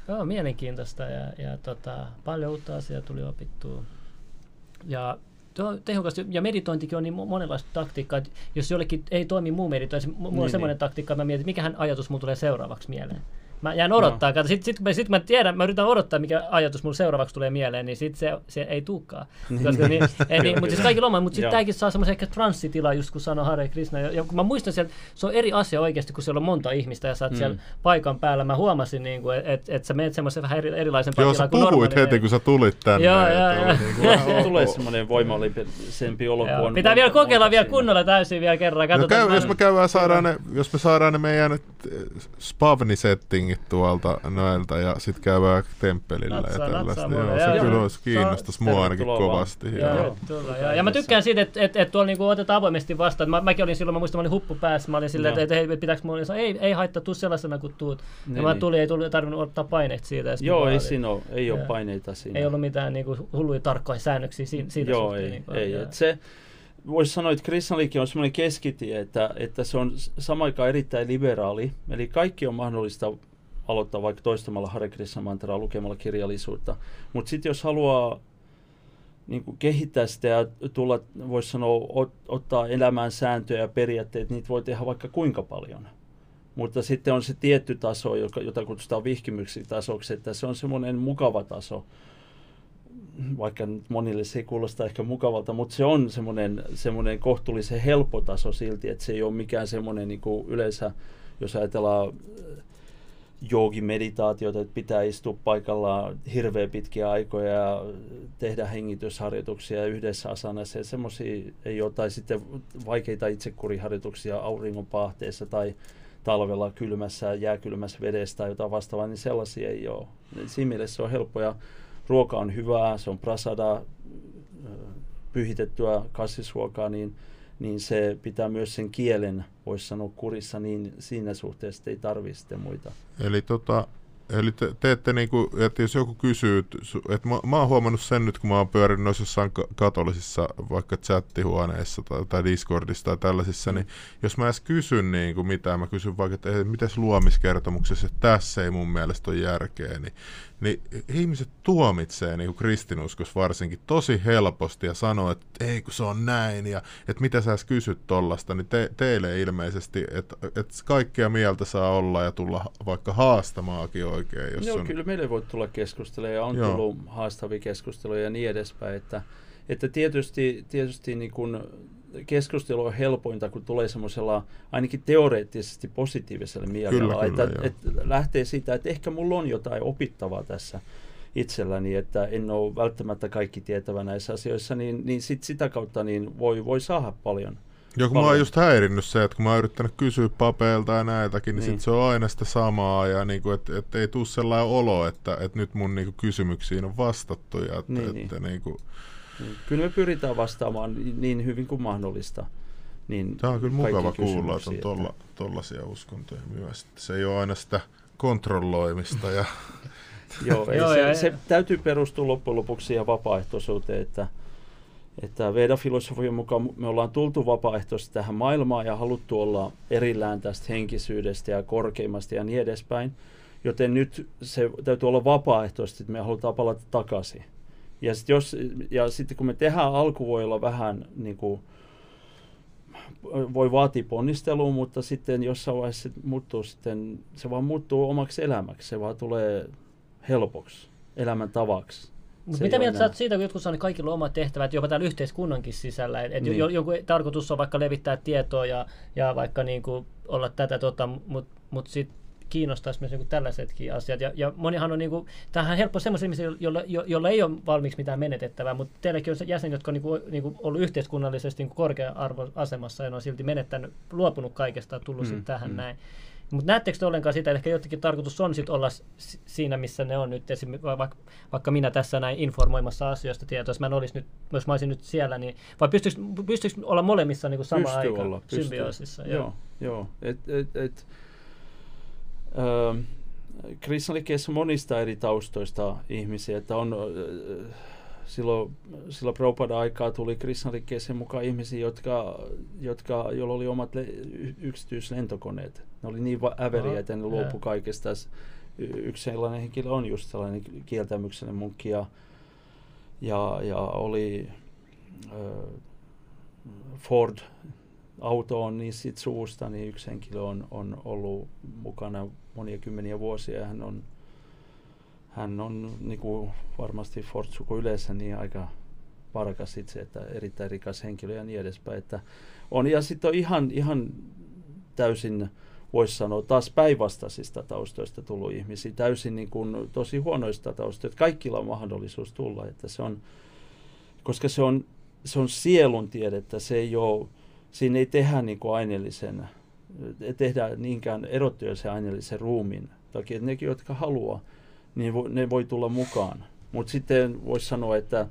Joo, mielenkiintoista ja, ja tota, paljon uutta asiaa tuli opittua. Ja tehokasta, ja meditointikin on niin mo- monenlaista taktiikkaa, että jos jollekin ei toimi muu meditointi, mulla on Niin, semmoinen niin. taktiikka, että mä mietin, mikähän ajatus mulla tulee seuraavaksi mieleen. Mä jään odottaa, no. sitten sit, sit kun mä tiedän, mä yritän odottaa, mikä ajatus mulla seuraavaksi tulee mieleen, niin sit se, se ei tulekaan. Niin. Koska niin, ei, niin, mutta siis kaikilla on, mutta sitten tämäkin saa semmoisen ehkä transsitila, just kun sanoi Hare Krishna. Ja, ja kun mä muistan sieltä, se on eri asia oikeasti, kun siellä on monta ihmistä ja sä oot Mm. siellä paikan päällä. Mä huomasin, niin että et, et sä menet semmoisen vähän eri, erilaisen Joo, sä puhuit heti, kun sä tulit tänne. Joo, että joo, joo. niinku Tulee, semmoinen voimallisempi olo. Joo. Pitää vielä kokeilla vielä kunnolla täysin vielä kerran. No käy, jos me käydään, saadaan ne, jos me saadaan ne meidän eh, spavni-settingit tuolta noilta ja sitten käydään temppelillä Natsaa, ja tällaista. Joo, se joo. kyllä olisi kiinnostaisi mua ainakin kovasti. Joo, Joo. Tulla, joo. Ja mä tykkään siitä, että et, et tuolla niinku otetaan avoimesti vastaan. Mä, mäkin olin silloin, mä muistan, mä olin huppu päässä. Mä olin silleen, Joo. että et, et, pitääkö mulla, sanoa, ei, ei haittaa, tuu sellaisena kuin tuut. Ja Niin, mä niin. tulin, ei tullut, tarvinnut ottaa paineet siitä. ja Joo, ei siinä ole, ei ole Joo. paineita siinä. Ei ollut mitään niinku, hulluja tarkkoja säännöksiä siinä, siinä Joo, suhteen. ei, niinku, ei. ja- Et se, voisi sanoa, että Krishnalikin on semmoinen keskitie, että, että se on samaan aikaan erittäin liberaali. Eli kaikki on mahdollista aloittaa vaikka toistamalla Hare Krishna mantraa, lukemalla kirjallisuutta. Mutta sitten jos haluaa niin kuin kehittää sitä ja tulla, voisi sanoa, ot, ottaa elämään sääntöjä ja periaatteet, niitä voi tehdä vaikka kuinka paljon. Mutta sitten on se tietty taso, joka, jota kutsutaan vihkimyksi tasoksi, että se on semmoinen mukava taso vaikka nyt monille se ei kuulosta ehkä mukavalta, mutta se on semmoinen, semmoinen kohtuullisen helppo taso silti, että se ei ole mikään semmoinen niin kuin yleensä, jos ajatellaan joogimeditaatiota, että pitää istua paikallaan hirveän pitkiä aikoja ja tehdä hengitysharjoituksia yhdessä asanassa. Ja semmoisia ei ole, tai sitten vaikeita itsekuriharjoituksia auringon paahteessa tai talvella kylmässä, jääkylmässä vedessä tai jotain vastaavaa, niin sellaisia ei ole. Siinä mielessä se on helppo. Ja ruoka on hyvää, se on prasada, pyhitettyä kasvisruokaa, niin, niin se pitää myös sen kielen, voisi sanoa, kurissa niin siinä suhteessa, ei tarvitse muita. Eli tota, Eli te, te ette niinku, että jos joku kysyy, että mä, mä oon huomannut sen nyt, kun mä oon pyörinyt noissa jossain katolisissa, vaikka chattihuoneissa tai, tai Discordissa tai tällaisissa, niin jos mä edes kysyn niinku mitään, mä kysyn vaikka, että miten luomiskertomuksessa, että tässä ei mun mielestä ole järkeä, niin, niin ihmiset tuomitsee niin kristinuskos varsinkin tosi helposti ja sanoo, että ei kun se on näin ja että mitä sä edes kysyt tollasta, niin te, teille ilmeisesti, että, että kaikkea mieltä saa olla ja tulla vaikka haastamaakin oikein. Jos Joo, on... kyllä meille voi tulla keskusteleja ja on Joo. tullut haastavia keskusteluja ja niin edespäin, että, että tietysti, tietysti niin kun keskustelu on helpointa, kun tulee semmoisella ainakin teoreettisesti positiivisella mielellä, kyllä, että, kyllä, että lähtee siitä, että ehkä mulla on jotain opittavaa tässä itselläni, että en ole välttämättä kaikki tietävä näissä asioissa, niin, niin sit sitä kautta niin voi, voi saada paljon. Joo, kun mä oon just häirinnyt se, että kun mä oon yrittänyt kysyä papeilta ja näitäkin, niin, niin. Sit se on aina sitä samaa ja niinku, että et ei tule sellainen olo, että et nyt mun niinku, kysymyksiin on vastattu. Ja et, niin, että, niin. Niinku, niin. Kyllä me pyritään vastaamaan niin hyvin kuin mahdollista. Niin Tämä on kyllä mukava kuulla, että on tolla, tollaisia uskontoja myös. Se ei ole aina sitä kontrolloimista. Ja Joo, ei, Joo, se, ja, se täytyy perustua loppujen lopuksi siihen vapaaehtoisuuteen, että, että Veda-filosofian mukaan me ollaan tultu vapaaehtoisesti tähän maailmaan ja haluttu olla erillään tästä henkisyydestä ja korkeimmasta ja niin edespäin. Joten nyt se täytyy olla vapaaehtoisesti, että me halutaan palata takaisin. Ja sitten jos, ja sitten kun me tehdään alku voi olla vähän niin kuin, voi vaatia ponnistelua, mutta sitten jossain vaiheessa se muuttuu sitten, se vaan muuttuu omaksi elämäksi, se vaan tulee helpoksi, elämän tavaksi. Mutta mitä mieltä saat siitä, kun jotkut sanoo, että kaikilla on omat tehtävät, jopa täällä yhteiskunnankin sisällä, että niin. joku tarkoitus on vaikka levittää tietoa ja, ja vaikka niin kuin olla tätä, tota, mutta mut sitten kiinnostaisi myös niin tällaisetkin asiat. Ja, ja monihan on, niin kuin, tämähän on helppo sellaisia ihmisiä, joilla, jo, joilla ei ole valmiiksi mitään menetettävää, mutta teilläkin on jäseniä, jotka on niin kuin, niin kuin ollut yhteiskunnallisesti niin korkea-arvoasemassa ja ne on silti menettänyt, luopunut kaikesta ja tullut mm, tähän mm. näin. Mutta näettekö te ollenkaan sitä, että ehkä jotenkin tarkoitus on sit olla siinä, missä ne on nyt, esimerkiksi vaikka, vaikka minä tässä näin informoimassa asioista tietoa, jos mä en nyt, jos mä olisin nyt siellä, niin vai pystyykö, pystyykö olla molemmissa niin samaan aikaan symbioosissa? Joo, joo. joo. Et, et, et, äh, kristallikeissä monista eri taustoista ihmisiä, että on silloin, silloin Prabhupada-aikaa tuli kristallikkeeseen mukaan ihmisiä, jotka, jotka, joilla oli omat le- yksityislentokoneet. Ne oli niin äveriä, että ne luopu kaikesta. Yksi sellainen henkilö on just sellainen kieltämyksellinen munkki ja, ja, ja oli äh, Ford auto on niin sit suusta, niin yksi henkilö on, on ollut mukana monia kymmeniä vuosia. Ja hän on, hän on niin kuin varmasti Ford-suku yleensä niin aika varkas itse, että erittäin rikas henkilö ja niin edespäin. Että on, ja sitten on ihan, ihan täysin, voisi sanoa, taas päinvastaisista taustoista tullut ihmisiä, täysin niin kuin, tosi huonoista taustoista, että kaikilla on mahdollisuus tulla, että se on, koska se on, se on sielun tiedettä, se ei ole siinä ei tehdä niin kuin aineellisen, tehdä niinkään erottuja se aineellisen ruumiin takia, että nekin, jotka haluaa, niin vo, ne voi tulla mukaan. Mutta sitten voisi sanoa, että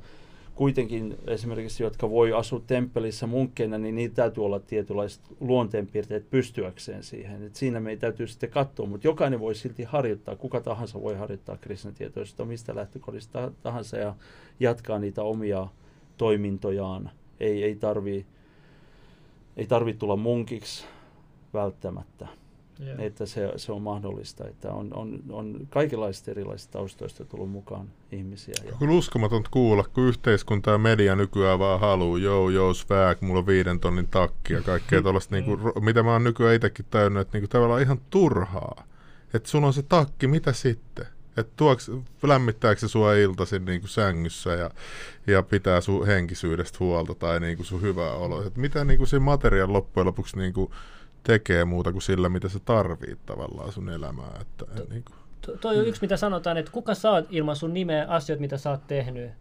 kuitenkin esimerkiksi, jotka voi asua temppelissä munkkeina, niin niitä täytyy olla tietynlaiset luonteenpiirteet pystyäkseen siihen. Et siinä me ei täytyy sitten katsoa, mutta jokainen voi silti harjoittaa, kuka tahansa voi harjoittaa kristintietoista mistä lähtökohdista tahansa ja jatkaa niitä omia toimintojaan. Ei, ei tarvitse ei tarvitse tulla munkiksi välttämättä. Yeah. Että se, se on mahdollista, että on, on, on kaikenlaisista erilaisista taustoista tullut mukaan ihmisiä. Ja... Kyllä uskomatonta kuulla, kun yhteiskunta ja media nykyään vaan haluaa, joo, joo, swag, mulla on viiden tonnin takki ja kaikkea tuollaista, niin kuin, mitä mä oon nykyään itsekin täynnä, että niin kuin, tavallaan ihan turhaa. Että sulla on se takki, mitä sitten? Että tuoks, lämmittääkö se sua iltaisin niin kuin sängyssä ja, ja pitää sun henkisyydestä huolta tai niin kuin sun hyvää oloa. Että mitä niin kuin se materiaali loppujen lopuksi niin kuin tekee muuta kuin sillä, mitä sä tarvit tavallaan sun elämää. Että, to, niin kuin. To, toi on yksi, mitä sanotaan, että kuka saat ilman sun nimeä asioita, mitä sä oot tehnyt.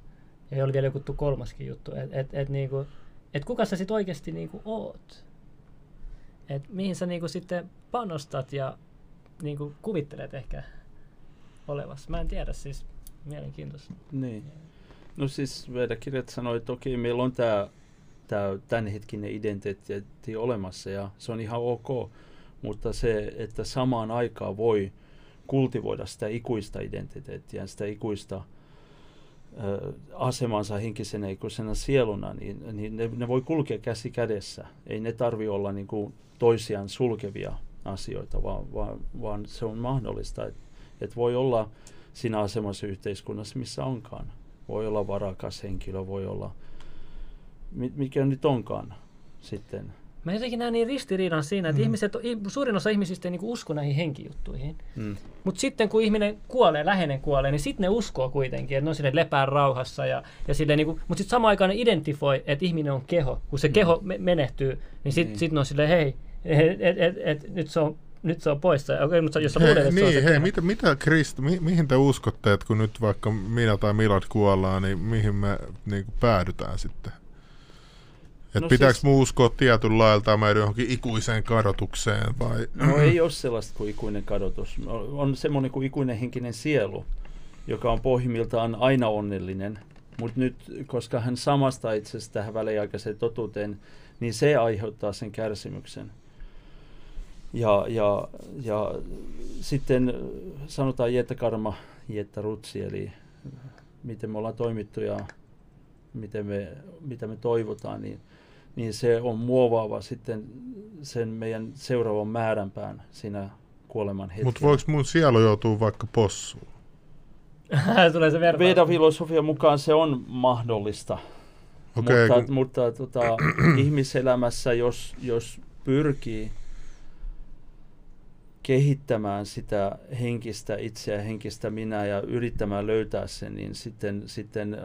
Ja oli vielä joku kolmaskin juttu. Että et, et, niin kuin, et kuka sä sitten oikeasti niin kuin oot. Et mihin sä niin kuin sitten panostat ja niin kuin kuvittelet ehkä olevassa. Mä en tiedä siis, mielenkiintoista. Niin. No siis Vedakirjat sanoi, että okei, meillä on tämä tää tämänhetkinen identiteetti olemassa ja se on ihan ok, mutta se, että samaan aikaan voi kultivoida sitä ikuista identiteettiä, sitä ikuista ö, asemansa henkisenä ikuisena sieluna, niin, niin ne, ne voi kulkea käsi kädessä. Ei ne tarvi olla niin kuin toisiaan sulkevia asioita, vaan, vaan, vaan se on mahdollista, että et voi olla siinä asemassa yhteiskunnassa, missä onkaan. Voi olla varakas henkilö, voi olla, mikä nyt onkaan sitten. Mä jotenkin näen niin ristiriidan siinä, että mm. ihmiset, suurin osa ihmisistä ei niinku usko näihin henkijuttuihin. Mm. Mutta sitten kun ihminen kuolee, läheinen kuolee, niin sitten ne uskoo kuitenkin, että ne on sille lepää rauhassa. Ja, ja sille niinku, mutta sitten samaan aikaan ne identifoi, että ihminen on keho. Kun se mm. keho me- menehtyy, niin sitten mm. sit ne on silleen, hei, et, et, et, et, nyt se on nyt se on poissa. Okei, mutta jos sä hei, niin, se on hei, mitä, mitä Krist, mi, mihin te uskotte, että kun nyt vaikka minä tai Milad kuollaan, niin mihin me niin kuin päädytään sitten? Et no pitääkö siis, muu uskoa tietyn lailla meidän johonkin ikuiseen kadotukseen vai? No ei ole sellaista kuin ikuinen kadotus. On semmoinen kuin ikuinen henkinen sielu, joka on pohjimmiltaan aina onnellinen. Mutta nyt, koska hän samasta itsestä tähän väliaikaiseen totuuteen, niin se aiheuttaa sen kärsimyksen. Ja, ja, ja sitten sanotaan Jetta Karma, Jetta Rutsi, eli miten me ollaan toimittu ja miten me, mitä me toivotaan, niin, niin se on muovaava sitten sen meidän seuraavan määränpään siinä kuoleman hetkellä. Mutta voiko mun sielu joutua vaikka possuun? Tulee se Veda-filosofian mukaan se on mahdollista. Okay, mutta kun... mutta tota, ihmiselämässä, jos, jos pyrkii kehittämään sitä henkistä itseä, henkistä minä ja yrittämään löytää sen, niin sitten, sitten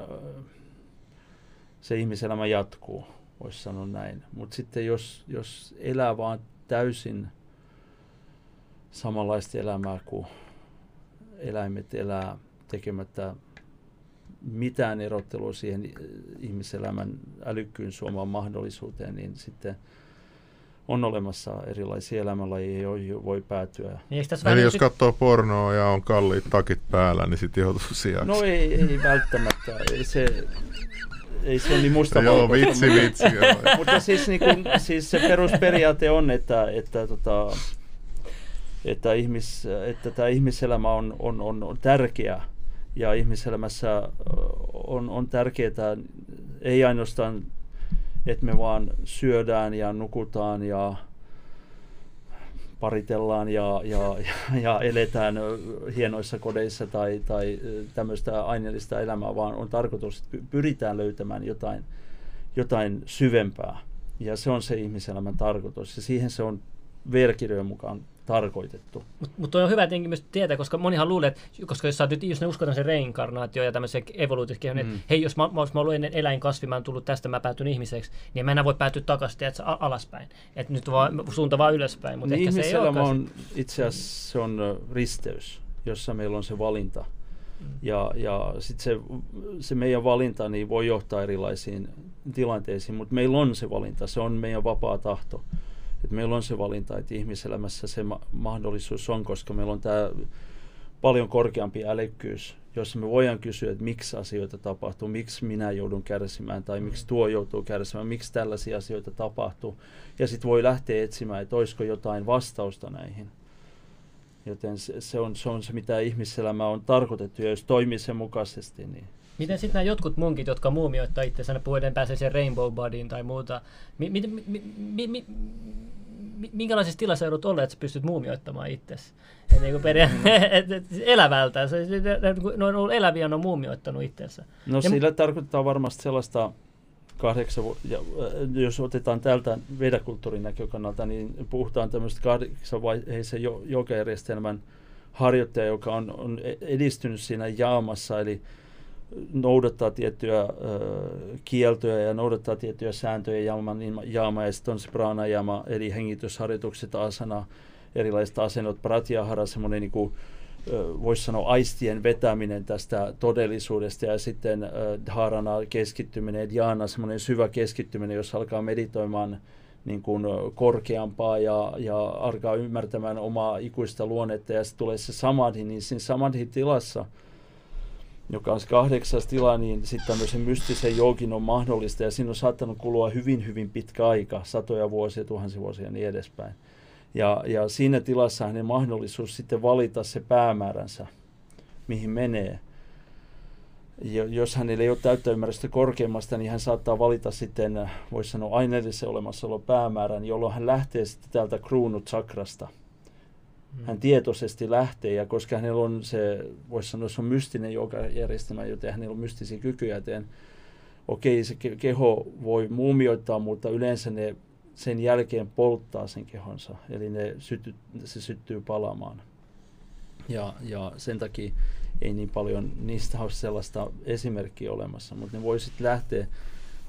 se ihmiselämä jatkuu, voisi sanoa näin. Mutta sitten jos, jos elää vaan täysin samanlaista elämää kuin eläimet elää tekemättä mitään erottelua siihen ihmiselämän älykkyyn suomaan mahdollisuuteen, niin sitten – on olemassa erilaisia elämänlajeja, joihin voi päätyä. Niin, Eli jos katsoo pornoa ja on kalliit takit päällä, niin sitten joutuu sijaksi. No ei, ei välttämättä. Ei se, ei se ole niin musta Joo, vitsi, vitsi. Mutta siis, niin kun, siis se perusperiaate on, että, että, tota, että, ihmis, että tämä ihmiselämä on, on, on, on tärkeä ja ihmiselämässä on, on tärkeää ei ainoastaan että me vaan syödään ja nukutaan ja paritellaan ja, ja, ja, eletään hienoissa kodeissa tai, tai tämmöistä aineellista elämää, vaan on tarkoitus, että pyritään löytämään jotain, jotain syvempää. Ja se on se ihmiselämän tarkoitus. Ja siihen se on verkirjojen mukaan tarkoitettu. Mutta mut on hyvä tietenkin myös tietää, koska monihan luulee, että koska jos, nyt, jos ne uskotaan se reinkarnaatio ja tämmöisen evoluutiokehän, mm. että hei, jos mä, mä, mä ollut ennen eläinkasvi, mä oon tullut tästä, mä päätyn ihmiseksi, niin mä enää voi päätyä takaisin että alaspäin. Että nyt vaan, suunta vaan ylöspäin. Mutta niin ehkä se ei on itse asiassa se on risteys, jossa meillä on se valinta. Mm. Ja, ja sitten se, se meidän valinta niin voi johtaa erilaisiin tilanteisiin, mutta meillä on se valinta, se on meidän vapaa tahto että meillä on se valinta, että ihmiselämässä se ma- mahdollisuus on, koska meillä on tämä paljon korkeampi älykkyys, jossa me voidaan kysyä, että miksi asioita tapahtuu, miksi minä joudun kärsimään tai miksi mm. tuo joutuu kärsimään, miksi tällaisia asioita tapahtuu. Ja sitten voi lähteä etsimään, että olisiko jotain vastausta näihin. Joten se, se, on, se on se, mitä ihmiselämä on tarkoitettu, ja jos toimii sen mukaisesti, niin Miten sitten nämä jotkut munkit, jotka muumioittaa itseänsä, ne puhuiden pääsee sen rainbow bodyin tai muuta, mi, mi, mi, mi, mi, minkälaisessa tilassa joudut olla, että sä pystyt muumioittamaan itsesi? Et niin peria- mm. et, et, elävältä. Se, ne on ollut eläviä, ne on muumioittanut itsensä. No ja sillä m- tarkoittaa varmasti sellaista kahdeksan, ja, jos otetaan tältä vedakulttuurin näkökannalta, niin puhutaan tämmöistä kahdeksanvaiheisen jokajärjestelmän harjoittaja, joka on, on edistynyt siinä jaamassa, eli noudattaa tiettyjä äh, kieltoja ja noudattaa tiettyjä sääntöjä jaaman, jaama ja sitten on se pranajama, eli hengitysharjoitukset, asana, erilaiset asennot, pratyahara, semmoinen niin kuin, voisi sanoa aistien vetäminen tästä todellisuudesta ja sitten dharana keskittyminen, dhyana semmoinen syvä keskittyminen, jos alkaa meditoimaan niin kuin korkeampaa ja, ja alkaa ymmärtämään omaa ikuista luonnetta ja sitten tulee se samadhi, niin siinä samadhi tilassa – joka on se kahdeksas tila, niin sitten tämmöisen mystisen joogin on mahdollista ja siinä on saattanut kulua hyvin, hyvin pitkä aika, satoja vuosia, tuhansia vuosia ja niin edespäin. Ja, ja siinä tilassa hänen mahdollisuus sitten valita se päämääränsä, mihin menee. Ja jos hänellä ei ole täyttä ymmärrystä korkeammasta, niin hän saattaa valita sitten, voisi sanoa, aineellisen olemassaolon päämäärän, jolloin hän lähtee sitten täältä kruunut-sakrasta. Hmm. Hän tietoisesti lähtee, ja koska hänellä on se, voisi sanoa, se on mystinen järjestelmä, joten hänellä on mystisiä kykyjä, joten okei, se keho voi muumioittaa, mutta yleensä ne sen jälkeen polttaa sen kehonsa, eli ne syty, se syttyy palamaan. Ja, ja sen takia ei niin paljon niistä ole sellaista esimerkkiä olemassa, mutta ne voisit lähteä,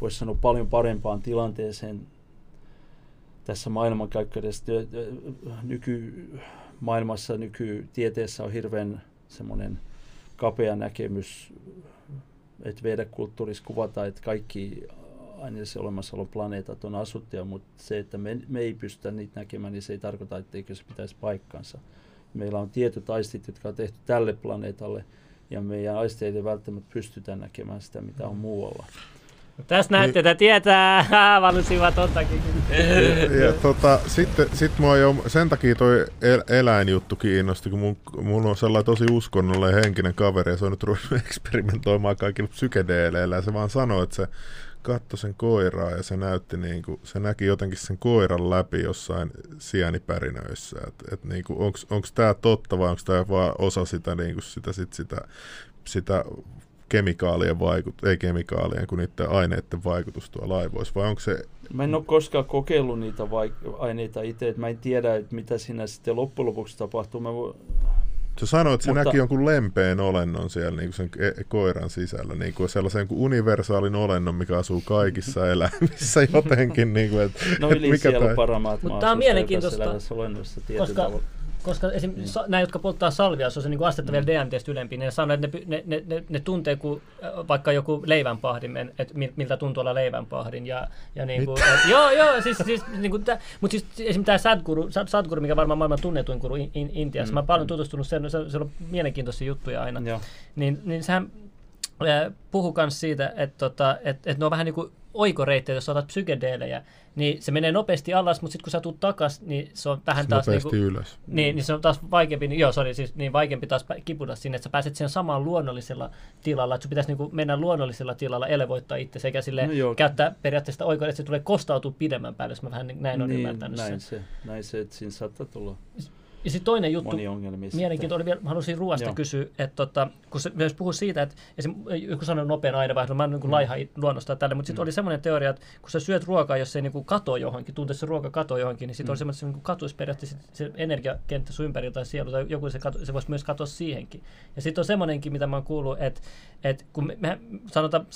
voisi sanoa, paljon parempaan tilanteeseen tässä maailmankaikkeudessa. Nykymaailmassa, nykytieteessä on hirveän semmoinen kapea näkemys, että kulttuurissa kuvataan, että kaikki aineellisen olemassaolon planeetat on asuttuja, mutta se, että me, me ei pystytä niitä näkemään, niin se ei tarkoita, etteikö se pitäisi paikkansa. Meillä on tietyt aistit, jotka on tehty tälle planeetalle, ja meidän aisteille välttämättä pystytään näkemään sitä, mitä on muualla. Tässä näette, että tietää, valusivat tottakin. Ja, ja tota, sitten sit mua jo, sen takia toi el, eläinjuttu kiinnosti, kun mun, mun on sellainen tosi uskonnollinen henkinen kaveri, ja se on nyt ruvennut eksperimentoimaan kaikilla psykedeeleillä, ja se vaan sanoi, että se katsoi sen koiraa ja se näytti niin kuin, se näki jotenkin sen koiran läpi jossain sienipärinöissä. Et, et niin onko tämä totta vai onko tämä vaan osa sitä, niin kuin sitä, sit sitä, sitä kemikaalien vaikut, ei kemikaalien, kuin niiden aineiden vaikutus tuolla laivoissa, vai onko se... Mä en ole koskaan kokeillut niitä vaik- aineita itse, että mä en tiedä, että mitä siinä sitten loppujen lopuksi tapahtuu. Mä vo- se sanoi, että se Mutta... näki jonkun lempeen olennon siellä niin kuin sen e- koiran sisällä, niin kuin sellaisen kuin universaalin olennon, mikä asuu kaikissa eläimissä jotenkin. Niin kuin, että, no yli mikä siellä tai... Mutta tämä on mielenkiintoista, koska koska esim. Mm. Sa, nämä, jotka polttaa salvia, se on se niin astetta mm. vielä DMTstä ylempi, ne sanoo, että ne, ne, ne, ne, tuntee kuin vaikka joku leivänpahdin, että miltä tuntuu olla leivänpahdin. Ja, ja niin kuin, et, joo, joo, siis, siis, niin kuin, mutta siis esimerkiksi tämä Sadguru, Sadguru, mikä varmaan maailman tunnetuin guru in, in, Intiassa, mm. mä oon paljon tutustunut sen, se, se on mielenkiintoisia juttuja aina. Joo. Niin, niin sehän puhuu myös siitä, että, tota, että, että ne on vähän niin kuin oikoreittejä, jos otat psykedeelejä, niin se menee nopeasti alas, mutta sitten kun sä tulet takas, niin se on vähän taas... Nopeasti niin kuin, ylös. Niin, niin se on taas vaikeampi, niin, joo, sorry, siis niin vaikeampi taas kiputa sinne, että sä pääset sen samaan luonnollisella tilalla, että sun pitäisi niin kuin mennä luonnollisella tilalla elevoittaa itse, sekä sille no käyttää periaatteessa oikein, että se tulee kostautua pidemmän päälle, jos mä vähän näin on niin, ymmärtänyt näin se. Näin se, että siinä saattaa tulla ja sitten toinen juttu, mielenkiintoinen, vielä, haluaisin ruoasta Joo. kysyä, että tota, kun se myös puhuu siitä, että joku sanoi nopean aineenvaihdon, mä oon niin mm. laiha luonnosta tälle, mutta sitten mm. oli semmoinen teoria, että kun sä syöt ruokaa, jos se niin katoo johonkin, tuntee se ruoka katoo johonkin, niin sitten mm. on semmoinen, että se niin katuisi periaatteessa se energiakenttä sun ympäriltä tai sielu, tai joku se, kato, se voisi myös katoa siihenkin. Ja sitten on semmoinenkin, mitä mä oon kuullut, että, että kun me, me sanotaan,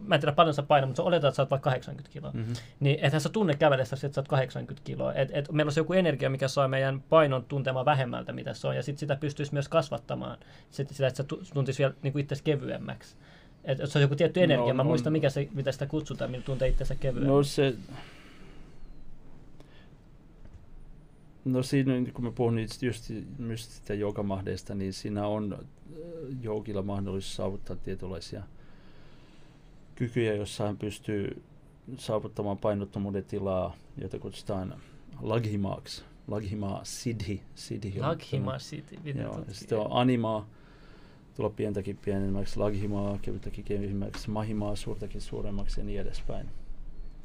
mä en tiedä paljon sä painat, mutta sä oletat, että sä oot vaikka 80 kiloa, mm-hmm. niin ethän sä tunne kävellessä, että sä oot 80 kiloa. Et, et meillä on se joku energia, mikä saa meidän painon tuntemaan vähemmältä, mitä se on, ja sitten sitä pystyisi myös kasvattamaan, sit, sitä, että se tuntisi vielä niin kuin itse kevyemmäksi. Että se on joku tietty energia, no, mä muistan mikä se, mitä sitä kutsutaan, millä tuntee itsensä kevyemmäksi. No se, No siinä, kun mä puhun just, just sitä joogamahdeista, niin siinä on äh, joogilla mahdollisuus saavuttaa tietynlaisia kykyjä, jossa hän pystyy saavuttamaan painottomuuden tilaa, jota kutsutaan laghimaaksi. Laghima Siddhi. Siddhi Laghima Siddhi. Joo, sitten on anima, tulla pientäkin pienemmäksi, laghimaa, kevyttäkin kevyemmäksi, mahimaa, suurtakin suuremmaksi ja niin edespäin.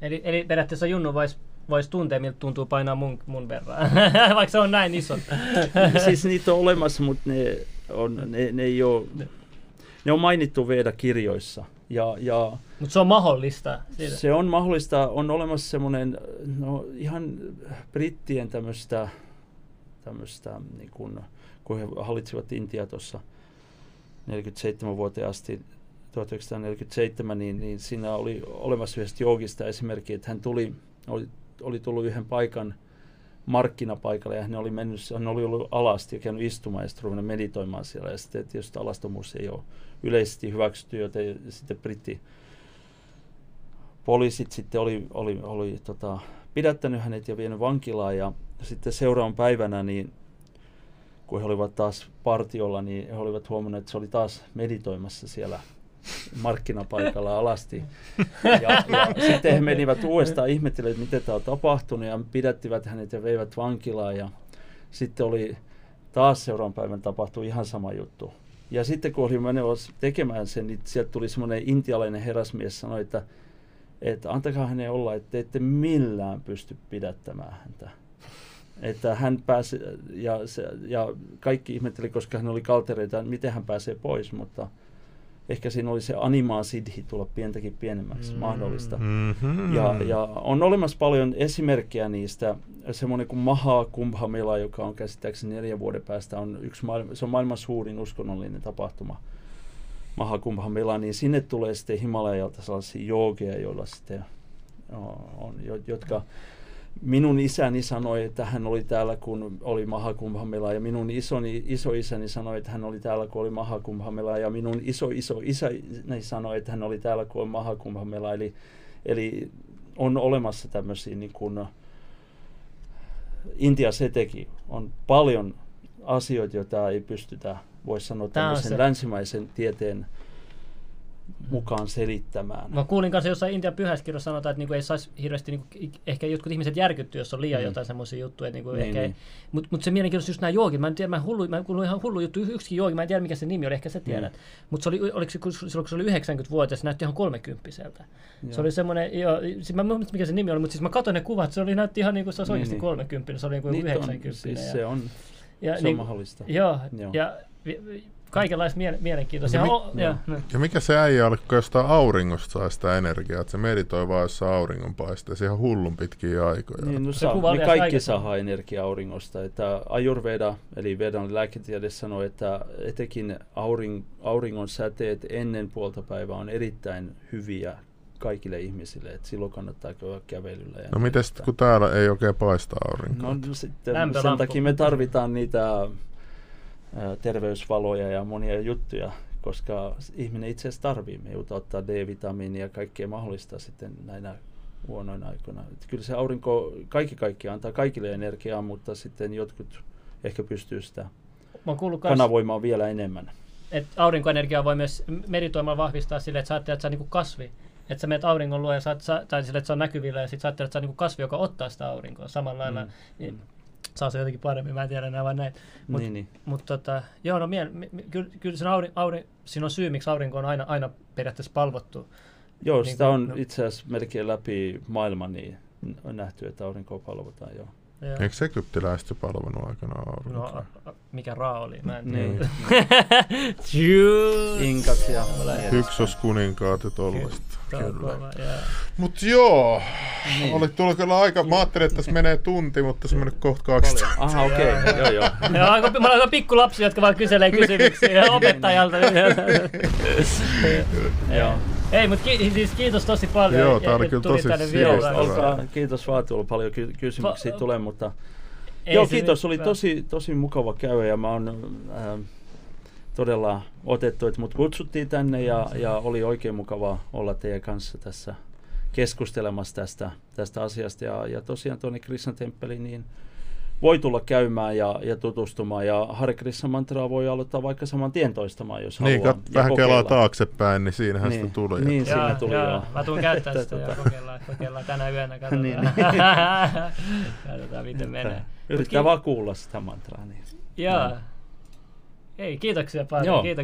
Eli, eli periaatteessa Junnu voisi vois tuntea, miltä tuntuu painaa mun, mun verran, vaikka se on näin iso. siis niitä on olemassa, mutta ne, on, ne, ne ei ole, ne on mainittu Veda-kirjoissa. Ja, ja Mutta se on mahdollista. Siitä. Se on mahdollista. On olemassa semmoinen, no ihan brittien tämmöistä, tämmöistä niin kun, kun he hallitsivat Intia tuossa 47 vuoteen asti, 1947, niin, niin siinä oli olemassa yhdestä joogista esimerkki, että hän tuli, oli, oli tullut yhden paikan markkinapaikalle ja hän oli, mennyt, hän oli ollut alasti ja käynyt istumaan ja sitten ruvennut meditoimaan siellä. Ja sitten tietysti alastomuus ei ole yleisesti hyväksytty, joten sitten britti poliisit sitten oli, oli, oli tota, pidättänyt hänet ja vienyt vankilaan ja sitten seuraavan päivänä niin kun he olivat taas partiolla, niin he olivat huomanneet, että se oli taas meditoimassa siellä markkinapaikalla alasti. Ja, ja sitten he menivät uudestaan ihmettelemään, miten tämä on tapahtunut ja pidättivät hänet ja veivät vankilaan ja sitten oli taas seuraavan päivän tapahtui ihan sama juttu. Ja sitten kun oli menossa tekemään sen, niin sieltä tuli semmoinen intialainen herrasmies sanoi, että, että antakaa hänen olla, että te ette millään pysty pidättämään häntä. Että hän pääsi, ja, se, ja kaikki ihmetteli, koska hän oli kaltereita, miten hän pääsee pois, mutta ehkä siinä oli se animaa sidhi tulla pientäkin pienemmäksi mm. mahdollista. Mm-hmm. Ja, ja on olemassa paljon esimerkkejä niistä. Semmoinen kuin Maha Kumbha Mela, joka on käsittääkseni neljän vuoden päästä, on yksi maailma, se on maailman suurin uskonnollinen tapahtuma. Maha Kumbha Mela, niin sinne tulee sitten Himalajalta sellaisia joogeja, joilla sitten on, jotka minun isäni sanoi, että hän oli täällä, kun oli Mahakumbhamela, ja minun isoni, isoisäni sanoi, että hän oli täällä, kun oli Mahakumbhamela, ja minun iso iso isäni sanoi, että hän oli täällä, kun oli Mahakumbhamela. Eli, eli on olemassa tämmöisiä, niin kuin, Intia se teki, on paljon asioita, joita ei pystytä, voisi sanoa, tämmöisen länsimaisen tieteen mukaan selittämään. Mä kuulin kanssa jossain Intian pyhäiskirjassa sanotaan, että niinku ei saisi hirveästi, niinku, ehkä jotkut ihmiset järkyttyä, jos on liian mm. jotain semmoisia juttuja. Niinku niin, ehkä, niin. Mutta mut se mielenkiintoista just nämä joogit. Mä en tiedä, mä, hullu, mä kuulin ihan hullu juttu, yksikin joogi, mä en tiedä mikä se nimi oli, ehkä sä tiedät. Mm. Mutta se oli, oliko se, silloin kun se oli 90-vuotias, se näytti ihan 30 Se oli semmoinen, joo, siis mä en muista mikä se nimi oli, mutta siis mä katsoin ne kuvat, se oli näytti ihan niin kuin se olisi niin, oikeasti niin. 30, se oli niin kuin niin 90. On, siis ja, se on, ja, se niin, on mahdollista. Joo, joo. ja kaikenlaista mie- mielenkiintoisia. Ja, mi- oh, ja, ja, ja mikä se äijä oli, kun jostain auringosta saa sitä energiaa, että se meditoi vaan jossain auringonpaisteessa ihan hullun pitkiä aikoja. Niin, no saa, me kaikki saa energiaa auringosta. Että Ayurveda, eli Vedan lääketiede sanoo, että etenkin auring, auringon säteet ennen puolta päivää on erittäin hyviä kaikille ihmisille, että silloin kannattaa käydä kävelyllä. Ja no miten sitten, kun täällä ei oikein paista aurinkoa? No sitten sen takia me tarvitaan niitä terveysvaloja ja monia juttuja, koska ihminen itse asiassa tarvii. Me joutuu ottaa D-vitamiinia ja kaikkea mahdollista sitten näinä huonoina aikoina. Että kyllä se aurinko kaikki kaikki antaa kaikille energiaa, mutta sitten jotkut ehkä pystyy sitä kanavoimaan vielä enemmän. Et aurinkoenergiaa voi myös meritoimalla vahvistaa sille, että sä ajattelet, että sä niin kasvi. Että sä menet auringon luo ja saat, tai sille, että se on näkyvillä ja sitten sä ajattelet, että sä niin kasvi, joka ottaa sitä aurinkoa samalla lailla. Mm. Niin, mm saa se jotenkin paremmin, mä en tiedä enää vaan näin. Mutta niin, niin. mut, tota, joo, no mien, kyllä, kyllä sen aurin, aurin, siinä on syy, miksi aurinko on aina, aina periaatteessa palvottu. Joo, niin sitä kun, on no. itse asiassa melkein läpi maailman niin on nähty, että aurinkoa palvotaan, joo. Joo. Eikö egyptiläiset jo palvonut aikanaan aurinkoa? No, a, a, mikä Ra oli? Mä en niin. tiedä. Inkat ja Hyksos kuninkaat ja tollaista. Kyllä. Mut joo, niin. oli tuolla kyllä aika, mä ajattelin, että tässä menee tunti, mutta se mennyt kohta kaksi Aha, okei, okay. joo joo. joo aika, mä olen pikku lapsi, jotka vaan kyselee kysymyksiä opettajalta. joo. Ei, mutta ki- siis kiitos tosi paljon. Joo, tämä oli kyllä tosi olkaa, Kiitos vaan, tullut paljon ky- kysymyksiä tulee, mutta ei joo, kiitos, oli tosi, tosi mukava käydä ja mä oon äh, todella otettu, että mut kutsuttiin tänne ja, ja oli oikein mukava olla teidän kanssa tässä keskustelemassa tästä, tästä asiasta. Ja, ja tosiaan tuonne Krishan temppeliin, niin voi tulla käymään ja, ja tutustumaan. Ja Hare Krishna mantraa voi aloittaa vaikka saman tien toistamaan, jos niin, haluaa. Niin, vähän kelaa taaksepäin, niin siinähän niin, sitä tuli. Niin, siinä tuli joo. joo. Mä tuun käyttää sitä ja kokeillaan, kokeillaan tänä yönä. Katsotaan, niin, niin. katsotaan miten menee. Yrittää vaan kuulla sitä mantraa. Niin. Joo. Ei, kiitoksia paljon. Joo. Kiitoksia.